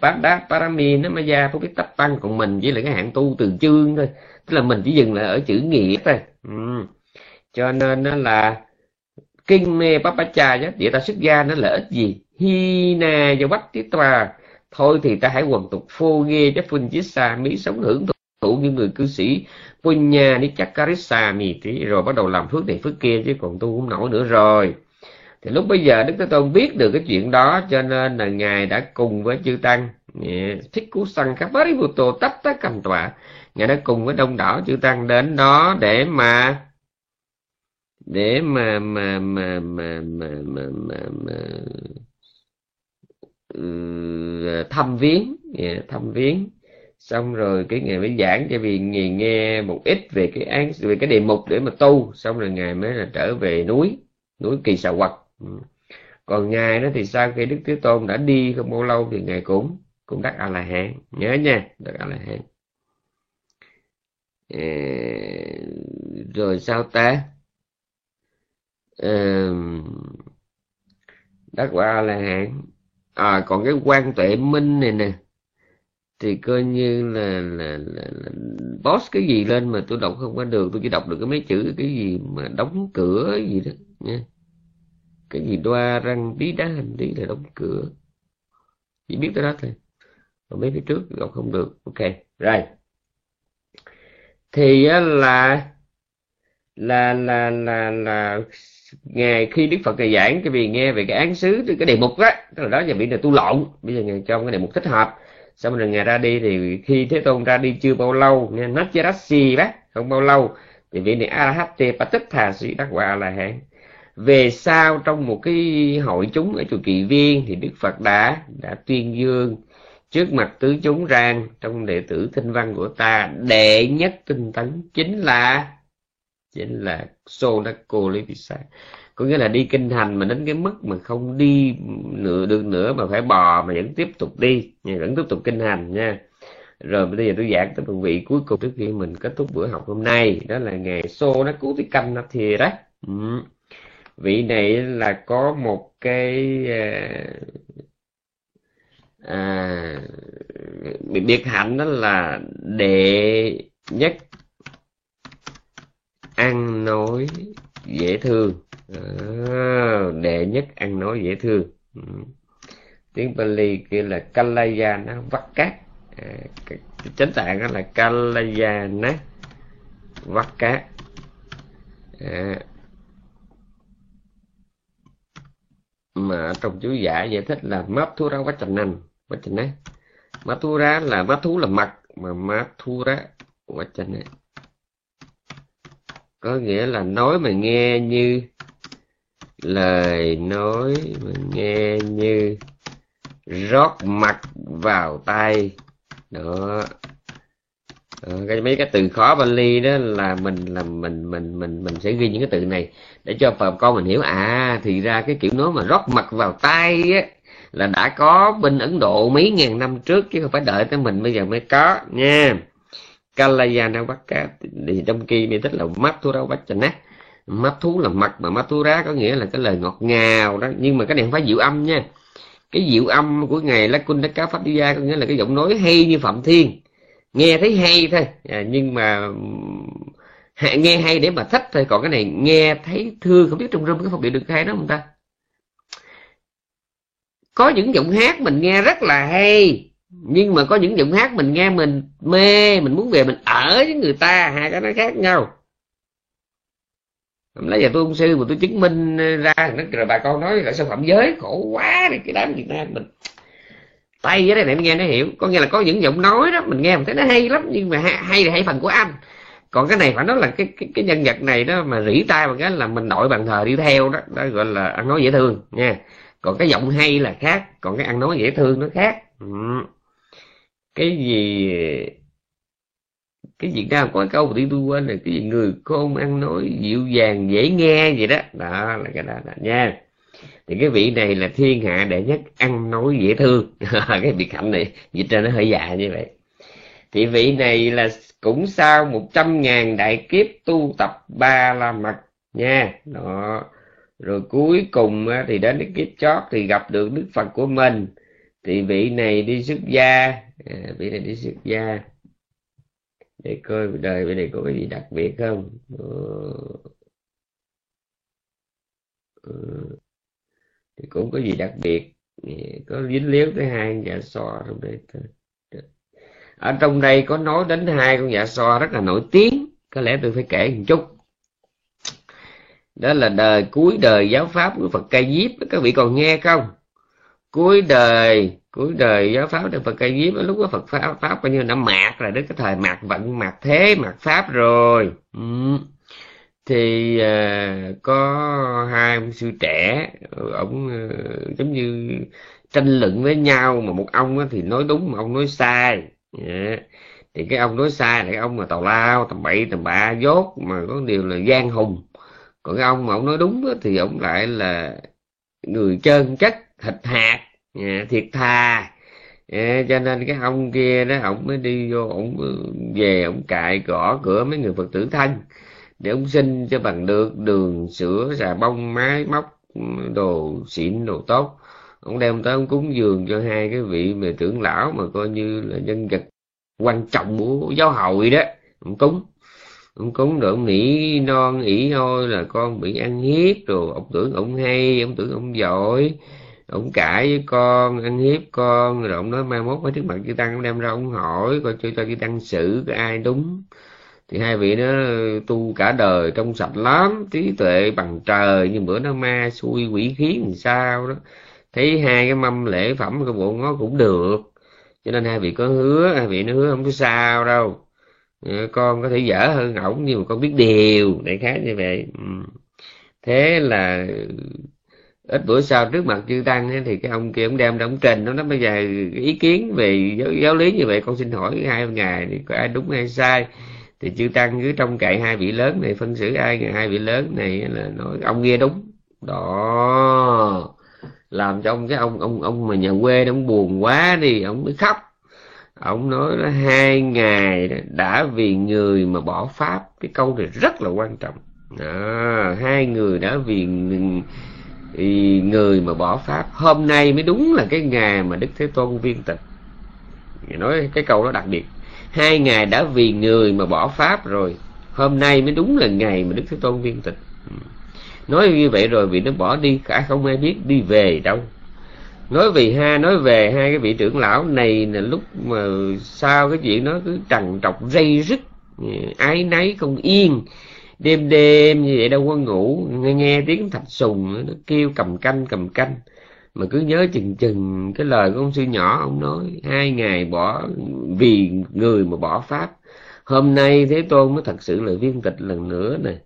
pada parami nó mới ra phúc cái tập tăng còn mình chỉ là cái hạng tu từ chương thôi. Tức là mình chỉ dừng lại ở chữ nghĩa thôi. Ừ. cho nên nó là kinh mê papacha nhá vậy ta xuất gia nó là ích gì? Hi na do bách tiết tòa thôi thì ta hãy quần tục phô ghê cho phun chí xa mỹ sống hưởng thụ như người cư sĩ punya ni chakarissa mì tí rồi bắt đầu làm phước này phước kia chứ còn tu cũng nổi nữa rồi thì lúc bây giờ đức thế tôn biết được cái chuyện đó cho nên là ngài đã cùng với chư tăng. Dạ, Thích cú săn các bari tô tấp tới cầm tọa. Ngài đã cùng với đông đảo chư tăng đến đó để mà để mà mà mà mà mà mà, mà, mà ừ, thăm viếng. Dạ, thăm viếng. Xong rồi cái ngày mới giảng cho vì ngài nghe một ít về cái án về cái đề mục để mà tu. Xong rồi ngài mới là trở về núi núi kỳ xà quật. Ừ. còn ngài đó thì sau khi đức thế tôn đã đi không bao lâu thì ngài cũng cũng đắc a la hán nhớ nha đắc a la hán ờ, rồi sao ta? Ờ, đắc quả a la hán à còn cái quan tuệ minh này nè thì coi như là, là, là, là boss cái gì lên mà tôi đọc không có được. Tôi chỉ đọc được cái mấy chữ cái gì mà đóng cửa gì đó nha cái gì đoa răng tí đá hành tí là đóng cửa. Chỉ biết tới đó thôi. Còn mấy phía trước gặp không được. Ok, rồi. Thì là là là là là ngày khi đức phật này giảng, cái vì nghe về cái án xứ, cái đề mục đó tức là đó giờ bị là tu lộn. Bây giờ ngài trong cái đề mục thích hợp. Xong rồi ngài ra đi thì khi thế tôn ra đi chưa bao lâu, nghe nachirasi bác, không bao lâu, thì vị này arahate patit thà sĩ đắc quả là hạng về sau trong một cái hội chúng ở chùa kỳ viên thì đức phật đã đã tuyên dương trước mặt tứ chúng rằng trong đệ tử tinh văn của ta, đệ nhất tinh tấn chính là chính là Sonako Levisa có nghĩa là đi kinh hành mà đến cái mức mà không đi nửa, được nữa mà phải bò mà vẫn tiếp tục đi vẫn tiếp tục kinh hành, nha. Rồi bây giờ tôi giảng tới một vị cuối cùng trước khi mình kết thúc bữa học hôm nay, đó là ngày xô nó cứu canh nó thì ừ vị này là có một cái à, à biệt hạnh đó là đệ nhất ăn nói dễ thương. À, đệ nhất ăn nói dễ thương. Ừ. tiếng Bali kia là Kalayana Vakkat. À, chánh tạng đó là Kalayana Vakkat. À, mà trong chú giải giải thích là Mathura Vachanan Vachana Mathura là Mathu là mặt mà Mathura Vachana có nghĩa là nói mà nghe như, lời nói mà nghe như rót mặt vào tay. Đó. Ờ, cái mấy cái từ khó Bali đó là mình là mình mình mình mình sẽ ghi những cái từ này để cho bà con mình hiểu. À thì ra cái kiểu nói mà rót mặt vào tay á là đã có bên Ấn Độ mấy ngàn năm trước, chứ không phải đợi tới mình bây giờ mới có nha. Kalayana Vakka thì trong kia mình thích là Mathura Vachana mắt thú là mặt, mà mắt tu ra có nghĩa là cái lời ngọt ngào đó. Nhưng mà cái này không phải diệu âm nha. Cái diệu âm của ngài Lakundaka Pháp có nghĩa là cái giọng nói hay như Phạm Thiên nghe thấy hay thôi. À, nhưng mà nghe hay để mà thích thôi. Còn cái này nghe thấy thương không biết trong rung cái phong điệu được hay đó không ta? Có những giọng hát mình nghe rất là hay nhưng mà có những giọng hát mình nghe mình mê mình muốn về mình ở với người ta hai cái nó khác nhau. Lấy giờ tôi ông sư mà tôi chứng minh ờ, ra nó rồi bà con nói là sản phẩm giới khổ quá cái đám việt nam mình tay với đây này nghe nó hiểu. Có nghĩa là có những giọng nói đó mình nghe mình thấy nó hay lắm nhưng mà hay là hay phần của anh. Còn cái này phải nói là cái cái, cái nhân vật này đó mà rỉ tai bằng cái là mình đội bàn thờ đi theo đó đó gọi là ăn nói dễ thương nha. Còn cái giọng hay là khác còn cái ăn nói dễ thương nó khác. Ừ. cái gì cái Việt Nam có câu mà tôi quên là cái gì người khôn ăn nói dịu dàng dễ nghe gì đó. Đó là cái đó đó nha thì cái vị này là thiên hạ đệ nhất ăn nói dễ thương. Cái biệt hạnh này dịch ra nó hơi dài như vậy. Thì vị này là cũng sau một trăm ngàn đại kiếp tu tập ba la mật nha. Đó. Rồi cuối cùng thì đến cái kiếp chót thì gặp được đức phật của mình. Thì vị này đi xuất gia. À, vị này đi xuất gia. Để coi đời vị này có cái gì đặc biệt không? Ừ thì cũng có gì đặc biệt có dính liếu tới hai dạ so trong đây. Ở trong đây có nói đến hai con dạ so rất là nổi tiếng, có lẽ tôi phải kể một chút. Đó là đời cuối đời giáo pháp của Phật Ca Diếp các vị còn nghe không? Cuối đời cuối đời giáo pháp được Phật Ca Diếp, lúc đó Phật pháp pháp coi như đã mạt rồi, đến cái thời mạt vận, mạt thế, mạt pháp rồi. Ừ thì uh, có hai ông sư trẻ ông uh, ờ, giống như tranh luận với nhau mà một ông thì nói đúng mà ông nói sai. Yeah. thì cái ông nói sai là cái ông mà tào lao tầm bậy tầm bạ dốt mà có điều là gian hùng. Còn cái ông mà ông nói đúng thì ông lại là người trơn chất thịt hạt yeah, thiệt thà. Yeah, cho nên cái ông kia đó ông mới đi vô ông về ông cài gõ cửa mấy người phật tử thân để ông xin cho bằng được đường, sữa, xà bông, máy móc, đồ xịn, đồ tốt. Ông đem tới ông cúng dường cho hai cái vị mà trưởng lão mà coi như là nhân vật quan trọng của giáo hội đó. Ông cúng. Ông cúng rồi ông nỉ non, ỉ thôi là con bị ăn hiếp rồi ông tưởng ông hay, ông tưởng ông giỏi. Ông cãi với con, ăn hiếp con. Rồi ông nói, mai mốt ở trước mặt chư tăng, ông đem ra ông hỏi, coi cho cho chư tăng xử cái ai đúng thì hai vị nó tu cả đời trong sạch lắm trí tuệ bằng trời nhưng bữa nó ma xui quỷ khí làm sao đó. Thấy hai cái mâm lễ phẩm của bộ nó cũng được. Cho nên hai vị có hứa hai vị nó hứa không có sao đâu. Ờ, con có thể dở hơn ổng nhưng mà con biết điều đại khái như vậy. Ừ. Thế là ít bữa sau trước mặt chư tăng ấy, thì cái ông kia ông đem ra ông trình nó nói bây giờ ý kiến về giáo, giáo lý như vậy con xin hỏi hai ngài thì có ai đúng hay sai thì chư tăng cứ trong cậy hai vị lớn này phân xử ai hai vị lớn này là nói ông kia đúng. Đó. Làm cho ông cái ông ông ông mà nhà quê đó, ông buồn quá đi ông mới khóc. Ông nói là hai ngày đã vì người mà bỏ pháp. Cái câu này rất là quan trọng. À, hai người đã vì người mà bỏ pháp. Hôm nay mới đúng là cái ngày mà đức thế tôn viên tịch. Nói cái câu đó đặc biệt hai ngày đã vì người mà bỏ pháp rồi. Hôm nay mới đúng là ngày mà đức thế tôn viên tịch. Ừ. Nói như vậy rồi vị nó bỏ đi cả không ai biết đi về đâu. Nói vì ha nói về hai cái vị trưởng lão này là lúc mà sau cái chuyện nó cứ trằn trọc dây rứt ừ, ái náy không yên. Đêm đêm như vậy đâu có ngủ nghe, nghe tiếng thạch sùng nó kêu cầm canh cầm canh mà cứ nhớ chừng chừng cái lời của ông sư nhỏ ông nói hai ngày bỏ vì người mà bỏ pháp hôm nay thế tôn mới thật sự là viên tịch lần nữa này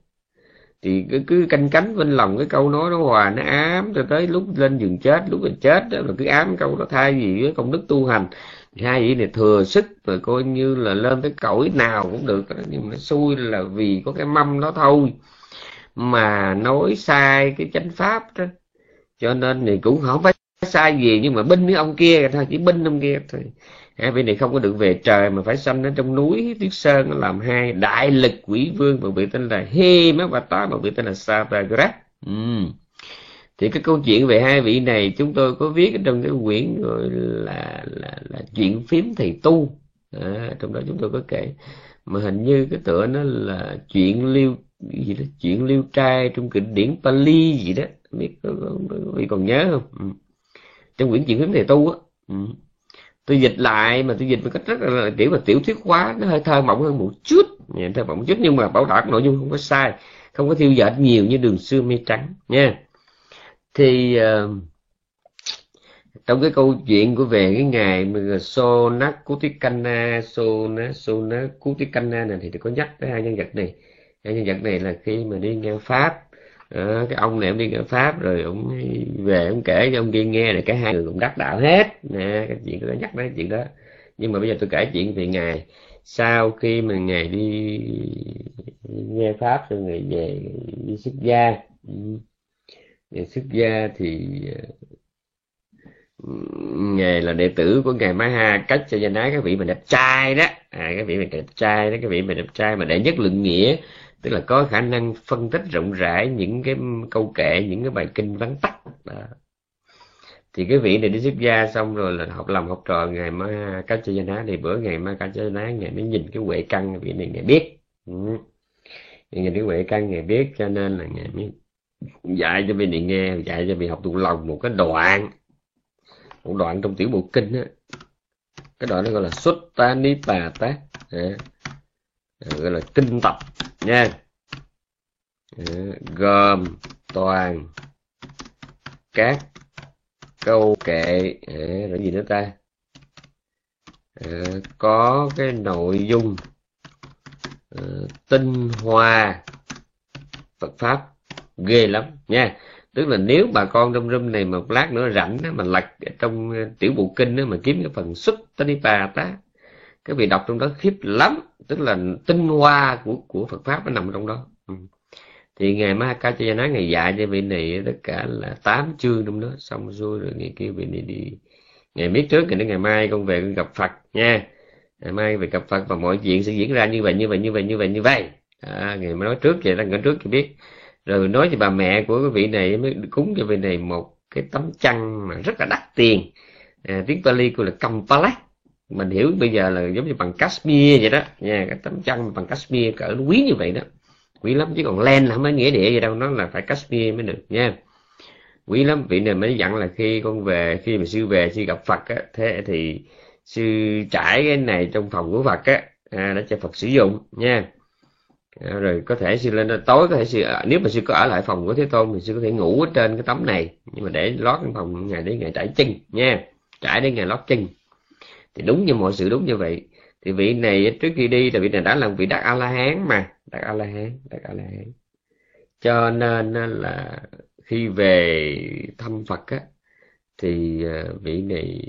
thì cứ, cứ canh cánh bên lòng cái câu nói nó hòa nó ám cho tới lúc lên giường chết lúc mình chết đó là cứ ám câu đó thay gì với công đức tu hành. Hai vị này thừa sức rồi coi như là lên tới cõi nào cũng được nhưng mà xui là vì có cái mâm nó thôi. Mà nói sai cái chánh pháp đó cho nên thì cũng không phải sai gì nhưng mà binh với ông kia thôi chỉ binh ông kia thôi. Hai vị này không có được về trời mà phải sanh ở trong núi tuyết sơn nó làm hai đại lực quỷ vương một vị tên là hê má bà tá một vị tên là Satagrat ừ. thì cái câu chuyện về hai vị này chúng tôi có viết trong cái quyển gọi là là là chuyện phím thầy tu. À, trong đó chúng tôi có kể. Mà hình như cái tựa nó là chuyện liêu gì đó chuyện liêu trai trong kinh điển Pali gì đó biết ờ, vì còn nhớ không? Ừ. trong quyển chuyện phím thầy tu á. Ừ. Tôi dịch lại mà tôi dịch một cách rất là, là kiểu là tiểu thuyết hóa nó hơi thơ mộng hơn một chút. Dạ, thơ mộng một chút nhưng mà bảo đảm nội dung không có sai không có thiêu dệt nhiều như đường xưa mây trắng nha. Thì uh, trong cái câu chuyện của về cái ngày mà Sonakutikana Sona Sonakutikana này thì tôi có nhắc tới hai nhân vật này. Hai nhân vật này là khi mà đi ngang pháp à, cái ông này ông đi ở pháp rồi ông về ông kể cho ông kia nghe là cái hai người cũng đắc đạo hết. Nè cái chuyện đó nhắc đến chuyện đó. Nhưng mà bây giờ tôi kể chuyện về ngài sau khi mà ngài đi nghe pháp rồi ngài về đi xuất gia. Ừ. xuất gia thì ờ, ngài là đệ tử của ngài Maha cách cho danh ái các vị mà đẹp trai đó. À, cái vị mà đẹp trai đó cái vị mà đẹp trai mà đệ nhất lượng nghĩa tức là có khả năng phân tích rộng rãi những cái câu kệ, những cái bài kinh vắn tắt. Đó. thì cái vị này đi xuất gia xong rồi là học lòng học trò, ngày ma cá chơi danh thì bữa ngày ma cá chơi danh ngày mới nhìn cái huệ căn, vị này ngày biết. Ừ. nhìn cái huệ căn ngày biết, cho nên là ngày mới dạy cho vị này nghe, dạy cho vị học tụ lòng một cái đoạn, một đoạn trong tiểu bộ kinh á. Cái đoạn đó gọi là xuất ta ni bà tá Ừ, gọi là kinh tập, nha. Ừ, gồm toàn các câu kệ. Ừ, rồi gì nữa ta? Có cái nội dung tinh hoa Phật pháp ghê lắm, nha. Tức là nếu bà con trong râm này một lát nữa rảnh đó mà lật trong ờ, tiểu bộ kinh đó mà kiếm cái phần xuất tanipa tá cái vị đọc trong đó khiếp lắm tức là tinh hoa của của Phật pháp nó nằm trong đó. Ừ. thì ngày Mahakachayana ngày dạy cho vị này tất cả là tám chương trong đó. Xong xuôi rồi ngày kia vị này đi. Ngày biết trước thì đến ngày mai con về con gặp Phật nha. Ngày mai về gặp Phật và mọi chuyện sẽ diễn ra như vậy như vậy như vậy như vậy như vậy. À, ngày mới nói trước vậy là ngày trước thì biết. Rồi nói cho bà mẹ của cái vị này mới cúng cho vị này một cái tấm chăn mà rất là đắt tiền. À, tiếng Pali gọi là Kampala mình hiểu bây giờ là giống như bằng Kashmir vậy đó. Nha cái tấm chăn bằng Kashmir cỡ nó quý như vậy đó. Quý lắm chứ còn len là không có nghĩa địa gì đâu nó là phải Kashmir mới được nha. Quý lắm vị này mới dặn là khi con về khi mà sư về sư gặp Phật á thế thì sư trải cái này trong phòng của Phật á à, để cho Phật sử dụng nha. À, rồi có thể sư lên tối có thể sư à, nếu mà sư có ở lại phòng của thế tôn thì sư có thể ngủ ở trên cái tấm này. Nhưng mà để lót cái phòng ngày để ngày trải chân nha. Trải đến ngày lót chân thì đúng như mọi sự đúng như vậy. Thì vị này trước khi đi thì vị này đã là vị đắc a la hán mà. Đắc a la hán đắc a la hán cho nên là khi về thăm phật á, thì ờ, vị này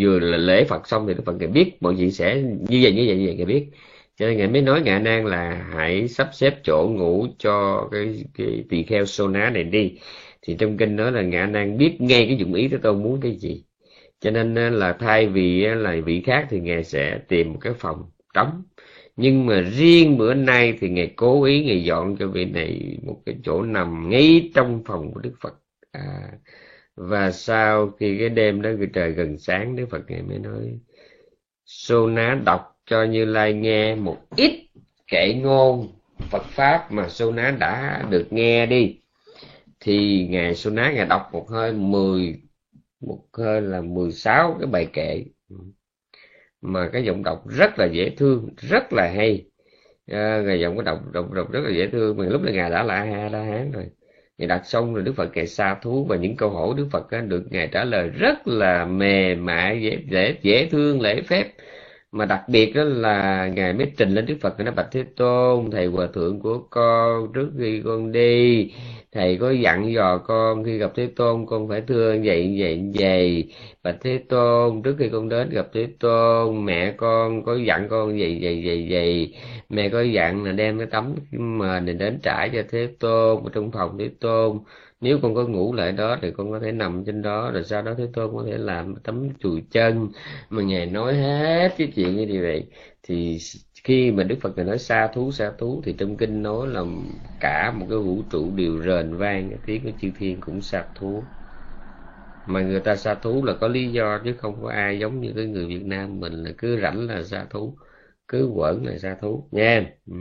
vừa là lễ phật xong thì đức phật ngài biết mọi chuyện sẽ như vậy như vậy như vậy ngài biết. Cho nên ngài mới nói ngài nan là hãy sắp xếp chỗ ngủ cho cái cái tỳ kheo sô ná này đi. Thì trong kinh nói là ngài nan biết ngay cái dụng ý của tôi muốn cái gì cho nên là thay vì là vị khác thì ngài sẽ tìm một cái phòng trống. Nhưng mà riêng bữa nay thì ngài cố ý ngài dọn cho vị này một cái chỗ nằm ngay trong phòng của đức phật. À, và sau khi cái đêm đó cái trời gần sáng đức phật ngài mới nói Sona đọc cho Như Lai nghe một ít kệ ngôn Phật pháp mà Sona đã được nghe đi. Thì ngài Sona ngài đọc một hơi mười một hơi là 16 cái bài kệ. Mà cái giọng đọc rất là dễ thương rất là hay. À, ngài giọng có đọc, đọc đọc rất là dễ thương. Mà lúc này ngài đã là ha la hán rồi. Ngài đặt xong rồi đức phật kệ xa thú và những câu hỏi đức phật được ngài trả lời rất là mềm mại dễ dễ dễ thương lễ phép. Mà đặc biệt đó là ngài mới trình lên đức phật nó bạch thế tôn thầy hòa thượng của con trước khi con đi thầy có dặn dò con khi gặp thế tôn, con phải thưa vậy vậy vậy và thế tôn, trước khi con đến gặp thế tôn, mẹ con có dặn con vậy vậy vậy vậy mẹ có dặn là đem cái tấm mền này đến trải cho thế tôn, ở trong phòng thế tôn. Nếu con có ngủ lại đó thì con có thể nằm trên đó, rồi sau đó thế tôn có thể làm tấm chùi chân. Mà ngài nói hết cái chuyện như vậy thì khi mà đức phật này nói xa thú xa thú thì trong kinh nói là cả một cái vũ trụ đều rền vang cái tiếng của chư thiên cũng xa thú. Mà người ta xa thú là có lý do chứ không có ai giống như cái người việt nam mình là cứ rảnh là xa thú cứ quẩn là xa thú nha ừ.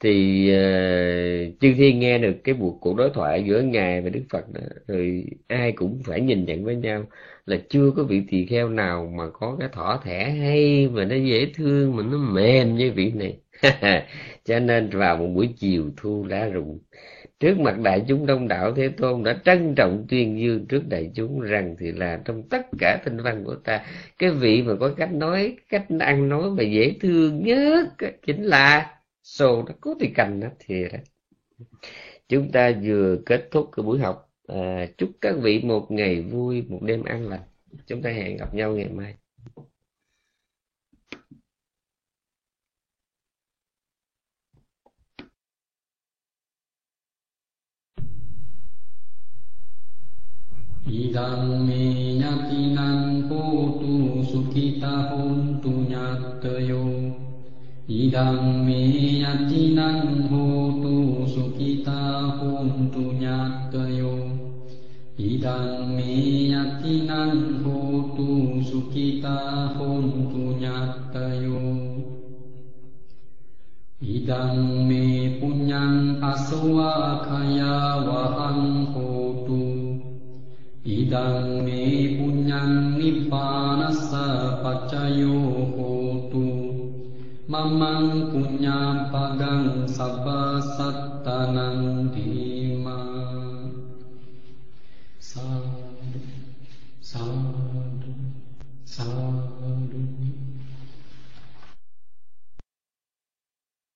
Thì uh, chư thiên nghe được cái buộc cuộc đối thoại giữa ngài và đức phật đó, rồi ai cũng phải nhìn nhận với nhau là chưa có vị tỳ kheo nào mà có cái thỏ thẻ hay mà nó dễ thương, mà nó mềm như vị này. Cho nên vào một buổi chiều thu lá rụng. Trước mặt đại chúng đông đảo thế tôn đã trân trọng tuyên dương trước đại chúng rằng thì là trong tất cả tinh văn của ta, cái vị mà có cách nói, cách ăn nói mà dễ thương nhất chính là sô nó có thì cành đó thì đó chúng ta vừa kết thúc cái buổi học à, chúc các vị một ngày vui một đêm an lành. Chúng ta hẹn gặp nhau ngày mai. Idam me nyatinan hotu sukita hontu nyatayo Idam me nyatinan ධම්මේ යතිනං හෝතු සුඛිතා හොන්තු ඤාතයෝ ඉදං මේ පුඤ්ඤං අසවාඛයා වහං හෝතු ඉදං මේ පුඤ්ඤං නිබ්බානස්ස පච්චයෝ හෝතු මමං පුඤ්ඤාපගං සබ්බ සත්තනං දී